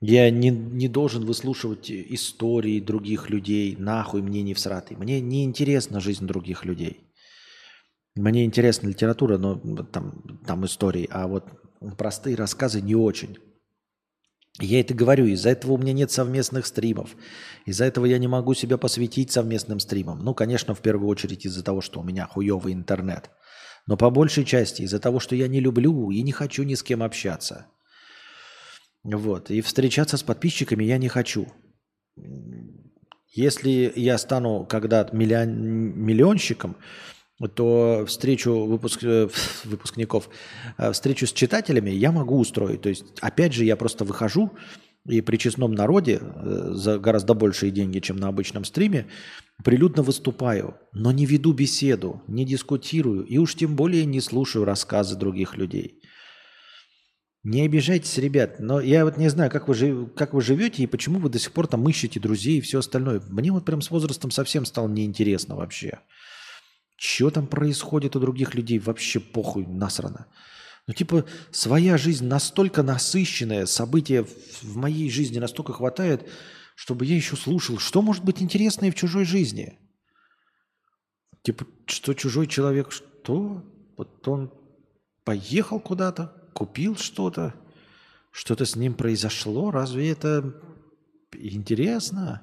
Я не, не должен выслушивать истории других людей. Нахуй мне не всратый. Мне не интересна жизнь других людей. Мне интересна литература, но там, там истории. А вот простые рассказы не очень. Я это говорю, из-за этого у меня нет совместных стримов. Из-за этого я не могу себя посвятить совместным стримам. Ну, конечно, в первую очередь из-за того, что у меня хуевый интернет. Но по большей части из-за того, что я не люблю и не хочу ни с кем общаться. Вот. И встречаться с подписчиками я не хочу. Если я стану когда миллион, миллионщиком, то встречу выпуск, э, <laughs> выпускников, э, встречу с читателями я могу устроить. То есть, опять же, я просто выхожу и при честном народе э, за гораздо большие деньги, чем на обычном стриме, прилюдно выступаю, но не веду беседу, не дискутирую и уж тем более не слушаю рассказы других людей. Не обижайтесь, ребят, но я вот не знаю, как вы, жив... как вы живете и почему вы до сих пор там ищете друзей и все остальное. Мне вот прям с возрастом совсем стало неинтересно вообще. Что там происходит у других людей, вообще похуй, насрано. Ну, типа, своя жизнь настолько насыщенная, события в моей жизни настолько хватает, чтобы я еще слушал, что может быть интересное в чужой жизни. Типа, что чужой человек, что? Вот он поехал куда-то, купил что-то, что-то с ним произошло, разве это интересно?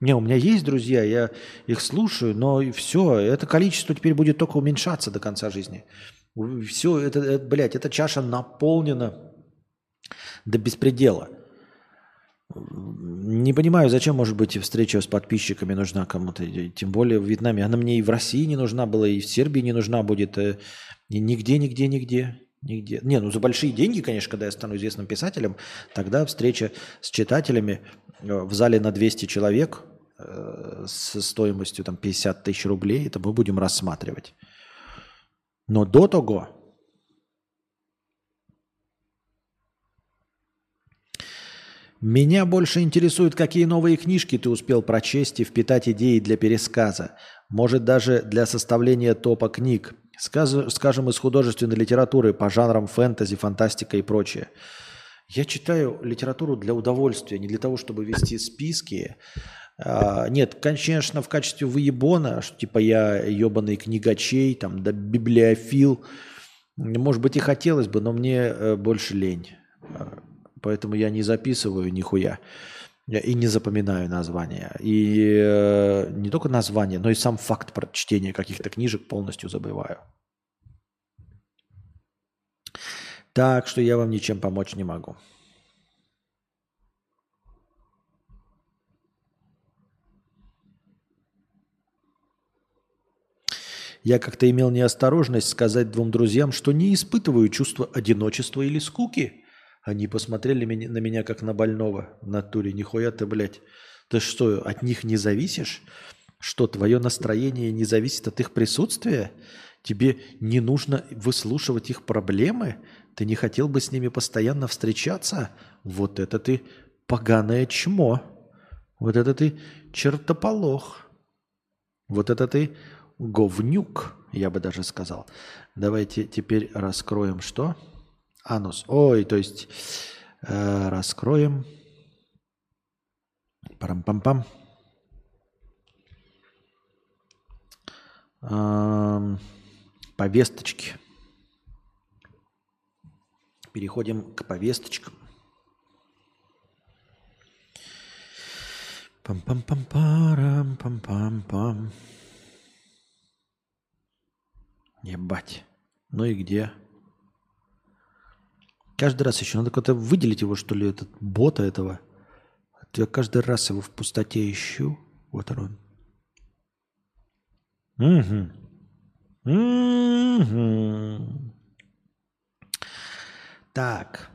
Не, у меня есть друзья, я их слушаю, но все, это количество теперь будет только уменьшаться до конца жизни. Все, это, это блядь, эта чаша наполнена до беспредела. Не понимаю, зачем, может быть, встреча с подписчиками нужна кому-то, тем более в Вьетнаме. Она мне и в России не нужна была, и в Сербии не нужна будет. Э, нигде, нигде, нигде. Нигде. Не, ну за большие деньги, конечно, когда я стану известным писателем, тогда встреча с читателями э, в зале на 200 человек со стоимостью там 50 тысяч рублей, это мы будем рассматривать. Но до того Меня больше интересует, какие новые книжки ты успел прочесть и впитать идеи для пересказа. Может, даже для составления топа книг скажем, из художественной литературы по жанрам фэнтези, фантастика и прочее. Я читаю литературу для удовольствия, не для того, чтобы вести списки. А, нет, конечно, в качестве выебона, что типа я ебаный книгачей, там, да библиофил, может быть и хотелось бы, но мне э, больше лень. А, поэтому я не записываю нихуя. И не запоминаю названия. И э, не только название, но и сам факт прочтения каких-то книжек полностью забываю. Так что я вам ничем помочь не могу. Я как-то имел неосторожность сказать двум друзьям, что не испытываю чувство одиночества или скуки – они посмотрели на меня как на больного в натуре. Нихуя ты, блядь. Ты что, от них не зависишь? Что, твое настроение не зависит от их присутствия? Тебе не нужно выслушивать их проблемы? Ты не хотел бы с ними постоянно встречаться? Вот это ты поганое чмо. Вот это ты чертополох. Вот это ты говнюк, я бы даже сказал. Давайте теперь раскроем что? Анус. Ой, то есть э, раскроем. Парам-пам-пам. Эм, повесточки. Переходим к повесточкам. Пам-пам-пам-парам, пам-пам-пам. Ебать. Ну и где? Каждый раз еще надо как-то выделить его, что ли, этот бота этого. Я каждый раз его в пустоте ищу. Вот он. Угу. Мгм. Так.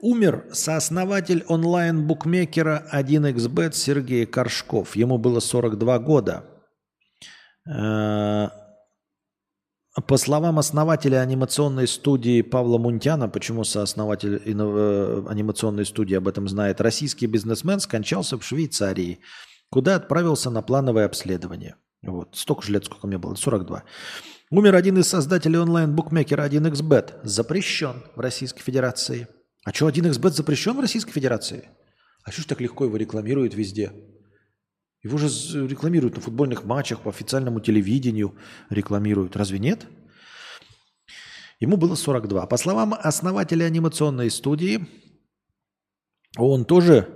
Умер сооснователь онлайн-букмекера 1xbet Сергей Коршков. Ему было 42 года. Э, По словам основателя анимационной студии Павла Мунтяна, почему сооснователь э, анимационной студии об этом знает, российский бизнесмен скончался в Швейцарии, куда отправился на плановое обследование. Вот, столько же лет, сколько мне было, 42. Умер один из создателей онлайн-букмекера 1xbet, запрещен в Российской Федерации. А что, 1xbet запрещен в Российской Федерации? А что ж так легко его рекламируют везде? Его же рекламируют на футбольных матчах, по официальному телевидению рекламируют. Разве нет? Ему было 42. По словам основателя анимационной студии, он тоже,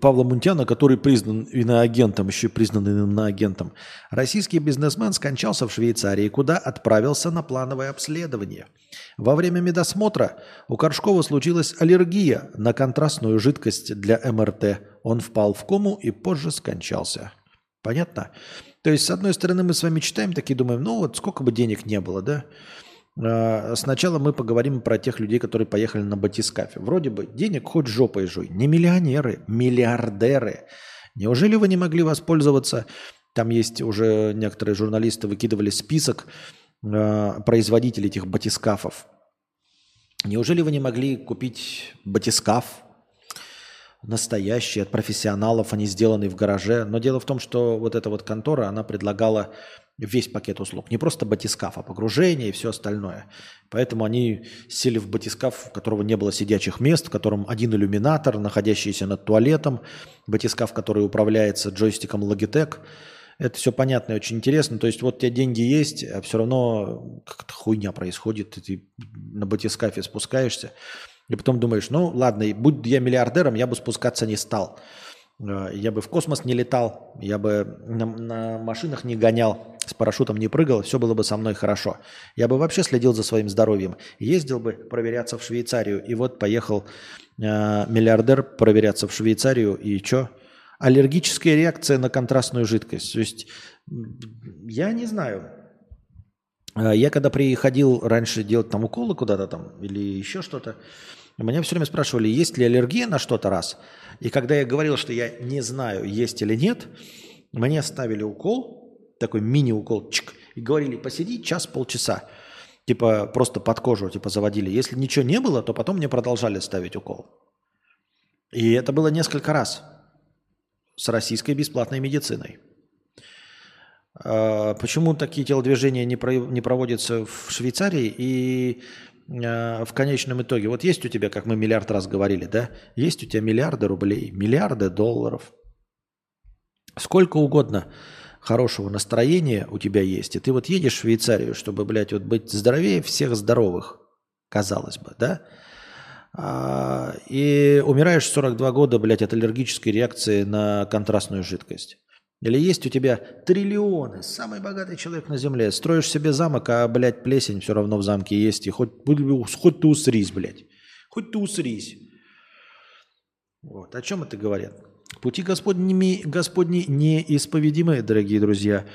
Павла Мунтяна, который признан иноагентом, еще признан иноагентом, российский бизнесмен скончался в Швейцарии, куда отправился на плановое обследование. Во время медосмотра у Коршкова случилась аллергия на контрастную жидкость для МРТ. Он впал в кому и позже скончался. Понятно? То есть, с одной стороны, мы с вами читаем, такие думаем, ну вот сколько бы денег не было, да? А, Сначала мы поговорим про тех людей, которые поехали на батискафе. Вроде бы денег хоть жопой жуй. Не миллионеры, миллиардеры. Неужели вы не могли воспользоваться? Там есть уже некоторые журналисты выкидывали список э, производителей этих батискафов. Неужели вы не могли купить батискаф настоящий, от профессионалов, они сделаны в гараже? Но дело в том, что вот эта вот контора, она предлагала весь пакет услуг. Не просто батискаф, а погружение и все остальное. Поэтому они сели в батискаф, у которого не было сидячих мест, в котором один иллюминатор, находящийся над туалетом, батискаф, который управляется джойстиком Logitech. Это все понятно и очень интересно. То есть вот у тебя деньги есть, а все равно как-то хуйня происходит. Ты на батискафе спускаешься, и потом думаешь, ну ладно, будь я миллиардером, я бы спускаться не стал. Э, Я бы в космос не летал, я бы на, на машинах не гонял, с парашютом не прыгал, все было бы со мной хорошо. Я бы вообще следил за своим здоровьем. Ездил бы проверяться в Швейцарию. И вот поехал э, миллиардер проверяться в Швейцарию. И что? Аллергическая реакция на контрастную жидкость. То есть я не знаю. Э, Я когда приходил раньше делать там уколы куда-то там или еще что-то, меня все время спрашивали, есть ли аллергия на что-то раз. И когда я говорил, что я не знаю, есть или нет, мне ставили укол, такой мини-укол, чик, и говорили, посиди час-полчаса. Типа просто под кожу типа заводили. Если ничего не было, то потом мне продолжали ставить укол. И это было несколько раз с российской бесплатной медициной. А, Почему такие телодвижения не, про- не проводятся в Швейцарии и в конечном итоге? Вот есть у тебя, как мы миллиард раз говорили, да? Есть у тебя миллиарды рублей, миллиарды долларов. Сколько угодно хорошего настроения у тебя есть. И ты вот едешь в Швейцарию, чтобы, блядь, вот быть здоровее всех здоровых, казалось бы, да? А, И умираешь в 42 года, блядь, от аллергической реакции на контрастную жидкость. Или есть у тебя триллионы, самый богатый человек на земле, строишь себе замок, а, блядь, плесень все равно в замке есть, и хоть, хоть ты усрись, блядь, хоть ты усрись. Вот, о чем это говорят? Пути Господни, Господни неисповедимы, дорогие друзья.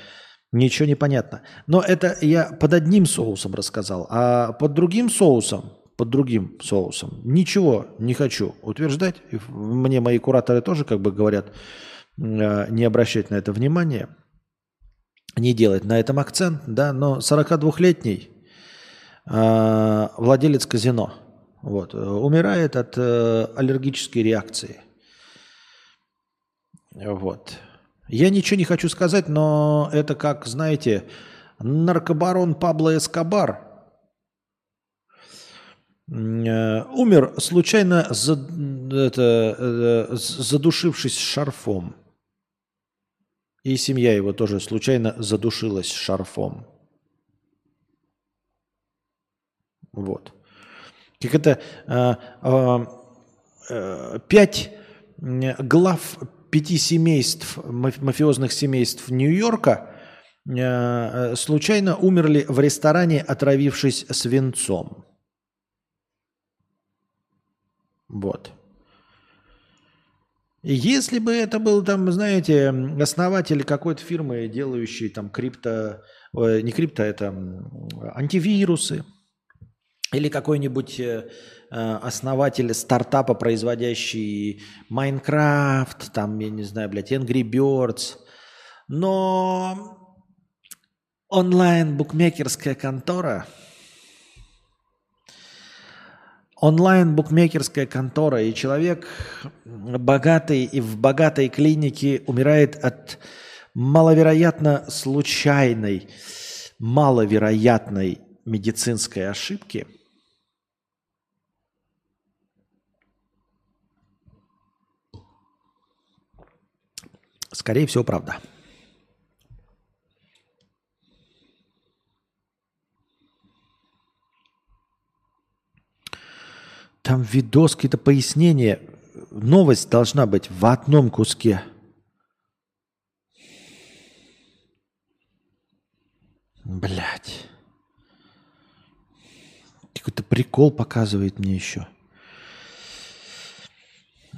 Ничего не понятно. Но это я под одним соусом рассказал, а под другим соусом, под другим соусом ничего не хочу утверждать. Мне мои кураторы тоже как бы говорят, не обращать на это внимания, не делать на этом акцент, да, но 42-летний э, владелец казино вот, умирает от э, аллергической реакции. Вот. Я ничего не хочу сказать, но это как, знаете, наркобарон Пабло Эскобар э, умер случайно, за- это, э, задушившись шарфом. И семья его тоже случайно задушилась шарфом. Вот. Как это э, э, э, пять глав пяти семейств, маф- мафиозных семейств Нью-Йорка э, э, случайно умерли в ресторане, отравившись свинцом. Вот. Если бы это был там, знаете, основатель какой-то фирмы, делающий там крипто, э, не крипто, это антивирусы, или какой-нибудь э, э, основатель стартапа, производящий Майнкрафт, там, я не знаю, блядь, Angry Birds. Но онлайн-букмекерская контора, онлайн-букмекерская контора, и человек богатый и в богатой клинике умирает от маловероятно случайной, маловероятной медицинской ошибки – Скорее всего, правда. Там видос, какие-то пояснения. Новость должна быть в одном куске. Блять. Какой-то прикол показывает мне еще.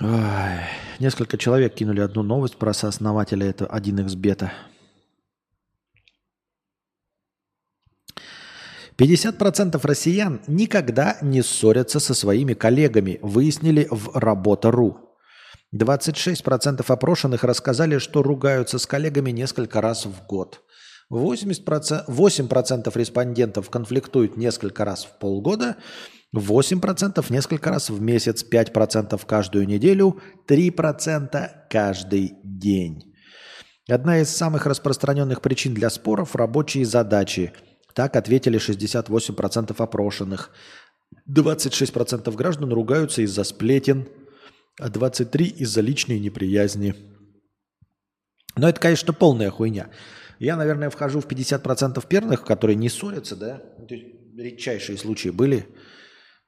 Ой. Несколько человек кинули одну новость про сооснователя это 1x 50% россиян никогда не ссорятся со своими коллегами, выяснили в Работа.ру. 26% опрошенных рассказали, что ругаются с коллегами несколько раз в год. 80%, 8% респондентов конфликтуют несколько раз в полгода, 8% несколько раз в месяц, 5% каждую неделю, 3% каждый день. Одна из самых распространенных причин для споров – рабочие задачи. Так ответили 68% опрошенных. 26% граждан ругаются из-за сплетен, а 23% из-за личной неприязни. Но это, конечно, полная хуйня. Я, наверное, вхожу в 50% первых, которые не ссорятся, да? редчайшие случаи были –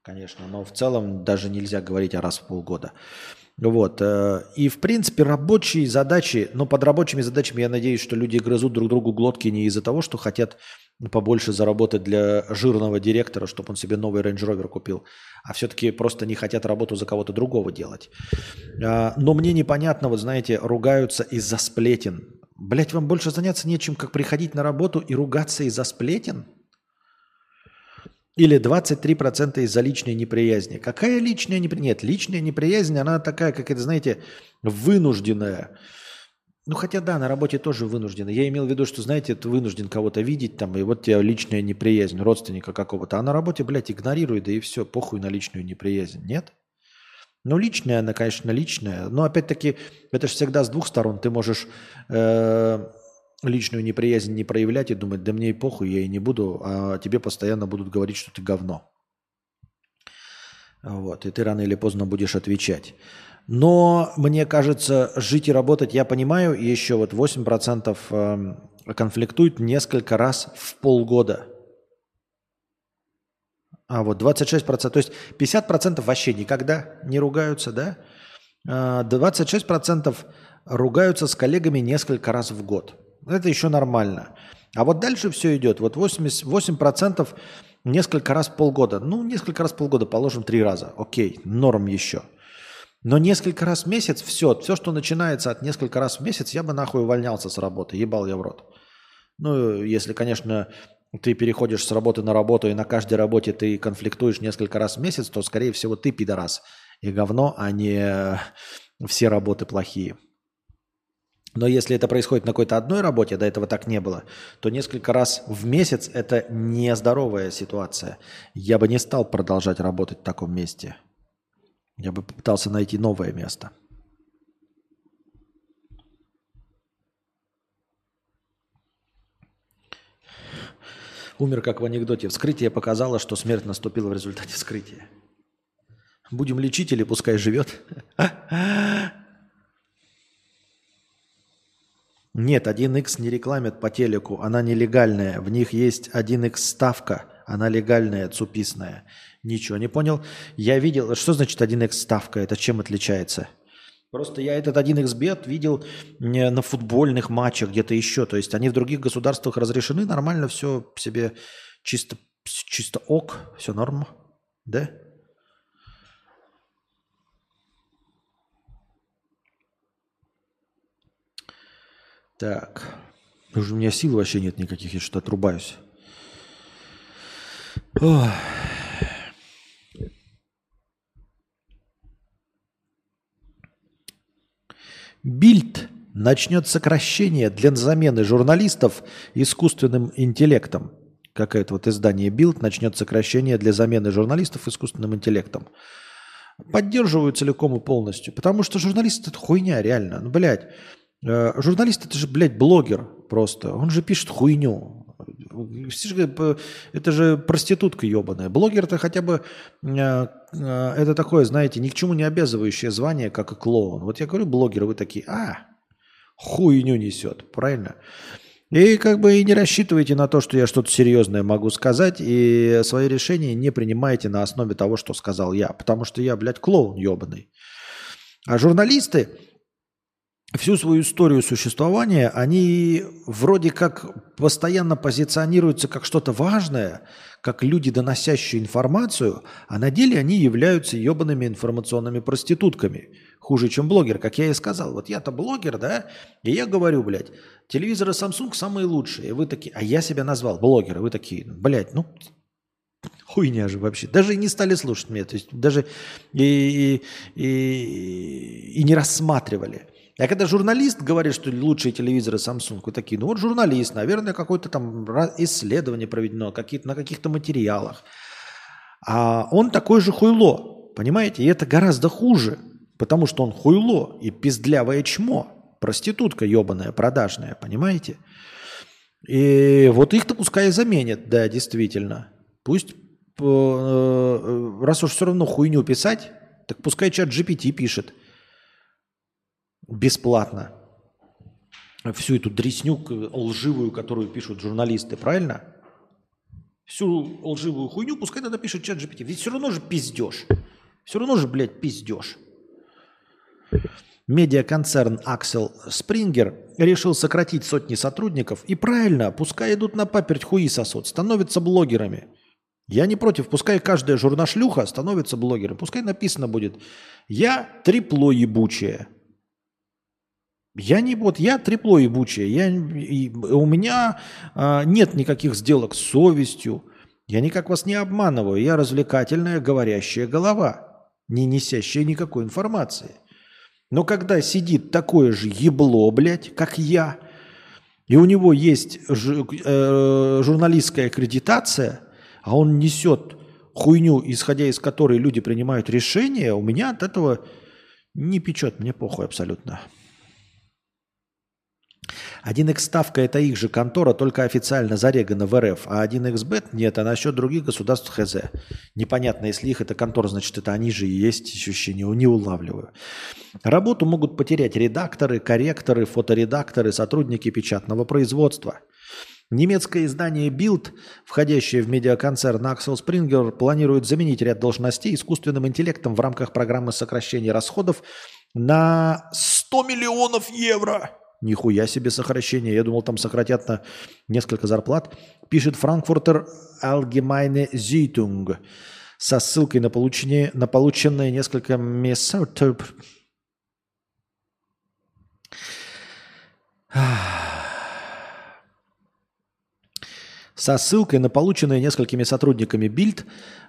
конечно, но в целом даже нельзя говорить о раз в полгода. Вот. Э, и, в принципе, рабочие задачи, но под рабочими задачами я надеюсь, что люди грызут друг другу глотки не из-за того, что хотят побольше заработать для жирного директора, чтобы он себе новый Range Rover купил, а все-таки просто не хотят работу за кого-то другого делать. А, но мне непонятно, вот знаете, ругаются из-за сплетен. Блять, вам больше заняться нечем, как приходить на работу и ругаться из-за сплетен? Или 23% из-за личной неприязни. Какая личная неприязнь? Нет, личная неприязнь, она такая, как это, знаете, вынужденная. Ну, хотя да, на работе тоже вынуждена. Я имел в виду, что, знаете, ты вынужден кого-то видеть, там, и вот тебе личная неприязнь, родственника какого-то. А на работе, блядь, игнорируй, да и все, похуй на личную неприязнь. Нет? Ну, личная она, конечно, личная. Но, опять-таки, это же всегда с двух сторон. Ты можешь э, личную неприязнь не проявлять и думать, да мне и похуй, я и не буду, а тебе постоянно будут говорить, что ты говно. Вот, и ты рано или поздно будешь отвечать. Но мне кажется, жить и работать я понимаю, и еще вот 8% эм, конфликтуют несколько раз в полгода. А вот 26%, то есть 50% вообще никогда не ругаются, да? 26% а ругаются с коллегами несколько раз в год. Это еще нормально. А вот дальше все идет. Вот 88% несколько раз в полгода. Ну, несколько раз в полгода, положим три раза. Окей, норм еще. Но несколько раз в месяц, все, все, что начинается от несколько раз в месяц, я бы нахуй увольнялся с работы, ебал я в рот. Ну, если, конечно, ты переходишь с работы на работу, и на каждой работе ты конфликтуешь несколько раз в месяц, то, скорее всего, ты пидорас и говно, а не все работы плохие. Но если это происходит на какой-то одной работе, до этого так не было, то несколько раз в месяц это нездоровая ситуация. Я бы не стал продолжать работать в таком месте. Я бы попытался найти новое место. Умер, как в анекдоте. Вскрытие показало, что смерть наступила в результате вскрытия. Будем лечить или пускай живет? <laughs> Нет, 1x не рекламят по телеку, она нелегальная. В них есть 1x ставка, она легальная, цуписная. Ничего не понял. Я видел, что значит 1x ставка, это чем отличается? Просто я этот 1x бет видел на футбольных матчах, где-то еще. То есть они в других государствах разрешены, нормально все себе чисто, чисто ок, все норм, да? Так. Уже у меня сил вообще нет никаких, я что-то отрубаюсь. Ох. Бильд начнет сокращение для замены журналистов искусственным интеллектом. Какое-то вот издание Билд начнет сокращение для замены журналистов искусственным интеллектом. Поддерживаю целиком и полностью. Потому что журналист это хуйня, реально. Ну, блядь. Э, журналист это же, блядь, блогер просто. Он же пишет хуйню. Это же проститутка ебаная. Блогер-то хотя бы э, э, это такое, знаете, ни к чему не обязывающее звание, как и клоун. Вот я говорю, блогеры, вы такие, а, хуйню несет, правильно? И как бы и не рассчитывайте на то, что я что-то серьезное могу сказать, и свои решения не принимайте на основе того, что сказал я, потому что я, блядь, клоун ебаный. А журналисты всю свою историю существования, они вроде как постоянно позиционируются как что-то важное, как люди, доносящие информацию, а на деле они являются ебаными информационными проститутками. Хуже, чем блогер, как я и сказал. Вот я-то блогер, да, и я говорю, блядь, телевизоры Samsung самые лучшие. И вы такие, а я себя назвал блогер, вы такие, блядь, ну, хуйня же вообще. Даже не стали слушать меня, то есть даже и, и, и, и не рассматривали. А когда журналист говорит, что лучшие телевизоры Samsung, вы такие, ну вот журналист, наверное, какое-то там исследование проведено какие на каких-то материалах. А он такой же хуйло, понимаете? И это гораздо хуже, потому что он хуйло и пиздлявое чмо, проститутка ебаная, продажная, понимаете? И вот их-то пускай заменят, да, действительно. Пусть, э, э, раз уж все равно хуйню писать, так пускай чат GPT пишет – бесплатно всю эту дресню лживую, которую пишут журналисты, правильно? Всю лживую хуйню пускай тогда пишет чат GPT. Ведь все равно же пиздеж. Все равно же, блядь, пиздеж. Медиаконцерн Аксел Спрингер решил сократить сотни сотрудников. И правильно, пускай идут на паперть хуи сосут, становятся блогерами. Я не против, пускай каждая журнашлюха становится блогером. Пускай написано будет «Я трепло ебучее». Я не вот, я трепло ебучее. Я, и, у меня а, нет никаких сделок с совестью. Я никак вас не обманываю. Я развлекательная говорящая голова, не несящая никакой информации. Но когда сидит такое же ебло, блядь, как я, и у него есть ж, э, журналистская аккредитация, а он несет хуйню, исходя из которой люди принимают решения, у меня от этого не печет, мне похуй абсолютно. 1x ставка это их же контора, только официально зарегана в РФ, а 1xbet нет, а насчет других государств хз. Непонятно, если их это контора, значит это они же и есть ощущение, не улавливаю. Работу могут потерять редакторы, корректоры, фоторедакторы, сотрудники печатного производства. Немецкое издание Bild, входящее в медиаконцерн Axel Springer, планирует заменить ряд должностей искусственным интеллектом в рамках программы сокращения расходов на 100 миллионов евро. Нихуя себе сокращение. Я думал, там сократят на несколько зарплат. Пишет Франкфуртер Allgemeine Zeitung со ссылкой на, получение, на полученное несколько месяцев. Со ссылкой на полученное несколькими сотрудниками Бильд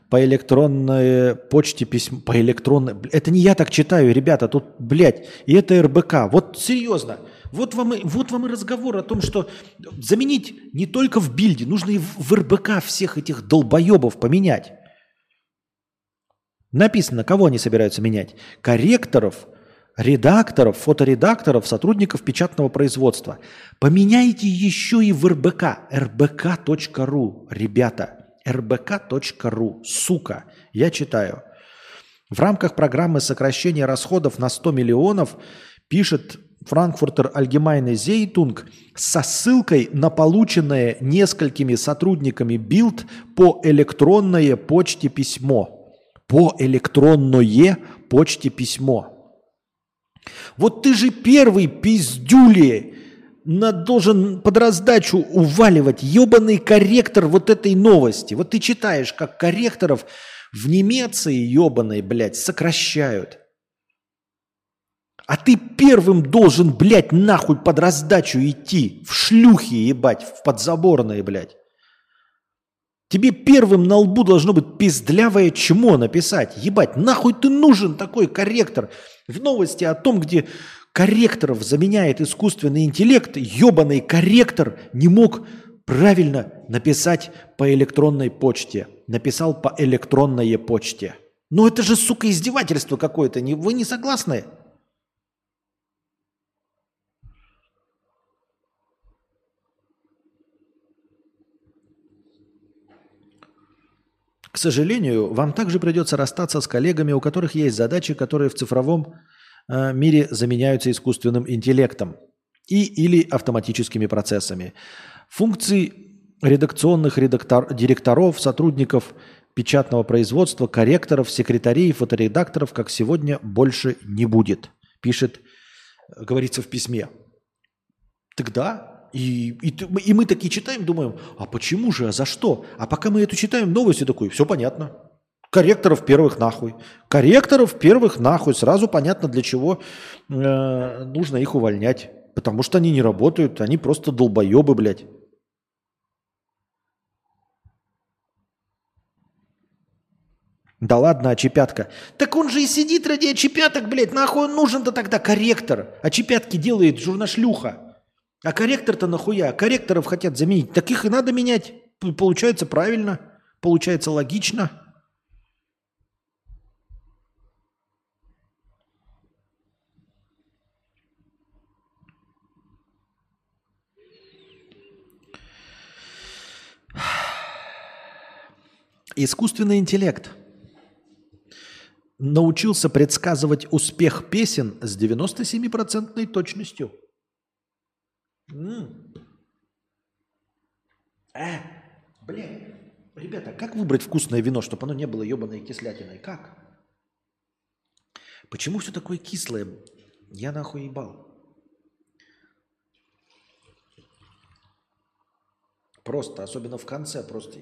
по электронной почте письмо. По электронной... Это не я так читаю, ребята, тут, блядь, и это РБК. Вот серьезно. Вот вам, и, вот вам и разговор о том, что заменить не только в Бильде, нужно и в РБК всех этих долбоебов поменять. Написано, кого они собираются менять. Корректоров, редакторов, фоторедакторов, сотрудников печатного производства. Поменяйте еще и в РБК. rbk.ru, ребята. rbk.ru, сука. Я читаю. В рамках программы сокращения расходов на 100 миллионов пишет Франкфуртер Allgemeine Zeitung со ссылкой на полученное несколькими сотрудниками Билд по электронное почте письмо. По электронное почте письмо. Вот ты же первый пиздюли на, должен под раздачу уваливать ебаный корректор вот этой новости. Вот ты читаешь, как корректоров в Немеции ебаной, блядь, сокращают. А ты первым должен, блядь, нахуй под раздачу идти. В шлюхи, ебать, в подзаборные, блядь. Тебе первым на лбу должно быть пиздлявое чмо написать. Ебать, нахуй ты нужен такой корректор? В новости о том, где корректоров заменяет искусственный интеллект, ебаный корректор не мог правильно написать по электронной почте. Написал по электронной почте. Ну это же, сука, издевательство какое-то. Вы не согласны? К сожалению, вам также придется расстаться с коллегами, у которых есть задачи, которые в цифровом э, мире заменяются искусственным интеллектом и или автоматическими процессами. Функции редакционных редактор- директоров, сотрудников печатного производства, корректоров, секретарей, фоторедакторов, как сегодня, больше не будет, пишет, э, говорится в письме. Тогда и, и, и мы такие читаем, думаем, а почему же, а за что? А пока мы эту читаем новости, такой, все понятно. Корректоров первых нахуй. Корректоров первых нахуй. Сразу понятно, для чего э, нужно их увольнять. Потому что они не работают, они просто долбоебы, блядь. Да ладно, очепятка. Так он же и сидит ради очепяток, блядь. Нахуй он нужен-то тогда корректор? Очепятки делает журнашлюха. А корректор-то нахуя? Корректоров хотят заменить. Так их и надо менять. Получается правильно. Получается логично. Искусственный интеллект научился предсказывать успех песен с 97% точностью. Э, блядь. Ребята, как выбрать вкусное вино, чтобы оно не было ебаной кислятиной? Как? Почему все такое кислое? Я нахуй ебал. Просто, особенно в конце, просто.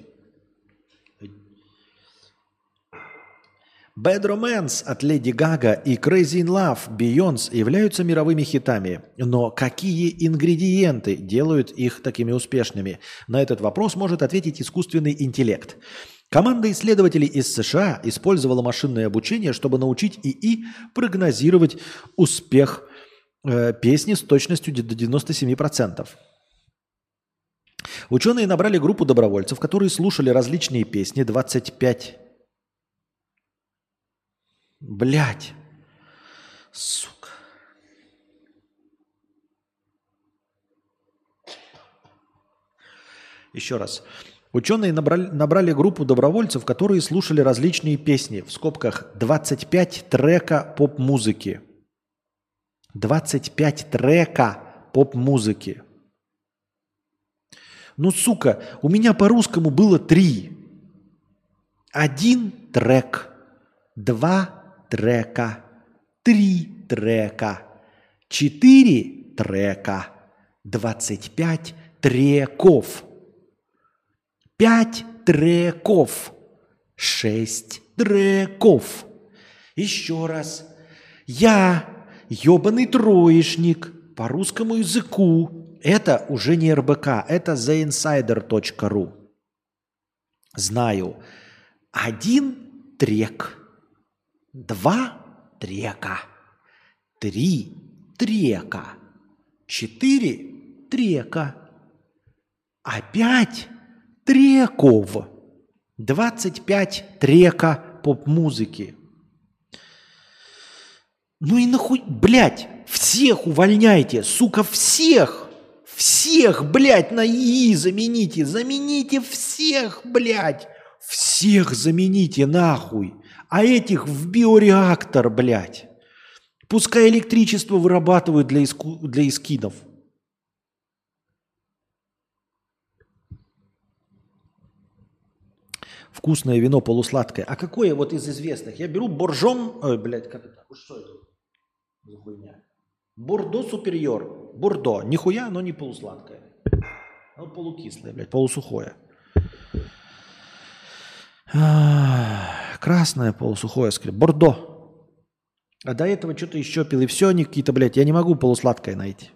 Bad Romance от Леди Гага и Crazy in Love Beyoncé являются мировыми хитами. Но какие ингредиенты делают их такими успешными? На этот вопрос может ответить искусственный интеллект. Команда исследователей из США использовала машинное обучение, чтобы научить ИИ прогнозировать успех э, песни с точностью до 97%. Ученые набрали группу добровольцев, которые слушали различные песни 25 Блять. Сука. Еще раз. Ученые набрали, набрали группу добровольцев, которые слушали различные песни. В скобках 25 трека поп-музыки. 25 трека поп-музыки. Ну, сука, у меня по-русскому было три. Один трек, два трека, три трека, четыре трека, 25 треков, пять треков, шесть треков. Еще раз. Я, ебаный троечник по русскому языку. Это уже не РБК, это theinsider.ru. Знаю. Один трек. Два трека. Три трека. Четыре трека. А пять треков. 25 трека поп-музыки. Ну и нахуй, блядь, всех увольняйте, сука, всех. Всех, блядь, на ИИ замените. Замените всех, блядь. Всех замените нахуй. А этих в биореактор, блядь. Пускай электричество вырабатывают для, иску- для эскидов. Вкусное вино полусладкое. А какое вот из известных? Я беру боржом... Ой, блядь, как это? Что это за хуйня? Бордо супериор. Бордо. Нихуя, но не полусладкое. Оно полукислое, блядь, полусухое. Красное полусухое, скорее. Бордо. А до этого что-то еще пил. И все они какие-то, блядь, я не могу полусладкое найти.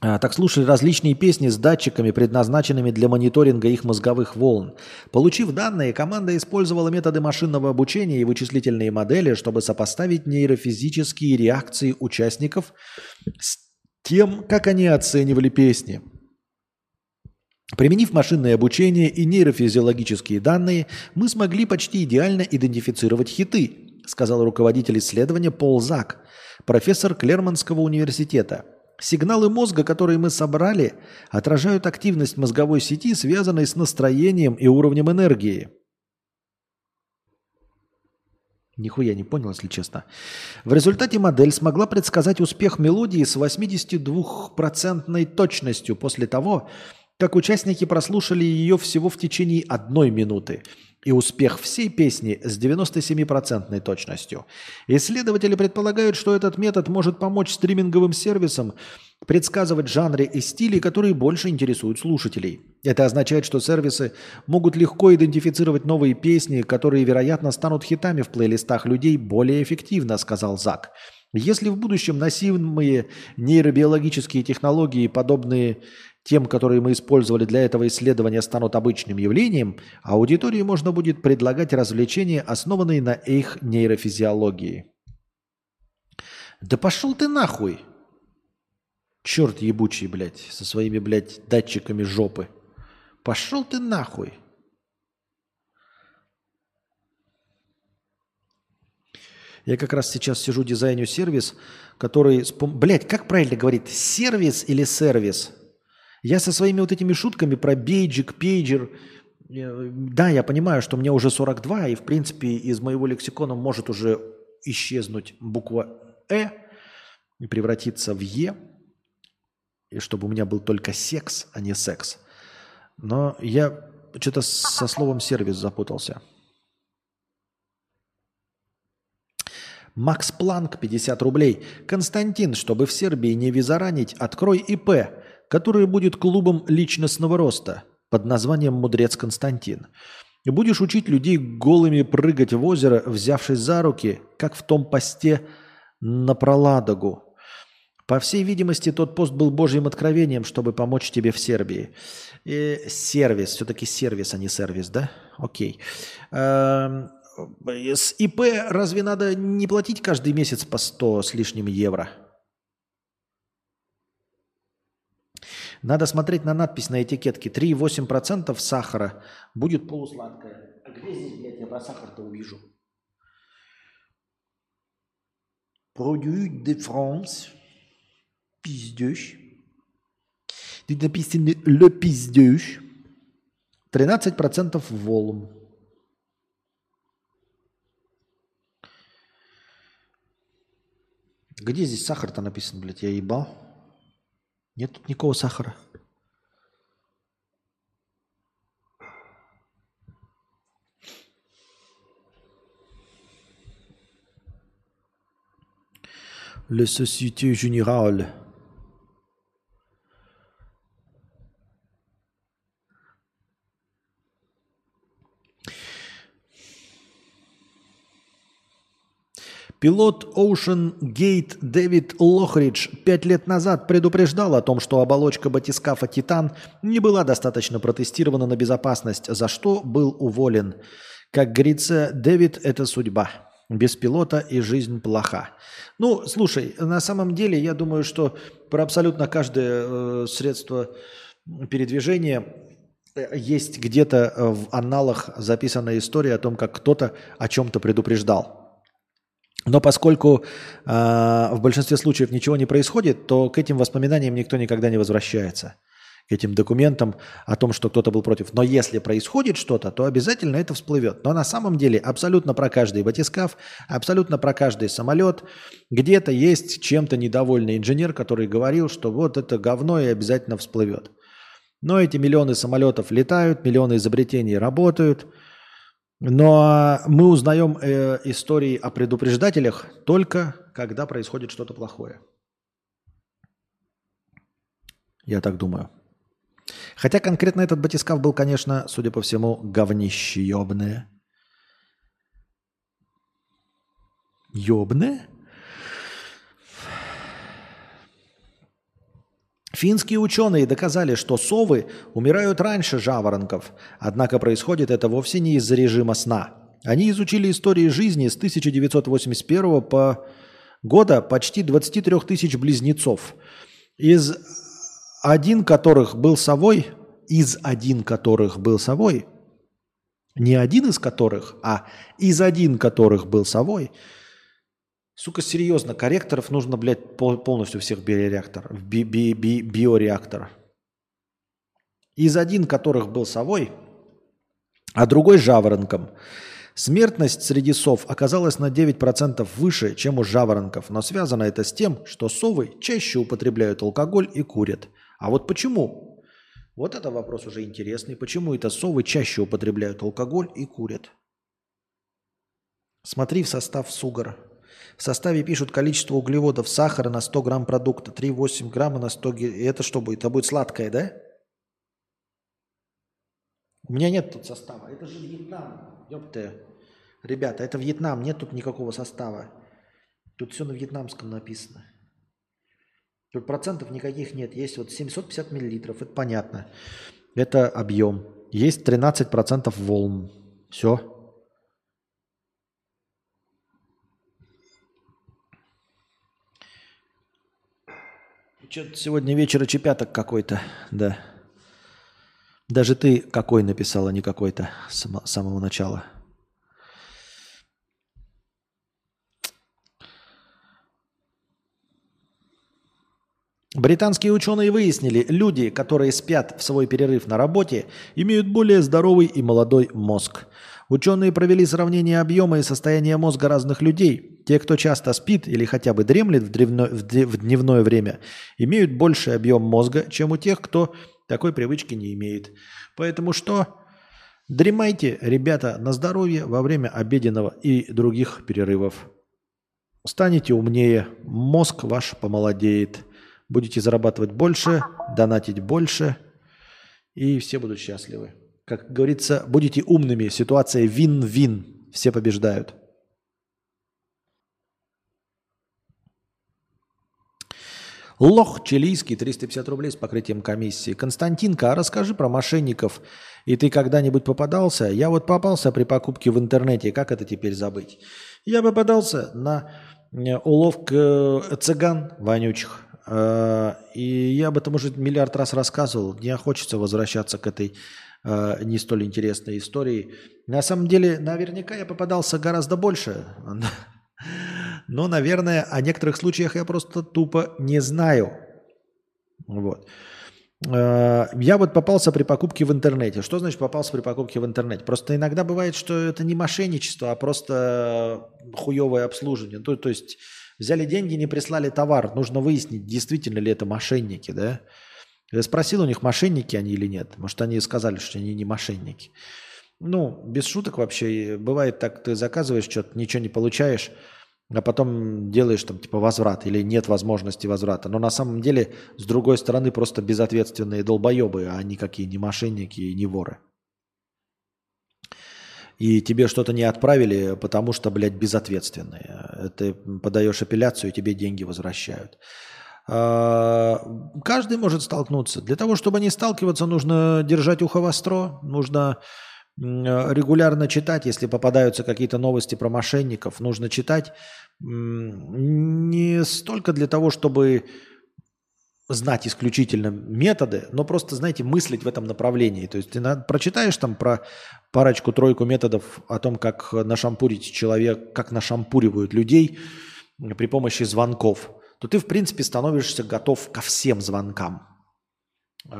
А, Так слушали различные песни с датчиками, предназначенными для мониторинга их мозговых волн. Получив данные, команда использовала методы машинного обучения и вычислительные модели, чтобы сопоставить нейрофизические реакции участников с тем, как они оценивали песни. Применив машинное обучение и нейрофизиологические данные, мы смогли почти идеально идентифицировать хиты, сказал руководитель исследования Пол Зак, профессор Клермонского университета. Сигналы мозга, которые мы собрали, отражают активность мозговой сети, связанной с настроением и уровнем энергии. Нихуя не понял, если честно. В результате модель смогла предсказать успех мелодии с 82% точностью после того, как участники прослушали ее всего в течение одной минуты, и успех всей песни с 97% точностью. Исследователи предполагают, что этот метод может помочь стриминговым сервисам предсказывать жанры и стили, которые больше интересуют слушателей. Это означает, что сервисы могут легко идентифицировать новые песни, которые, вероятно, станут хитами в плейлистах людей более эффективно, сказал Зак. Если в будущем носимые нейробиологические технологии, подобные тем, которые мы использовали для этого исследования, станут обычным явлением, аудитории можно будет предлагать развлечения, основанные на их нейрофизиологии. Да пошел ты нахуй! Черт ебучий, блядь, со своими, блядь, датчиками жопы. Пошел ты нахуй! Я как раз сейчас сижу дизайню сервис, который... Блять, как правильно говорит? Сервис или сервис? Я со своими вот этими шутками про бейджик, пейджер... Да, я понимаю, что мне уже 42, и, в принципе, из моего лексикона может уже исчезнуть буква «э» и превратиться в «е», и чтобы у меня был только секс, а не секс. Но я что-то со словом «сервис» запутался. Макс Планк, 50 рублей. Константин, чтобы в Сербии не визаранить, открой ИП, который будет клубом личностного роста под названием «Мудрец Константин». Будешь учить людей голыми прыгать в озеро, взявшись за руки, как в том посте на проладогу. По всей видимости, тот пост был божьим откровением, чтобы помочь тебе в Сербии. И сервис, все-таки сервис, а не сервис, да? Окей. Эм, с ИП разве надо не платить каждый месяц по 100 с лишним евро? Надо смотреть на надпись на этикетке. 3,8% сахара будет полусладкое. А где здесь, блядь, я про сахар-то увижу? Produit de France. Пиздеж. Тут написано Le пиздеж. 13% волум. Где здесь сахар-то написан, блядь? Я ебал. Нет тут никакого сахара. Le Société Générale. Пилот Ocean Gate Дэвид Лохридж пять лет назад предупреждал о том, что оболочка батискафа «Титан» не была достаточно протестирована на безопасность, за что был уволен. Как говорится, Дэвид – это судьба. Без пилота и жизнь плоха. Ну, слушай, на самом деле, я думаю, что про абсолютно каждое э, средство передвижения э, есть где-то э, в аналах записанная история о том, как кто-то о чем-то предупреждал. Но поскольку э, в большинстве случаев ничего не происходит, то к этим воспоминаниям никто никогда не возвращается. К этим документам о том, что кто-то был против. Но если происходит что-то, то обязательно это всплывет. Но на самом деле абсолютно про каждый батискаф, абсолютно про каждый самолет где-то есть чем-то недовольный инженер, который говорил, что вот это говно и обязательно всплывет. Но эти миллионы самолетов летают, миллионы изобретений работают – но мы узнаем э, истории о предупреждателях только когда происходит что-то плохое. Я так думаю. Хотя конкретно этот батискаф был, конечно, судя по всему, говнище ебное. Ёбне? Финские ученые доказали, что совы умирают раньше жаворонков, однако происходит это вовсе не из-за режима сна. Они изучили истории жизни с 1981 по года почти 23 тысяч близнецов, из один которых был совой, из один которых был совой, не один из которых, а из один которых был совой – Сука, серьезно, корректоров нужно, блядь, полностью всех биореакторов, би би би биореактор. Из один которых был совой, а другой жаворонком. Смертность среди сов оказалась на 9% выше, чем у жаворонков, но связано это с тем, что совы чаще употребляют алкоголь и курят. А вот почему? Вот это вопрос уже интересный. Почему это совы чаще употребляют алкоголь и курят? Смотри в состав сугара. В составе пишут количество углеводов сахара на 100 грамм продукта, 3,8 грамма на 100 грамм. Это что будет? Это будет сладкое, да? У меня нет тут состава. Это же Вьетнам. Ёпты. Ребята, это Вьетнам. Нет тут никакого состава. Тут все на вьетнамском написано. Тут процентов никаких нет. Есть вот 750 миллилитров. Это понятно. Это объем. Есть 13% волн. Все. Что-то сегодня вечера чепяток какой-то, да. Даже ты какой написала, не какой-то с самого начала. Британские ученые выяснили, люди, которые спят в свой перерыв на работе, имеют более здоровый и молодой мозг. Ученые провели сравнение объема и состояния мозга разных людей. Те, кто часто спит или хотя бы дремлет в, древно, в, дневное время, имеют больший объем мозга, чем у тех, кто такой привычки не имеет. Поэтому что? Дремайте, ребята, на здоровье во время обеденного и других перерывов. Станете умнее, мозг ваш помолодеет. Будете зарабатывать больше, донатить больше, и все будут счастливы. Как говорится, будете умными. Ситуация вин-вин. Все побеждают. Лох чилийский, 350 рублей с покрытием комиссии. Константинка, а расскажи про мошенников. И ты когда-нибудь попадался? Я вот попался при покупке в интернете. Как это теперь забыть? Я попадался на э, уловк э, цыган вонючих. Э, и я об этом уже миллиард раз рассказывал. Не хочется возвращаться к этой э, не столь интересной истории. На самом деле, наверняка я попадался гораздо больше. Но, наверное, о некоторых случаях я просто тупо не знаю. Вот. Э, я вот попался при покупке в интернете. Что значит попался при покупке в интернете? Просто иногда бывает, что это не мошенничество, а просто хуевое обслуживание. То, то есть взяли деньги, не прислали товар. Нужно выяснить, действительно ли это мошенники, да? Я спросил у них, мошенники они или нет. Может, они сказали, что они не мошенники. Ну, без шуток вообще. Бывает так, ты заказываешь что-то, ничего не получаешь, а потом делаешь там типа возврат или нет возможности возврата. Но на самом деле, с другой стороны, просто безответственные долбоебы, а никакие не мошенники и не воры. И тебе что-то не отправили, потому что, блядь, безответственные. Ты подаешь апелляцию, и тебе деньги возвращают. А, каждый может столкнуться. Для того, чтобы не сталкиваться, нужно держать ухо востро, нужно регулярно читать, если попадаются какие-то новости про мошенников, нужно читать не столько для того, чтобы знать исключительно методы, но просто, знаете, мыслить в этом направлении. То есть ты прочитаешь там про парочку-тройку методов о том, как нашампурить человек, как нашампуривают людей при помощи звонков – то ты, в принципе, становишься готов ко всем звонкам э,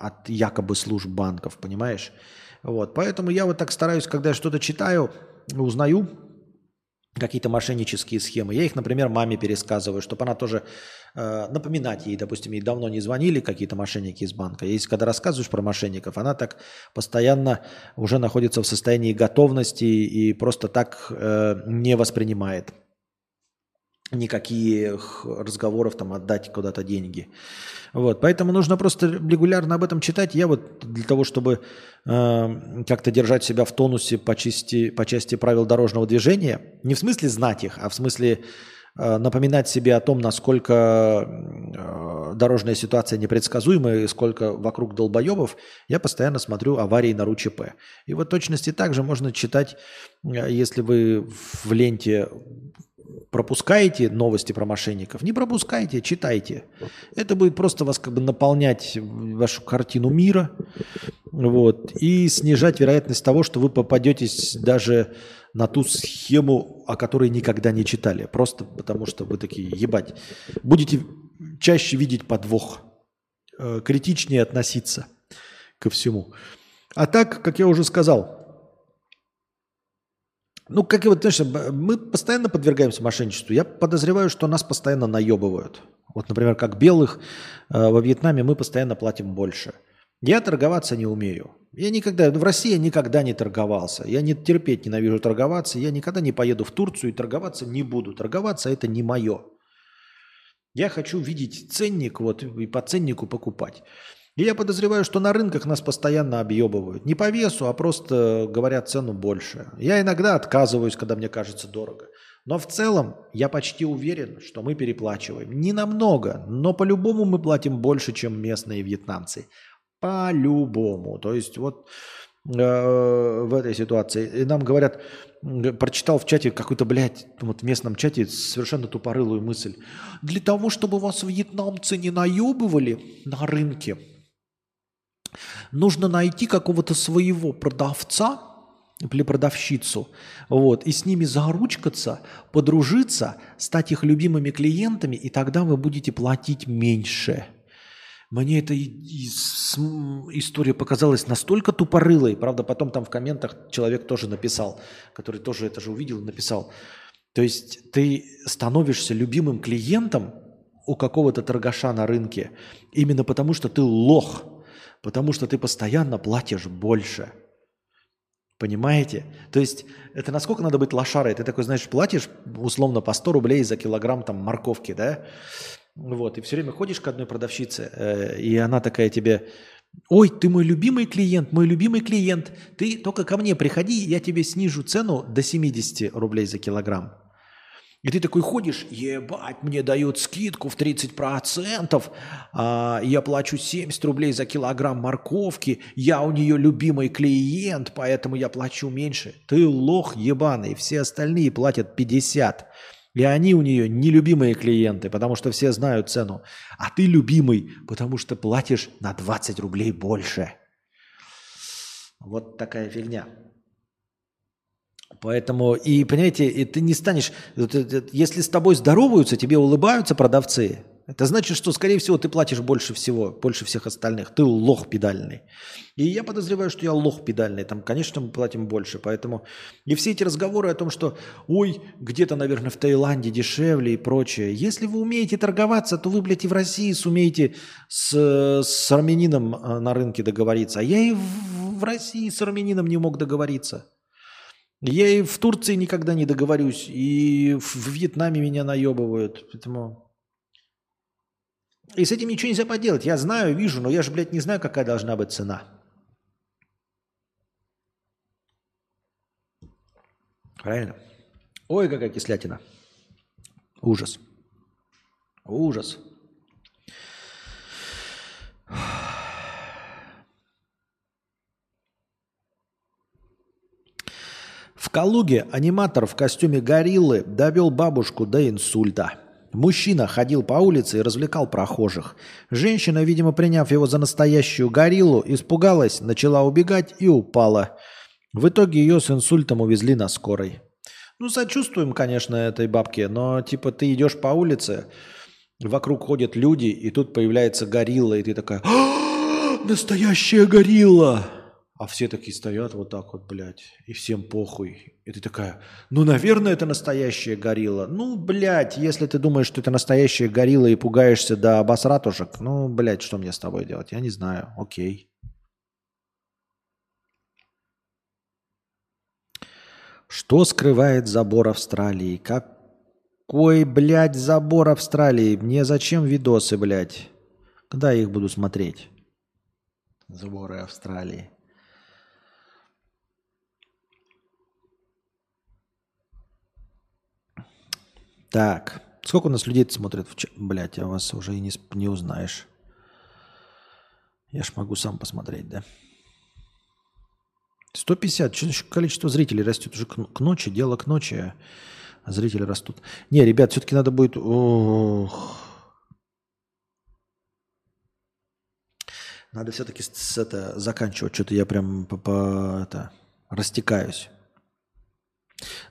от якобы служб банков, понимаешь? Вот, поэтому я вот так стараюсь, когда я что-то читаю, узнаю какие-то мошеннические схемы. Я их, например, маме пересказываю, чтобы она тоже э, напоминать ей, допустим, ей давно не звонили какие-то мошенники из банка. Если когда рассказываешь про мошенников, она так постоянно уже находится в состоянии готовности и просто так э, не воспринимает никаких разговоров там отдать куда-то деньги. Вот, поэтому нужно просто регулярно об этом читать. Я вот для того, чтобы э, как-то держать себя в тонусе по части, по части правил дорожного движения, не в смысле знать их, а в смысле э, напоминать себе о том, насколько э, дорожная ситуация непредсказуемая и сколько вокруг долбоебов, я постоянно смотрю аварии на РУ-ЧП. И вот точности также можно читать, э, если вы в ленте пропускаете новости про мошенников, не пропускайте, читайте. Это будет просто вас как бы наполнять вашу картину мира вот, и снижать вероятность того, что вы попадетесь даже на ту схему, о которой никогда не читали. Просто потому что вы такие, ебать, будете чаще видеть подвох, э, критичнее относиться ко всему. А так, как я уже сказал, ну, как и вот, знаешь, мы постоянно подвергаемся мошенничеству. Я подозреваю, что нас постоянно наебывают. Вот, например, как белых э, во Вьетнаме мы постоянно платим больше. Я торговаться не умею. Я никогда, в России я никогда не торговался. Я не терпеть ненавижу торговаться. Я никогда не поеду в Турцию и торговаться не буду. Торговаться это не мое. Я хочу видеть ценник вот и по ценнику покупать. И я подозреваю, что на рынках нас постоянно объебывают. Не по весу, а просто говорят цену больше. Я иногда отказываюсь, когда мне кажется дорого. Но в целом я почти уверен, что мы переплачиваем. Не намного, но по-любому мы платим больше, чем местные вьетнамцы. По-любому. То есть вот э, в этой ситуации. И нам говорят, прочитал в чате какой-то, блядь, вот в местном чате совершенно тупорылую мысль. Для того, чтобы вас вьетнамцы не наебывали на рынке, Нужно найти какого-то своего продавца или продавщицу, вот, и с ними заручкаться, подружиться, стать их любимыми клиентами, и тогда вы будете платить меньше. Мне эта история показалась настолько тупорылой, правда, потом там в комментах человек тоже написал, который тоже это же увидел и написал. То есть ты становишься любимым клиентом у какого-то торгаша на рынке именно потому, что ты лох – Потому что ты постоянно платишь больше. Понимаете? То есть это насколько надо быть лошарой? Ты такой, знаешь, платишь условно по 100 рублей за килограмм там морковки, да? Вот, и все время ходишь к одной продавщице, э, и она такая тебе, ой, ты мой любимый клиент, мой любимый клиент, ты только ко мне приходи, я тебе снижу цену до 70 рублей за килограмм. И ты такой ходишь, ебать, мне дают скидку в 30%, а, я плачу 70 рублей за килограмм морковки, я у нее любимый клиент, поэтому я плачу меньше. Ты лох ебаный, все остальные платят 50. И они у нее нелюбимые клиенты, потому что все знают цену. А ты любимый, потому что платишь на 20 рублей больше. Вот такая фигня. Поэтому, и понимаете, и ты не станешь, если с тобой здороваются, тебе улыбаются продавцы, это значит, что, скорее всего, ты платишь больше всего, больше всех остальных. Ты лох педальный. И я подозреваю, что я лох педальный. Там, конечно, мы платим больше. Поэтому и все эти разговоры о том, что, ой, где-то, наверное, в Таиланде дешевле и прочее. Если вы умеете торговаться, то вы, блядь, и в России сумеете с, с армянином э, на рынке договориться. А я и в, в России с армянином не мог договориться. Я и в Турции никогда не договорюсь, и в Вьетнаме меня наебывают. Поэтому... И с этим ничего нельзя поделать. Я знаю, вижу, но я же, блядь, не знаю, какая должна быть цена. Правильно? Ой, какая кислятина. Ужас. Ужас. В Калуге аниматор в костюме гориллы довел бабушку до инсульта. Мужчина ходил по улице и развлекал прохожих. Женщина, видимо, приняв его за настоящую гориллу, испугалась, начала убегать и упала. В итоге ее с инсультом увезли на скорой. Ну, сочувствуем, конечно, этой бабке, но типа ты идешь по улице, вокруг ходят люди, и тут появляется горилла, и ты такая, «А, настоящая горилла! А все такие стоят вот так вот, блядь, и всем похуй. И ты такая, ну, наверное, это настоящая горилла. Ну, блядь, если ты думаешь, что это настоящая горилла и пугаешься до обосратушек, ну, блядь, что мне с тобой делать? Я не знаю, окей. Что скрывает забор Австралии? Как Какой, блядь, забор Австралии? Мне зачем видосы, блядь? Когда я их буду смотреть? Заборы Австралии. Так, сколько у нас людей смотрят? В чат? Блядь, я вас уже и не, не узнаешь. Я ж могу сам посмотреть, да? 150. Что количество зрителей растет уже к, ночи? Дело к ночи. а Зрители растут. Не, ребят, все-таки надо будет... Ох. Надо все-таки с это заканчивать. Что-то я прям по, по- это, растекаюсь.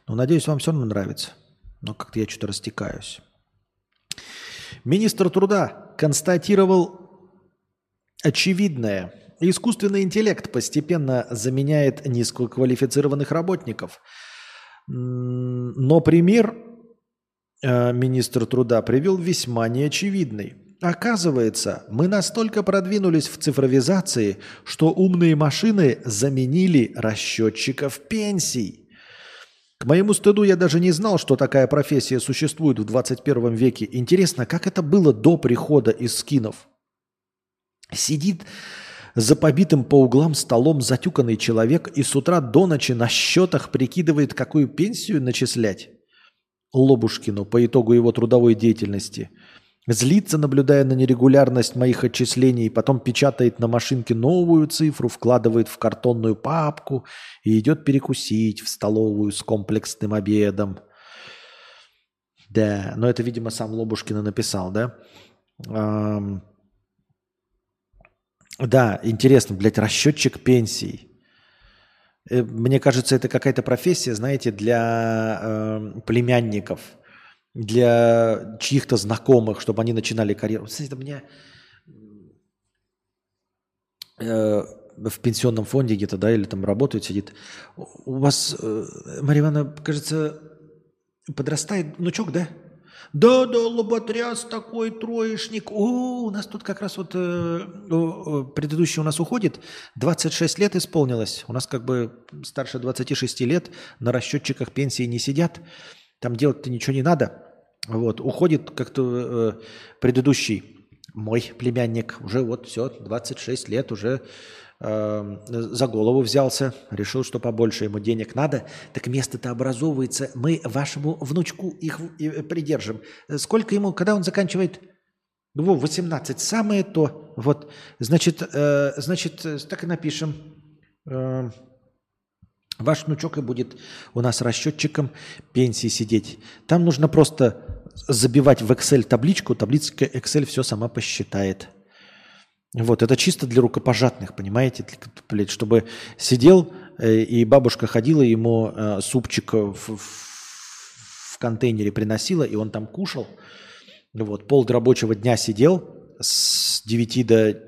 Но надеюсь, вам все равно нравится. Но как-то я что-то растекаюсь. Министр труда констатировал очевидное. Искусственный интеллект постепенно заменяет низкоквалифицированных работников. Но пример э, министр труда привел весьма неочевидный. Оказывается, мы настолько продвинулись в цифровизации, что умные машины заменили расчетчиков пенсий. К моему стыду я даже не знал, что такая профессия существует в 21 веке. Интересно, как это было до прихода из скинов? Сидит за побитым по углам столом затюканный человек и с утра до ночи на счетах прикидывает, какую пенсию начислять Лобушкину по итогу его трудовой деятельности. Злится, наблюдая на нерегулярность моих отчислений, потом печатает на машинке новую цифру, вкладывает в картонную папку и идет перекусить в столовую с комплексным обедом. Да, но это, видимо, сам Лобушкина написал, да? Ам, да, интересно, блядь, расчетчик пенсий. Э, Мне кажется, это какая-то профессия, знаете, для э, племянников, для чьих-то знакомых, чтобы они начинали карьеру. Кстати, это мне э, в пенсионном фонде где-то, да, или там работает, сидит. У вас, э, Мария Ивановна, кажется, подрастает внучок, да? Да, да, лоботряс такой, троечник. О, у нас тут как раз вот э, о, предыдущий у нас уходит. 26 лет исполнилось. У нас как бы старше 26 лет на расчетчиках пенсии не сидят. Там делать-то ничего не надо. Вот, уходит как-то э, предыдущий мой племянник. Уже вот все, 26 лет уже э, за голову взялся, решил, что побольше ему денег надо, так место-то образовывается, мы вашему внучку их и придержим. Сколько ему, когда он заканчивает? Во, 18, самое то. Вот, значит, э, значит, э, так и напишем. Э, Ваш внучок и будет у нас расчетчиком пенсии сидеть. Там нужно просто забивать в Excel табличку, табличка Excel все сама посчитает. Вот, это чисто для рукопожатных, понимаете, блядь, чтобы сидел э, и бабушка ходила ему э, супчик в, в- контейнере приносила, и он там кушал. Вот, пол рабочего дня сидел с 9 до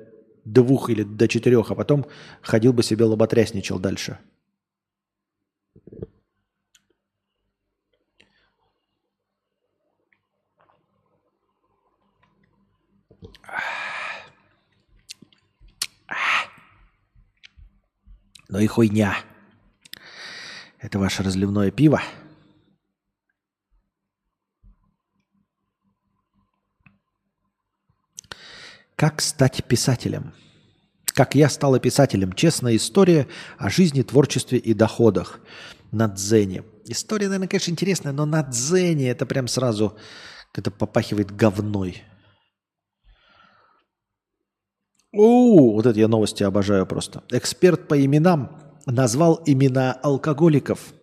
двух или до четырех, а потом ходил бы себе лоботрясничал дальше. Ну и хуйня. Это ваше разливное пиво. Как стать писателем? Как я стала писателем? Честная история о жизни, творчестве и доходах на Дзене. История, наверное, конечно, интересная, но на Дзене это прям сразу это попахивает говной. О, вот это я новости обожаю просто. Эксперт по именам назвал имена алкоголиков.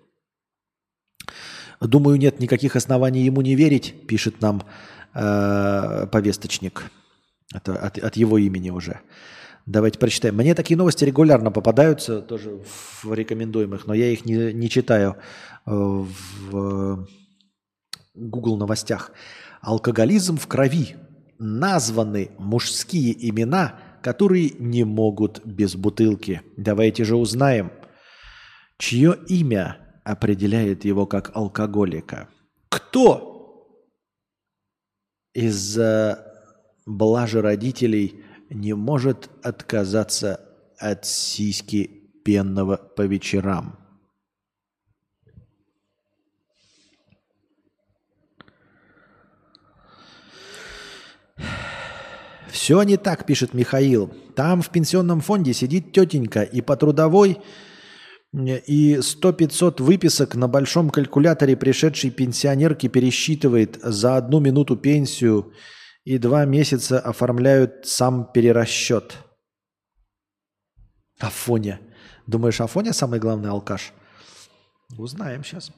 Думаю, нет никаких оснований ему не верить, пишет нам э, повесточник. Это от, от его имени уже. Давайте прочитаем. Мне такие новости регулярно попадаются, тоже в рекомендуемых, но я их не, не читаю э, в Google новостях. Алкоголизм в крови. Названы мужские имена, которые не могут без бутылки. Давайте же узнаем, чье имя определяет его как алкоголика. Кто из-за блажи родителей не может отказаться от сиськи пенного по вечерам. Все не так, пишет Михаил. Там в пенсионном фонде сидит тетенька и по трудовой и сто пятьсот выписок на большом калькуляторе пришедшей пенсионерки пересчитывает за одну минуту пенсию – и два месяца оформляют сам перерасчет. Афоня. Думаешь, Афоня самый главный алкаш? Узнаем сейчас.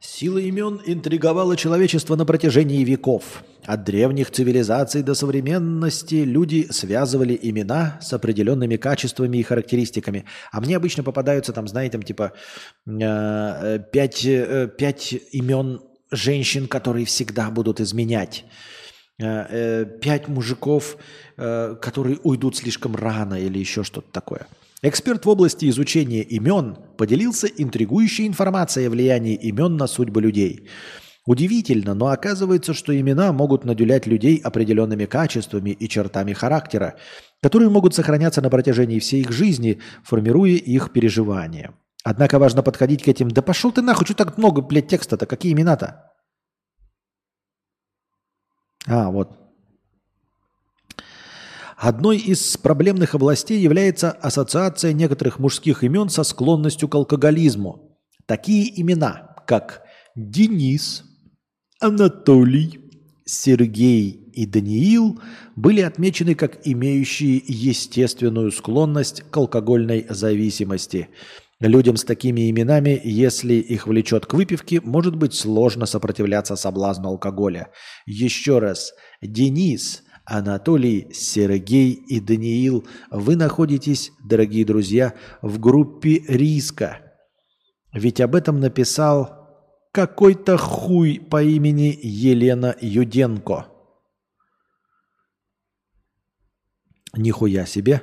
Сила имен интриговала человечество на протяжении веков. От древних цивилизаций до современности люди связывали имена с определенными качествами и характеристиками. А мне обычно попадаются там, знаете, там типа э, пять, э, пять имен женщин, которые всегда будут изменять. Э, э, пять мужиков, э, которые уйдут слишком рано или еще что-то такое. Эксперт в области изучения имен поделился интригующей информацией о влиянии имен на судьбы людей. Удивительно, но оказывается, что имена могут наделять людей определенными качествами и чертами характера, которые могут сохраняться на протяжении всей их жизни, формируя их переживания. Однако важно подходить к этим. Да пошел ты нахуй, что так много, блядь, текста-то? Какие имена-то? А, вот. Одной из проблемных областей является ассоциация некоторых мужских имен со склонностью к алкоголизму. Такие имена, как Денис, Анатолий, Сергей и Даниил были отмечены как имеющие естественную склонность к алкогольной зависимости. Людям с такими именами, если их влечет к выпивке, может быть сложно сопротивляться соблазну алкоголя. Еще раз, Денис, Анатолий, Сергей и Даниил, вы находитесь, дорогие друзья, в группе риска. Ведь об этом написал какой-то хуй по имени Елена Юденко. Нихуя себе.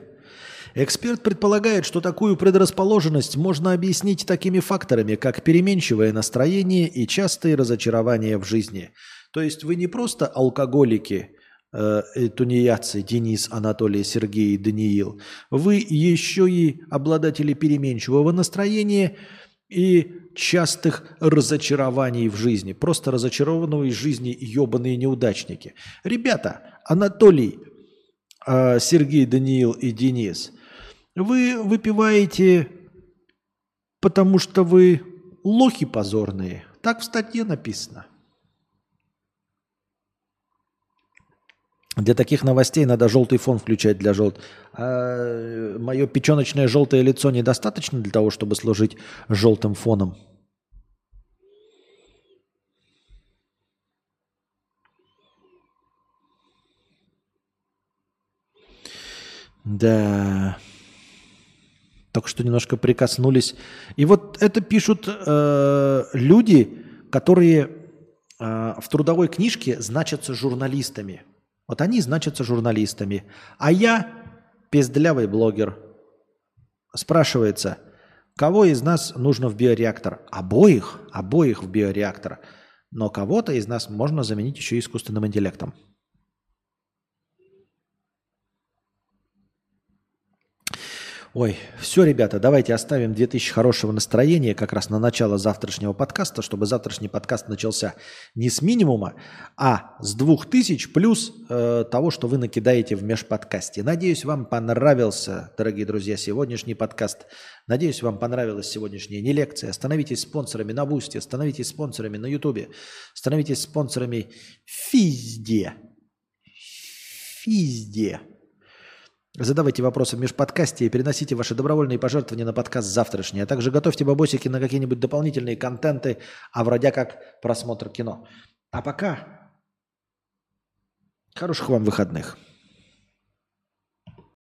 Эксперт предполагает, что такую предрасположенность можно объяснить такими факторами, как переменчивое настроение и частые разочарования в жизни. То есть вы не просто алкоголики, э, тунеядцы Денис, Анатолий, Сергей Даниил. Вы еще и обладатели переменчивого настроения и частых разочарований в жизни. Просто разочарованные в жизни ебаные неудачники. Ребята, Анатолий, э, Сергей, Даниил и Денис, вы выпиваете, потому что вы лохи позорные. Так в статье написано. Для таких новостей надо желтый фон включать для желт. А мое печеночное желтое лицо недостаточно для того, чтобы служить желтым фоном. Да. Только что немножко прикоснулись. И вот это пишут э, люди, которые э, в трудовой книжке значатся журналистами. Вот они значатся журналистами. А я пиздлявый блогер. Спрашивается, кого из нас нужно в биореактор? Обоих, обоих в биореактор. Но кого-то из нас можно заменить еще искусственным интеллектом. Ой, все, ребята, давайте оставим 2000 хорошего настроения как раз на начало завтрашнего подкаста, чтобы завтрашний подкаст начался не с минимума, а с 2000 плюс э, того, что вы накидаете в межподкасте. Надеюсь, вам понравился, дорогие друзья, сегодняшний подкаст. Надеюсь, вам понравилась сегодняшняя не лекция. Становитесь спонсорами на Бусте, становитесь спонсорами на Ютубе, становитесь спонсорами везде. Везде. Задавайте вопросы в межподкасте и переносите ваши добровольные пожертвования на подкаст завтрашний. А также готовьте бабосики на какие-нибудь дополнительные контенты, а вроде как просмотр кино. А пока хороших вам выходных.